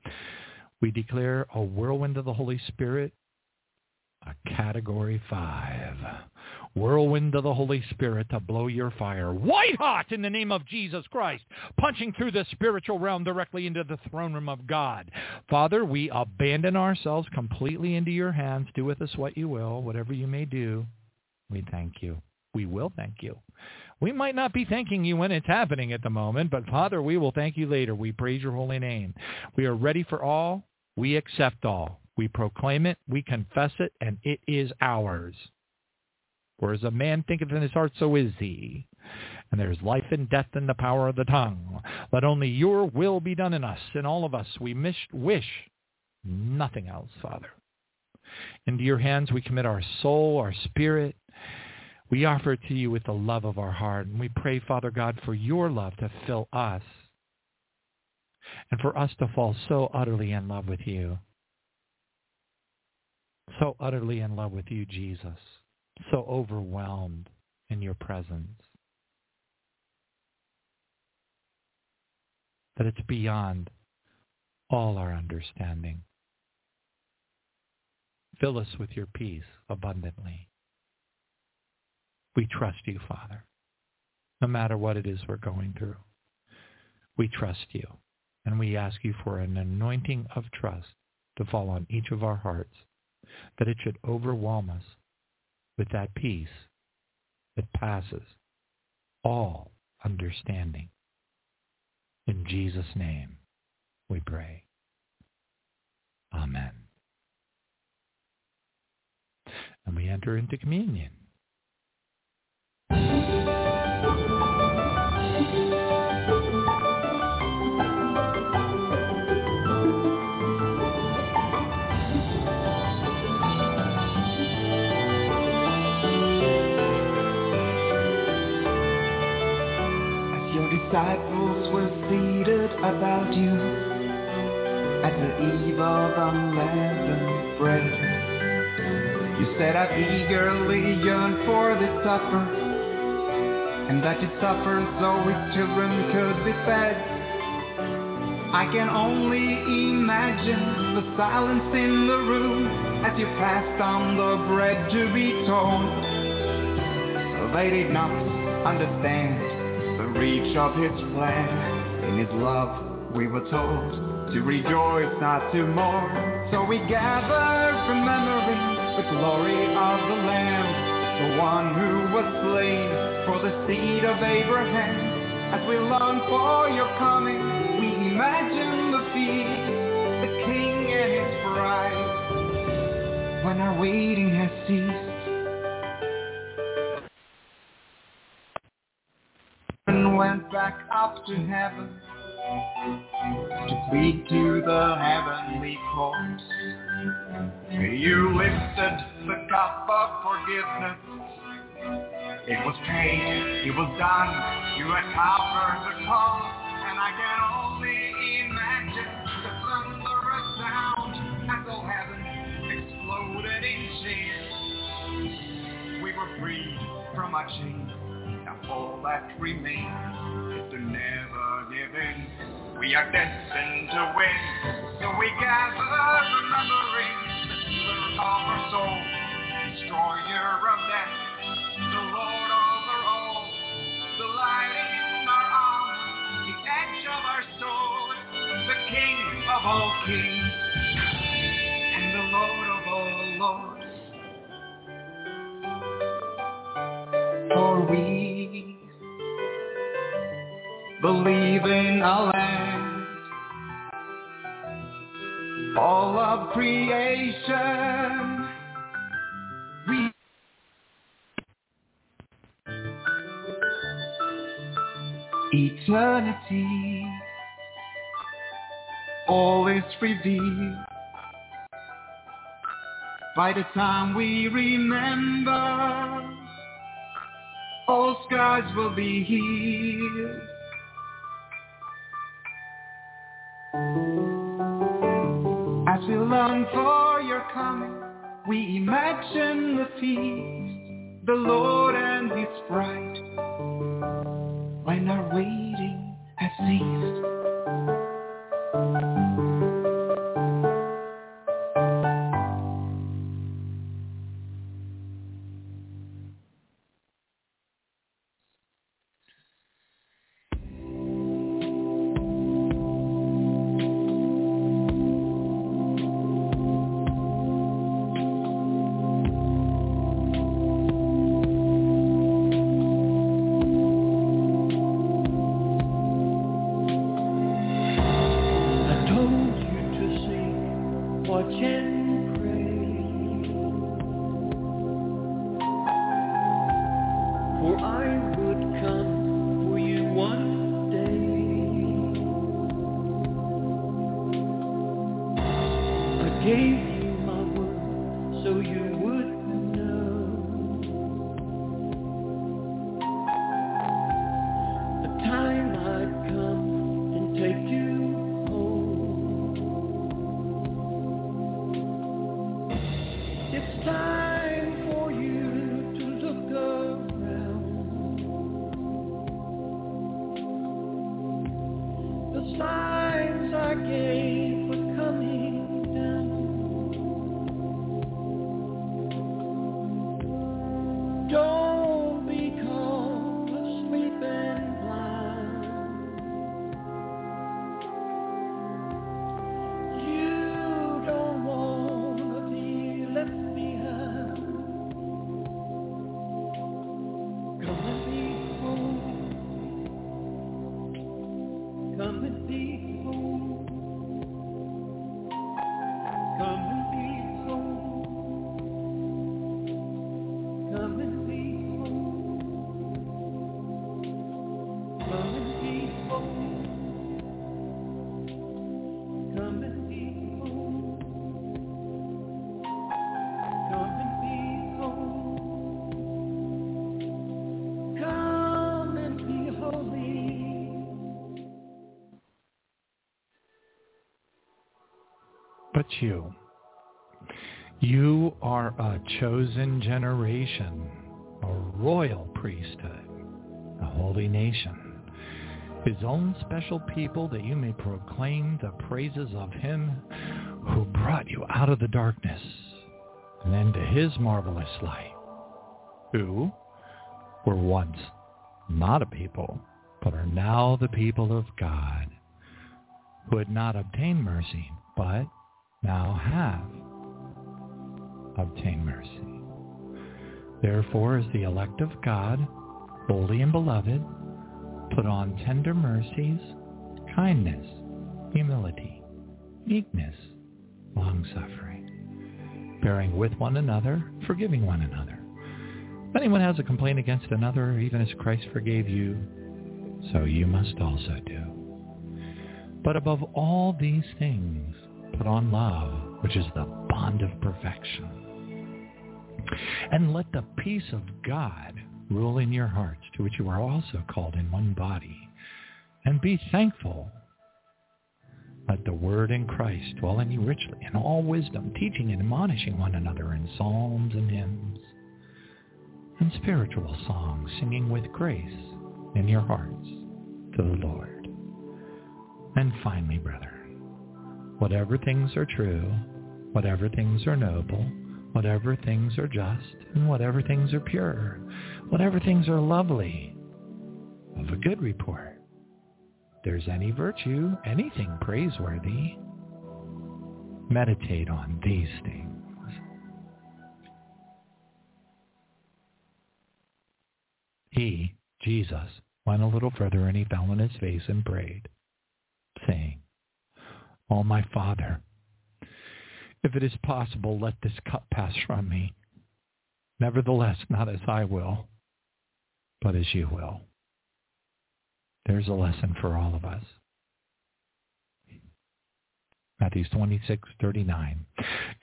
We declare a whirlwind of the Holy Spirit a category five. Whirlwind of the Holy Spirit to blow your fire white hot in the name of Jesus Christ, punching through the spiritual realm directly into the throne room of God. Father, we abandon ourselves completely into your hands. Do with us what you will, whatever you may do. We thank you. We will thank you. We might not be thanking you when it's happening at the moment, but Father, we will thank you later. We praise your holy name. We are ready for all. We accept all. We proclaim it, we confess it, and it is ours. For as a man thinketh in his heart, so is he. And there is life and death in the power of the tongue. Let only your will be done in us, in all of us. We wish nothing else, Father. Into your hands we commit our soul, our spirit. We offer it to you with the love of our heart. And we pray, Father God, for your love to fill us and for us to fall so utterly in love with you. So utterly in love with you, Jesus. So overwhelmed in your presence. That it's beyond all our understanding. Fill us with your peace abundantly. We trust you, Father, no matter what it is we're going through. We trust you, and we ask you for an anointing of trust to fall on each of our hearts, that it should overwhelm us with that peace that passes all understanding. In Jesus' name we pray. Amen. And we enter into communion. Disciples were seated about you at the eve of unleavened bread, you said I eagerly yearn for this supper, and that you suffer so his children could be fed. I can only imagine the silence in the room as you passed on the bread to be torn. They did not understand the reach of his plan. In his love, we were told to rejoice, not to mourn. So we gather, remembering the glory of the Lamb, the one who was slain for the seed of Abraham. As we long for your coming, we imagine the feast, the King and his bride. When our waiting has ceased, went back up to heaven to speak to the heavenly courts. You lifted the cup of forgiveness. It was paid, it was done, you had covered the cost, and I can only imagine the thunderous sound as though heaven exploded in cheers. We were freed from our chains, all that remains is to never give in. We are destined to win, so we gather the healer of our soul, destroyer of death, the Lord over all, the light in our armor, the edge of our sword, the King of all kings, and the Lord of all lords. For we believe in a land, all of creation. We eternity, all is revealed. By the time we remember, all scars will be healed. As we long for your coming, we imagine the feast, the Lord and his bride. When our waiting has ceased, But you, you are a chosen generation, a royal priesthood, a holy nation, his own special people that you may proclaim the praises of him who brought you out of the darkness and into his marvelous light, who were once not a people, but are now the people of God, who had not obtained mercy, but now have obtained mercy. Therefore, as the elect of God, holy and beloved, put on tender mercies, kindness, humility, meekness, long-suffering, bearing with one another, forgiving one another. If anyone has a complaint against another, even as Christ forgave you, so you must also do. But above all these things, put on love, which is the bond of perfection. And let the peace of God rule in your hearts, to which you are also called in one body. And be thankful. Let the word in Christ dwell in you richly in all wisdom, teaching and admonishing one another in psalms and hymns and spiritual songs, singing with grace in your hearts to the Lord. And finally, brethren, whatever things are true, whatever things are noble, whatever things are just, and whatever things are pure, whatever things are lovely, of a good report, there's any virtue, anything praiseworthy, meditate on these things. He, Jesus, went a little further and he fell on his face and prayed, saying, O my Father, if it is possible, let this cup pass from me. Nevertheless, not as I will, but as you will. There's a lesson for all of us. Matthew 26, 39.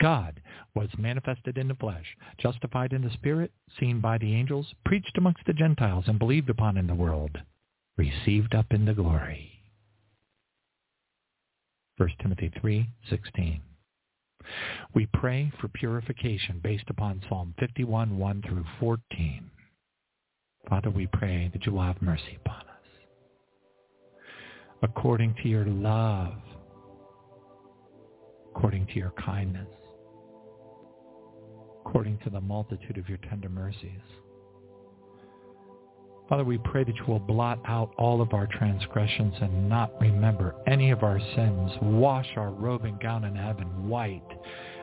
God was manifested in the flesh, justified in the spirit, seen by the angels, preached amongst the Gentiles, and believed upon in the world, received up into glory. 1 Timothy 3:16. We pray for purification based upon Psalm 51, 1 through 14. Father, we pray that you will have mercy upon us. According to your love, according to your kindness, according to the multitude of your tender mercies. Father, we pray that you will blot out all of our transgressions and not remember any of our sins. Wash our robe and gown in heaven white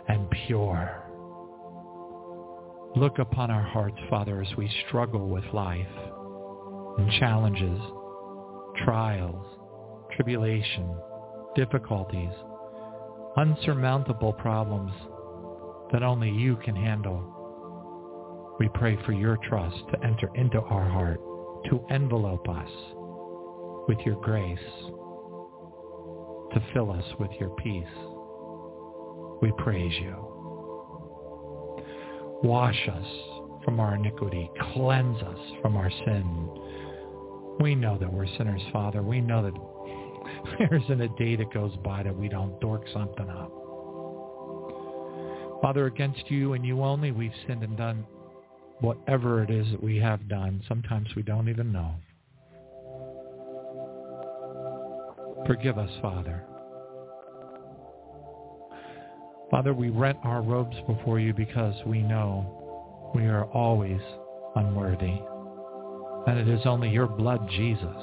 and pure. Look upon our hearts, Father, as we struggle with life and challenges, trials, tribulation, difficulties, unsurmountable problems that only you can handle. We pray for your trust to enter into our heart, to envelope us with your grace, to fill us with your peace, We praise you. Wash us from our iniquity. Cleanse us from our sin. We know that we're sinners, Father. We know that there isn't a day that goes by that we don't dork something up. Father, against you and you only, we've sinned and done whatever it is that we have done. Sometimes we don't even know. Forgive us, Father. Father, we rent our robes before you because we know we are always unworthy. And it is only your blood, Jesus,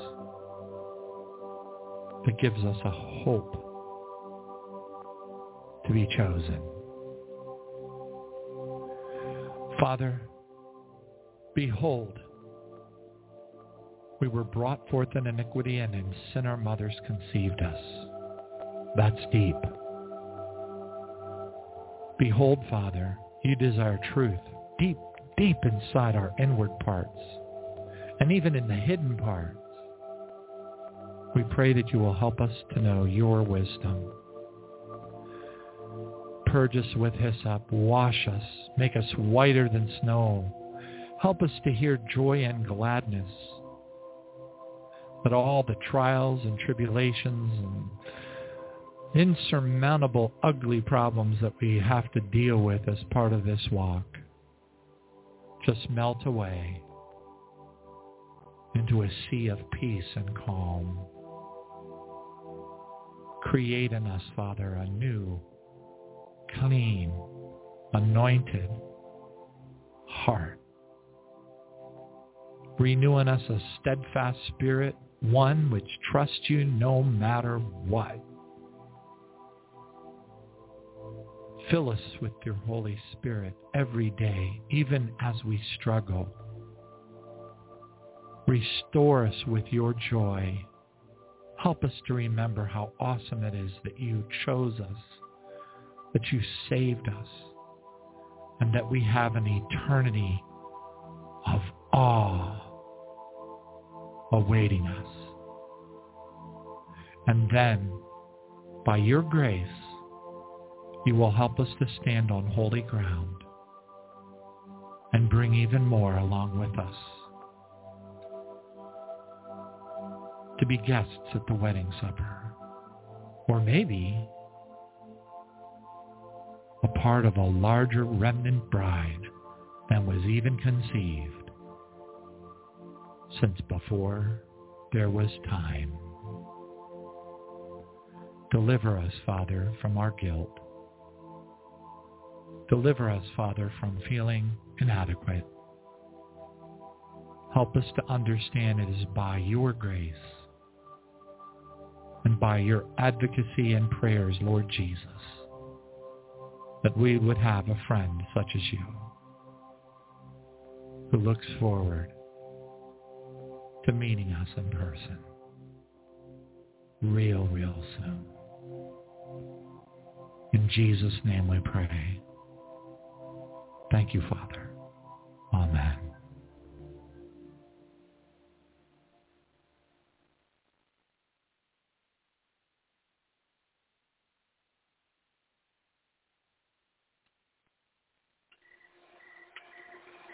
that gives us a hope to be chosen. Father, behold, we were brought forth in iniquity and in sin our mothers conceived us. That's deep. Behold, Father, you desire truth deep, deep inside our inward parts and even in the hidden parts. We pray that you will help us to know your wisdom. Purge us with hyssop, wash us, make us whiter than snow. Help us to hear joy and gladness. That all the trials and tribulations and insurmountable ugly problems that we have to deal with as part of this walk just melt away into a sea of peace and calm. Create in us, Father, a new, clean, anointed heart. Renew in us a steadfast spirit, one which trusts you no matter what. Fill us with your Holy Spirit every day, even as we struggle. Restore us with your joy. Help us to remember how awesome it is that you chose us, that you saved us, and that we have an eternity of awe awaiting us. And then, by your grace, you will help us to stand on holy ground and bring even more along with us. To be guests at the wedding supper. Or maybe a part of a larger remnant bride than was even conceived since before there was time. Deliver us, Father, from our guilt. Deliver us, Father, from feeling inadequate. Help us to understand it is by your grace and by your advocacy and prayers, Lord Jesus, that we would have a friend such as you who looks forward to meeting us in person real, real soon. In Jesus' name we pray. Thank you, Father. Amen.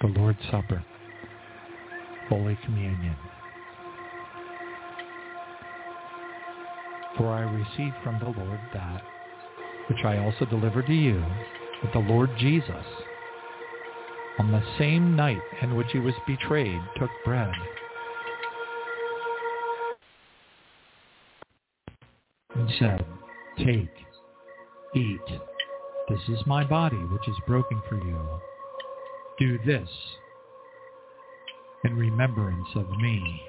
The Lord's Supper, Holy Communion. For I received from the Lord that which I also delivered to you, that the Lord Jesus, on the same night in which he was betrayed, took bread. And said, Take, eat. This is my body, which is broken for you. Do this in remembrance of me.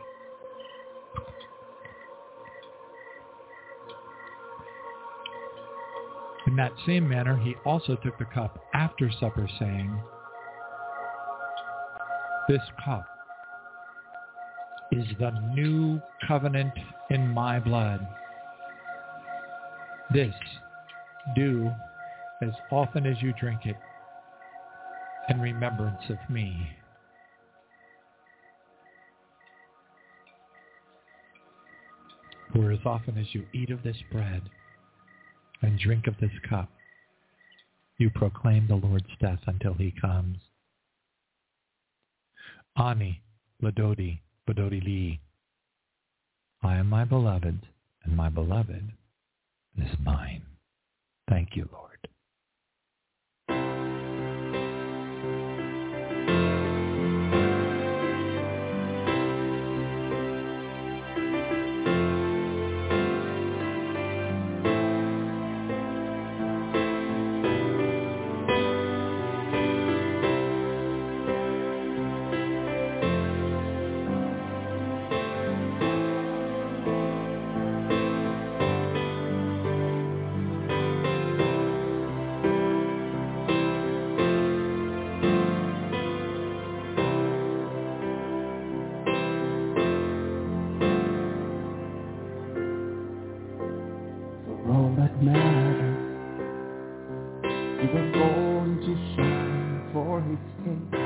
That same manner, he also took the cup after supper, saying, This cup is the new covenant in my blood. This do as often as you drink it in remembrance of me. For as often as you eat of this bread and drink of this cup. You proclaim the Lord's death until he comes. Ani, Ladodi, Bododi Li. I am my beloved, and my beloved is mine. Thank you, Lord. was going to shine for his sake.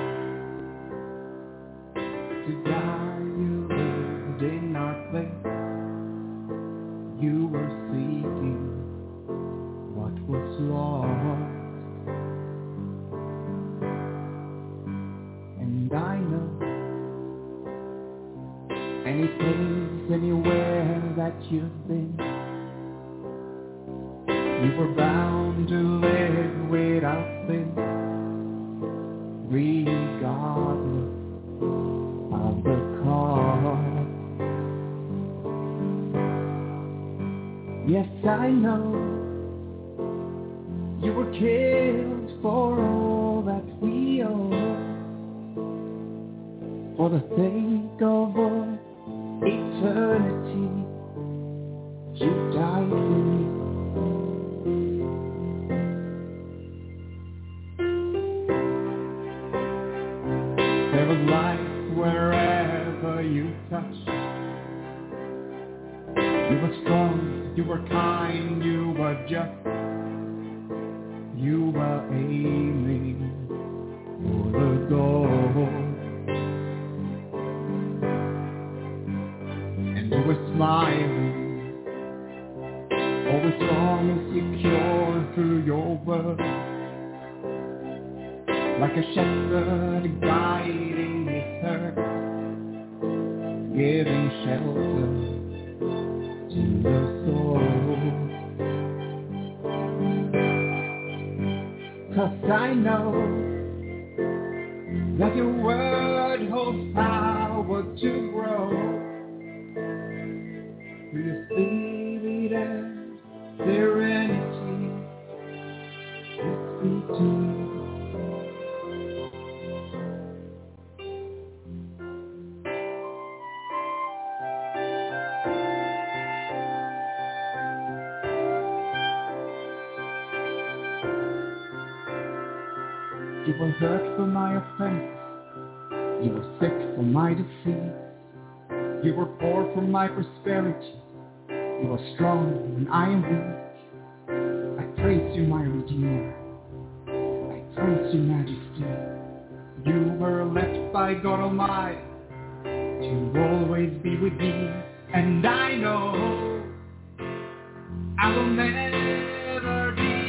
my prosperity. You are strong when I am weak. I praise you, my Redeemer. I praise you, Majesty. You were left by God Almighty to always be with me. And I know I will never be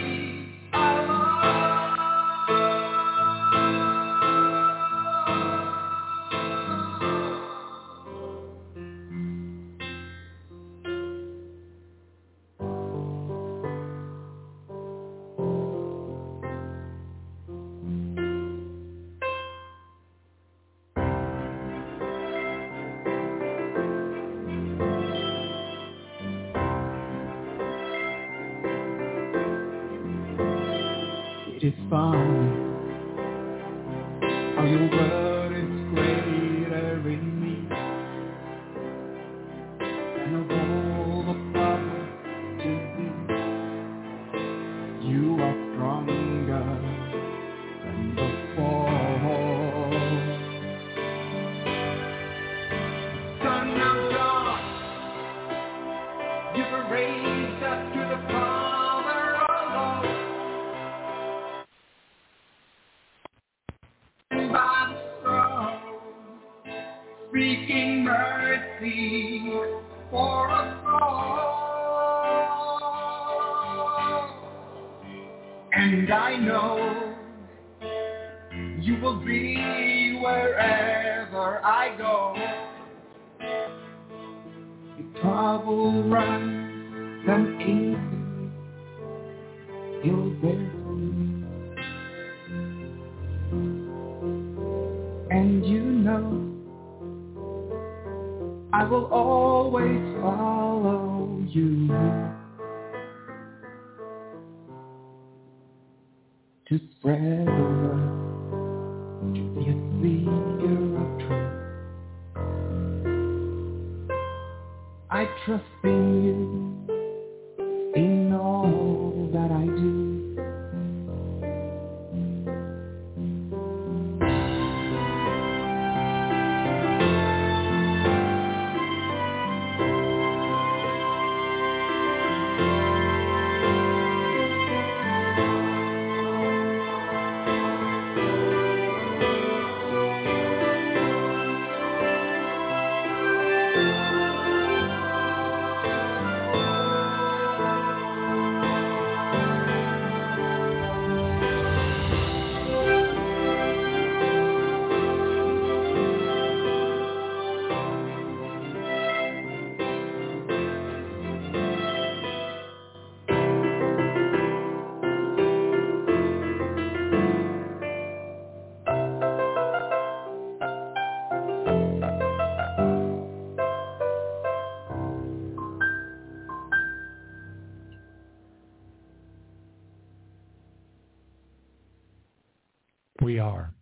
We are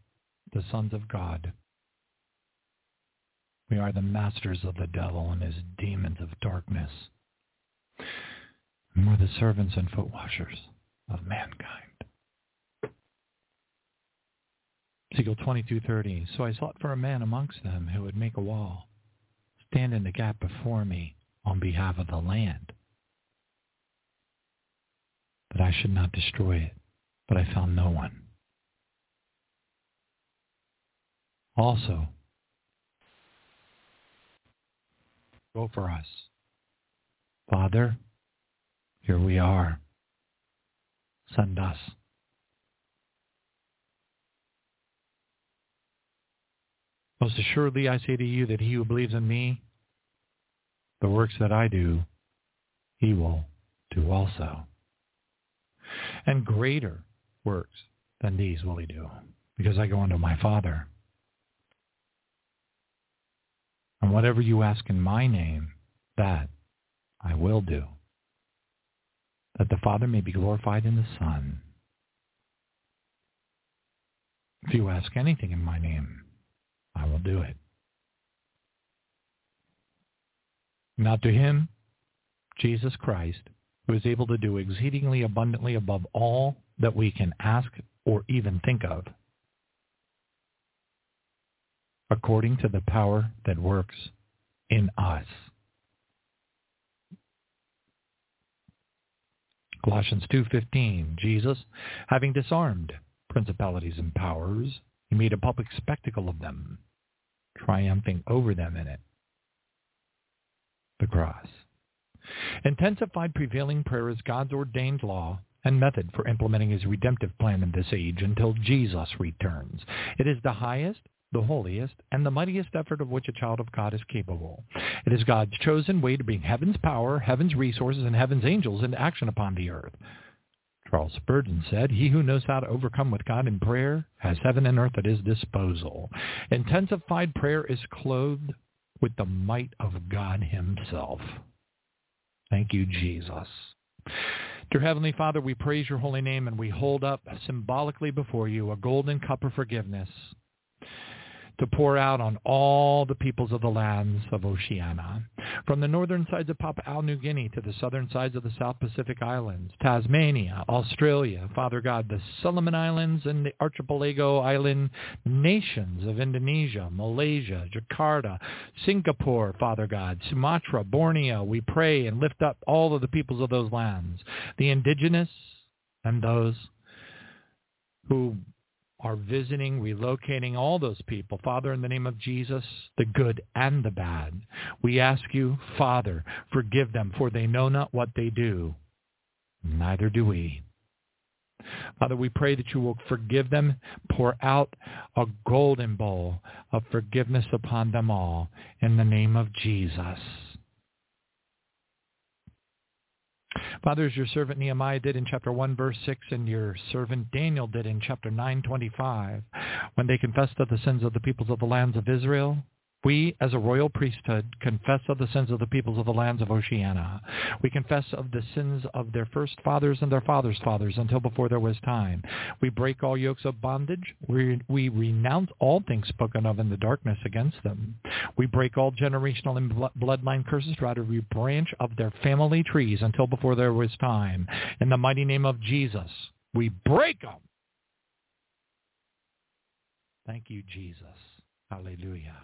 the sons of God. We are the masters of the devil and his demons of darkness. And we're the servants and foot washers of mankind. Ezekiel 22:30. So I sought for a man amongst them who would make a wall, stand in the gap before me on behalf of the land, that I should not destroy it. But I found no one. Also, go for us. Father, here we are. Send us. Most assuredly I say to you that he who believes in me, the works that I do, he will do also. And greater works than these will he do, because I go unto my Father. And whatever you ask in my name, that I will do, that the Father may be glorified in the Son. If you ask anything in my name, I will do it. Now to him, Jesus Christ, who is able to do exceedingly abundantly above all that we can ask or even think of, according to the power that works in us. Colossians 2:15 Jesus having disarmed principalities and powers he made a public spectacle of them triumphing over them in it the cross intensified prevailing prayer is God's ordained law and method for implementing his redemptive plan in this age until Jesus returns. It is the highest the holiest and the mightiest effort of which a child of God is capable. It is God's chosen way to bring heaven's power, heaven's resources, and heaven's angels into action upon the earth. Charles Spurgeon said, He who knows how to overcome with God in prayer has heaven and earth at his disposal. Intensified prayer is clothed with the might of God himself. Thank you, Jesus. Dear Heavenly Father, we praise your holy name and we hold up symbolically before you a golden cup of forgiveness to pour out on all the peoples of the lands of Oceania, from the northern sides of Papua New Guinea to the southern sides of the South Pacific Islands, Tasmania, Australia, Father God, the Solomon Islands and the archipelago island nations of Indonesia, Malaysia, Jakarta, Singapore, Father God, Sumatra, Borneo. We pray and lift up all of the peoples of those lands, the indigenous and those who are visiting, relocating all those people. Father, in the name of Jesus, the good and the bad, we ask you, Father, forgive them, for they know not what they do. Neither do we. Father, we pray that you will forgive them, pour out a golden bowl of forgiveness upon them all in the name of Jesus. Father, as your servant Nehemiah did in chapter 1, verse 6, and your servant Daniel did in chapter 9, 25, when they confessed of the sins of the peoples of the lands of Israel, we, as a royal priesthood, confess of the sins of the peoples of the lands of Oceania. We confess of the sins of their first fathers and their fathers' fathers until before there was time. We break all yokes of bondage. We, we renounce all things spoken of in the darkness against them. We break all generational and bloodline curses throughout every branch of their family trees until before there was time. In the mighty name of Jesus, we break them. Thank you, Jesus. Hallelujah.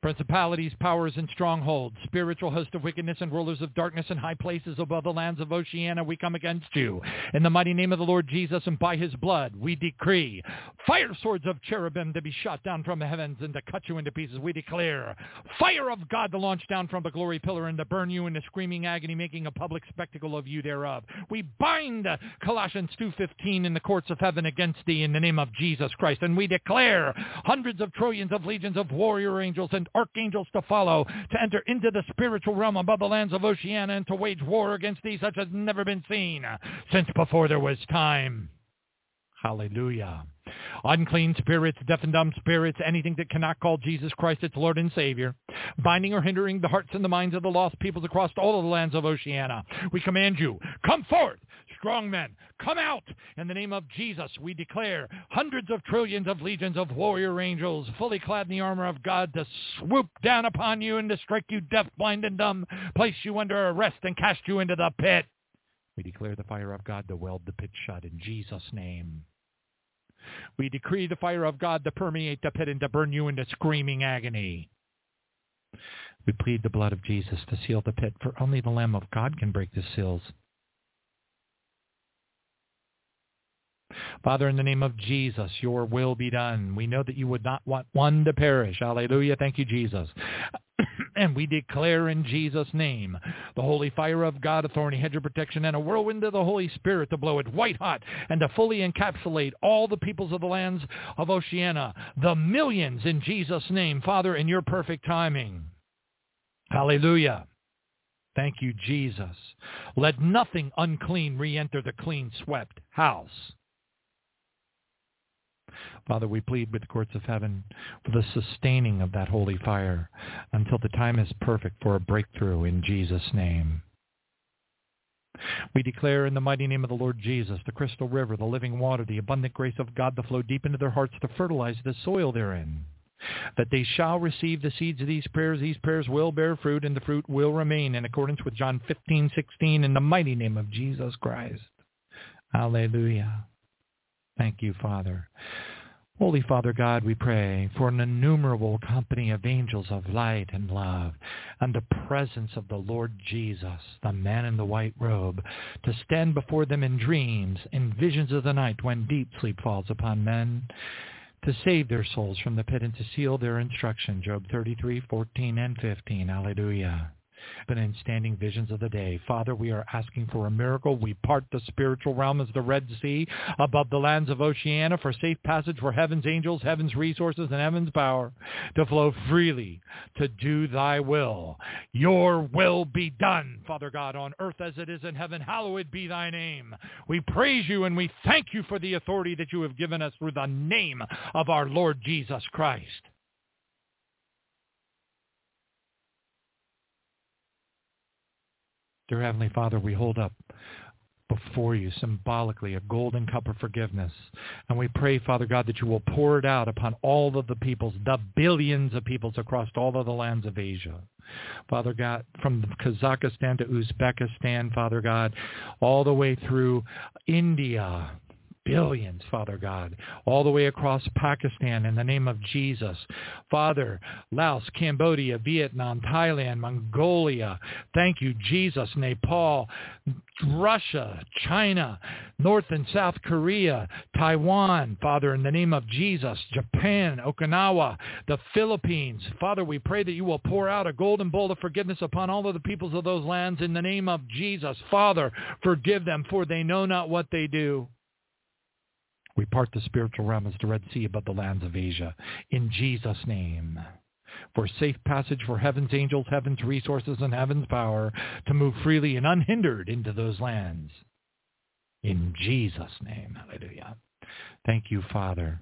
Principalities, powers, and strongholds, spiritual host of wickedness and rulers of darkness in high places above the lands of Oceania, we come against you. In the mighty name of the Lord Jesus and by his blood, we decree fire swords of cherubim to be shot down from the heavens and to cut you into pieces. We declare fire of God to launch down from the glory pillar and to burn you into screaming agony, making a public spectacle of you thereof. We bind Colossians 2.15 in the courts of heaven against thee in the name of Jesus Christ. And we declare hundreds of trillions of legions of warrior angels and archangels to follow, to enter into the spiritual realm above the lands of Oceania and to wage war against thee such as never been seen since before there was time. Hallelujah. Unclean spirits, deaf and dumb spirits, anything that cannot call Jesus Christ its Lord and Savior, binding or hindering the hearts and the minds of the lost peoples across all of the lands of Oceania. We command you, come forth, strong men, come out. In the name of Jesus, we declare hundreds of trillions of legions of warrior angels, fully clad in the armor of God, to swoop down upon you and to strike you deaf, blind, and dumb, place you under arrest, and cast you into the pit. We declare the fire of God to weld the pit shut in Jesus' name. We decree the fire of God to permeate the pit and to burn you into screaming agony. We plead the blood of Jesus to seal the pit, for only the Lamb of God can break the seals. Father, in the name of Jesus, your will be done. We know that you would not want one to perish. Hallelujah. Thank you, Jesus. and we declare in Jesus' name the holy fire of God, a thorny hedge of protection, and a whirlwind of the Holy Spirit to blow it white hot and to fully encapsulate all the peoples of the lands of Oceania, the millions in Jesus' name, Father, in your perfect timing. Hallelujah. Thank you, Jesus. Let nothing unclean re-enter the clean swept house. Father, we plead with the courts of heaven for the sustaining of that holy fire until the time is perfect for a breakthrough in Jesus' name. We declare in the mighty name of the Lord Jesus, the crystal river, the living water, the abundant grace of God to flow deep into their hearts to fertilize the soil therein, that they shall receive the seeds of these prayers. These prayers will bear fruit, and the fruit will remain in accordance with John 15, 16, in the mighty name of Jesus Christ. Hallelujah. Thank you, Father. Holy Father God, we pray for an innumerable company of angels of light and love and the presence of the Lord Jesus, the man in the white robe, to stand before them in dreams, in visions of the night when deep sleep falls upon men, to save their souls from the pit and to seal their instruction. Job 33, 14 and 15. Hallelujah but in standing visions of the day. Father, we are asking for a miracle. We part the spiritual realm as the Red Sea above the lands of Oceania for safe passage for heaven's angels, heaven's resources, and heaven's power to flow freely to do thy will. Your will be done, Father God, on earth as it is in heaven. Hallowed be thy name. We praise you and we thank you for the authority that you have given us through the name of our Lord Jesus Christ. Dear Heavenly Father, we hold up before you symbolically a golden cup of forgiveness. And we pray, Father God, that you will pour it out upon all of the peoples, the billions of peoples across all of the lands of Asia. Father God, from Kazakhstan to Uzbekistan, Father God, all the way through India, billions, Father God, all the way across Pakistan in the name of Jesus. Father, Laos, Cambodia, Vietnam, Thailand, Mongolia. Thank you, Jesus, Nepal, Russia, China, North and South Korea, Taiwan, Father, in the name of Jesus, Japan, Okinawa, the Philippines. Father, we pray that you will pour out a golden bowl of forgiveness upon all of the peoples of those lands in the name of Jesus. Father, forgive them, for they know not what they do. We part the spiritual realm as the Red Sea above the lands of Asia. In Jesus' name for safe passage for heaven's angels, heaven's resources, and heaven's power to move freely and unhindered into those lands. In Jesus' name, hallelujah. Thank you, Father.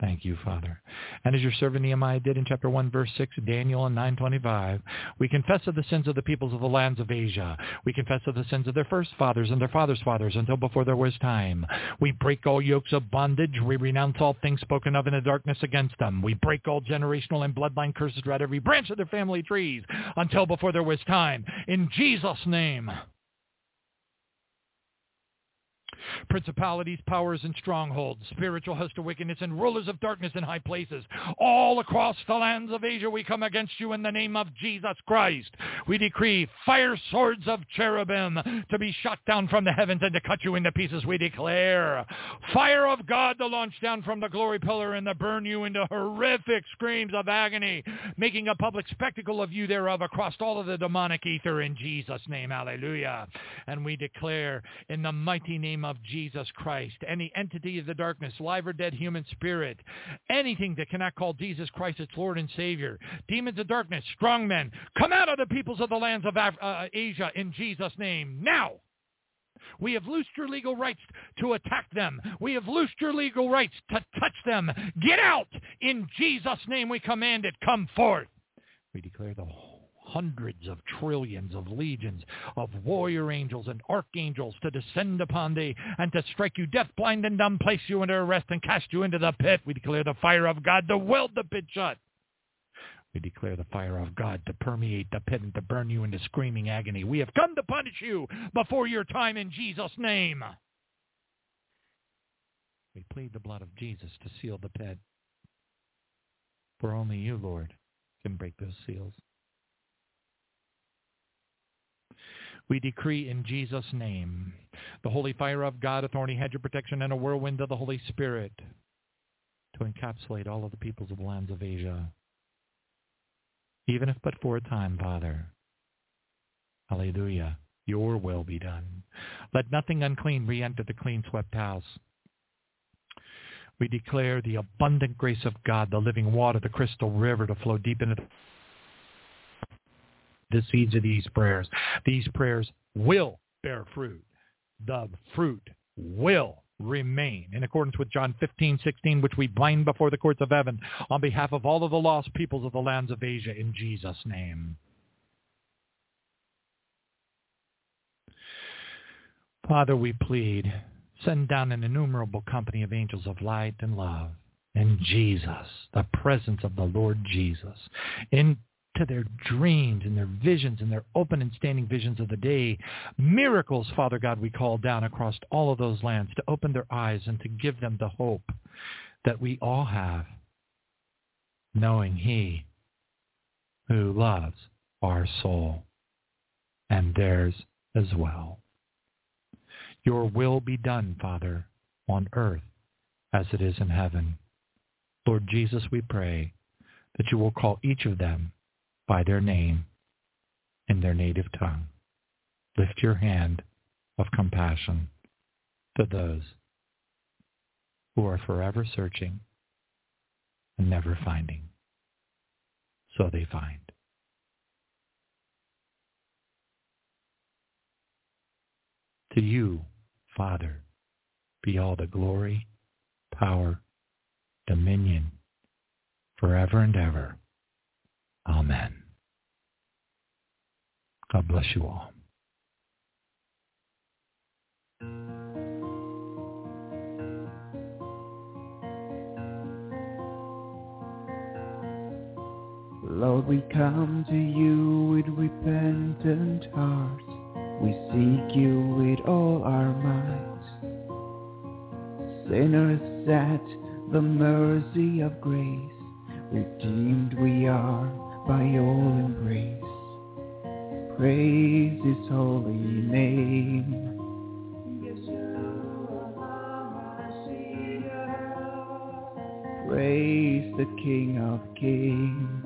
Thank you, Father. And as your servant Nehemiah did in chapter 1, verse 6, Daniel and 925, we confess of the sins of the peoples of the lands of Asia. We confess of the sins of their first fathers and their fathers' fathers until before there was time. We break all yokes of bondage. We renounce all things spoken of in the darkness against them. We break all generational and bloodline curses throughout every branch of their family trees until before there was time. In Jesus' name principalities, powers, and strongholds, spiritual hosts of wickedness, and rulers of darkness in high places. All across the lands of Asia we come against you in the name of Jesus Christ. We decree fire swords of cherubim to be shot down from the heavens and to cut you into pieces. We declare fire of God to launch down from the glory pillar and to burn you into horrific screams of agony, making a public spectacle of you thereof across all of the demonic ether in Jesus' name. Hallelujah. And we declare in the mighty name of Jesus Christ, any entity of the darkness, live or dead human spirit, anything that cannot call Jesus Christ its Lord and Savior, demons of darkness, strong men, come out of the peoples of the lands of Af- uh, Asia in Jesus' name now. We have loosed your legal rights to attack them. We have loosed your legal rights to touch them. Get out! In Jesus' name we command it. Come forth. We declare the hundreds of trillions of legions of warrior angels and archangels to descend upon thee and to strike you deaf, blind, and dumb, place you under arrest, and cast you into the pit. We declare the fire of God to weld the pit shut. We declare the fire of God to permeate the pit and to burn you into screaming agony. We have come to punish you before your time in Jesus' name. We plead the blood of Jesus to seal the pit. For only you, Lord, can break those seals. We decree in Jesus' name the holy fire of God, a thorny hedge of protection, and a whirlwind of the Holy Spirit to encapsulate all of the peoples of the lands of Asia, even if but for a time, Father. Hallelujah. Your will be done. Let nothing unclean re-enter the clean-swept house. We declare the abundant grace of God, the living water, the crystal river to flow deep into the the seeds of these prayers. These prayers will bear fruit. The fruit will remain in accordance with John 15, 16, which we bind before the courts of heaven on behalf of all of the lost peoples of the lands of Asia in Jesus' name. Father, we plead, send down an innumerable company of angels of light and love in Jesus, the presence of the Lord Jesus, in to their dreams and their visions and their open and standing visions of the day. Miracles, Father God, we call down across all of those lands to open their eyes and to give them the hope that we all have, knowing he who loves our soul and theirs as well. Your will be done, Father, on earth as it is in heaven. Lord Jesus, we pray that you will call each of them by their name in their native tongue. Lift your hand of compassion to those who are forever searching and never finding. So they find. To you, Father, be all the glory, power, dominion, forever and ever. Amen. God bless you all. Lord, we come to you with repentant hearts. We seek you with all our minds. Sinners at the mercy of grace, redeemed we are by your embrace. Praise his holy name. Praise the King of Kings.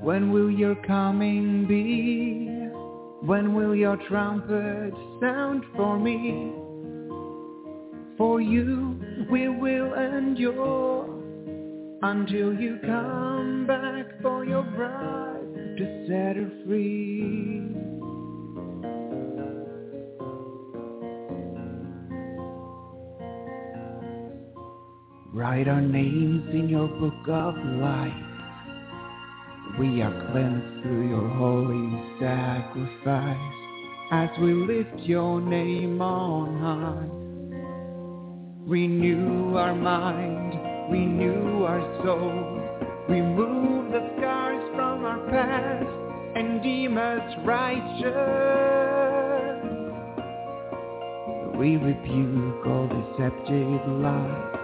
When will your coming be? When will your trumpet sound for me? For you we will endure until you come back for your bride to set her free. Write our names in your book of life. We are cleansed through your holy sacrifice as we lift your name on high. We renew our mind, renew our soul, remove the scars from our past and deem us righteous. We rebuke all deceptive lies.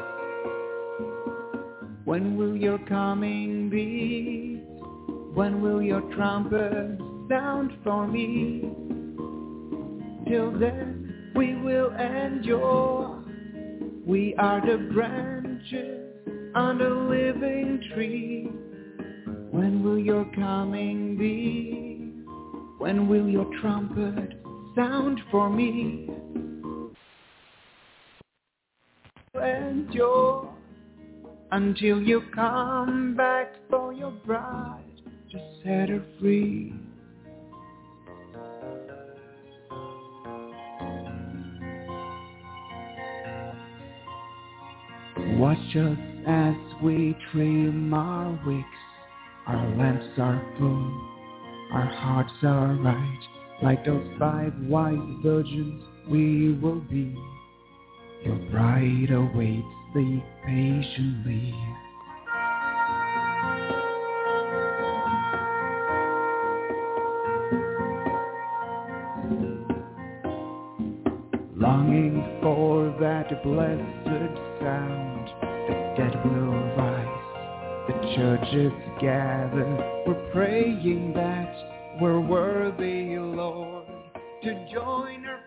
When will your coming be? When will your trumpet sound for me? Till then we will endure. We are the branches on the living tree. When will your coming be? When will your trumpet sound for me? Endure until you come back for your bride to set her free. Watch us as we trim our wicks. Our lamps are full, our hearts are right. Like those five wise virgins we will be. Your bride awaits thee patiently. Longing for that blessed sound, dead will rise, the churches gather, we're praying that we're worthy, Lord, to join our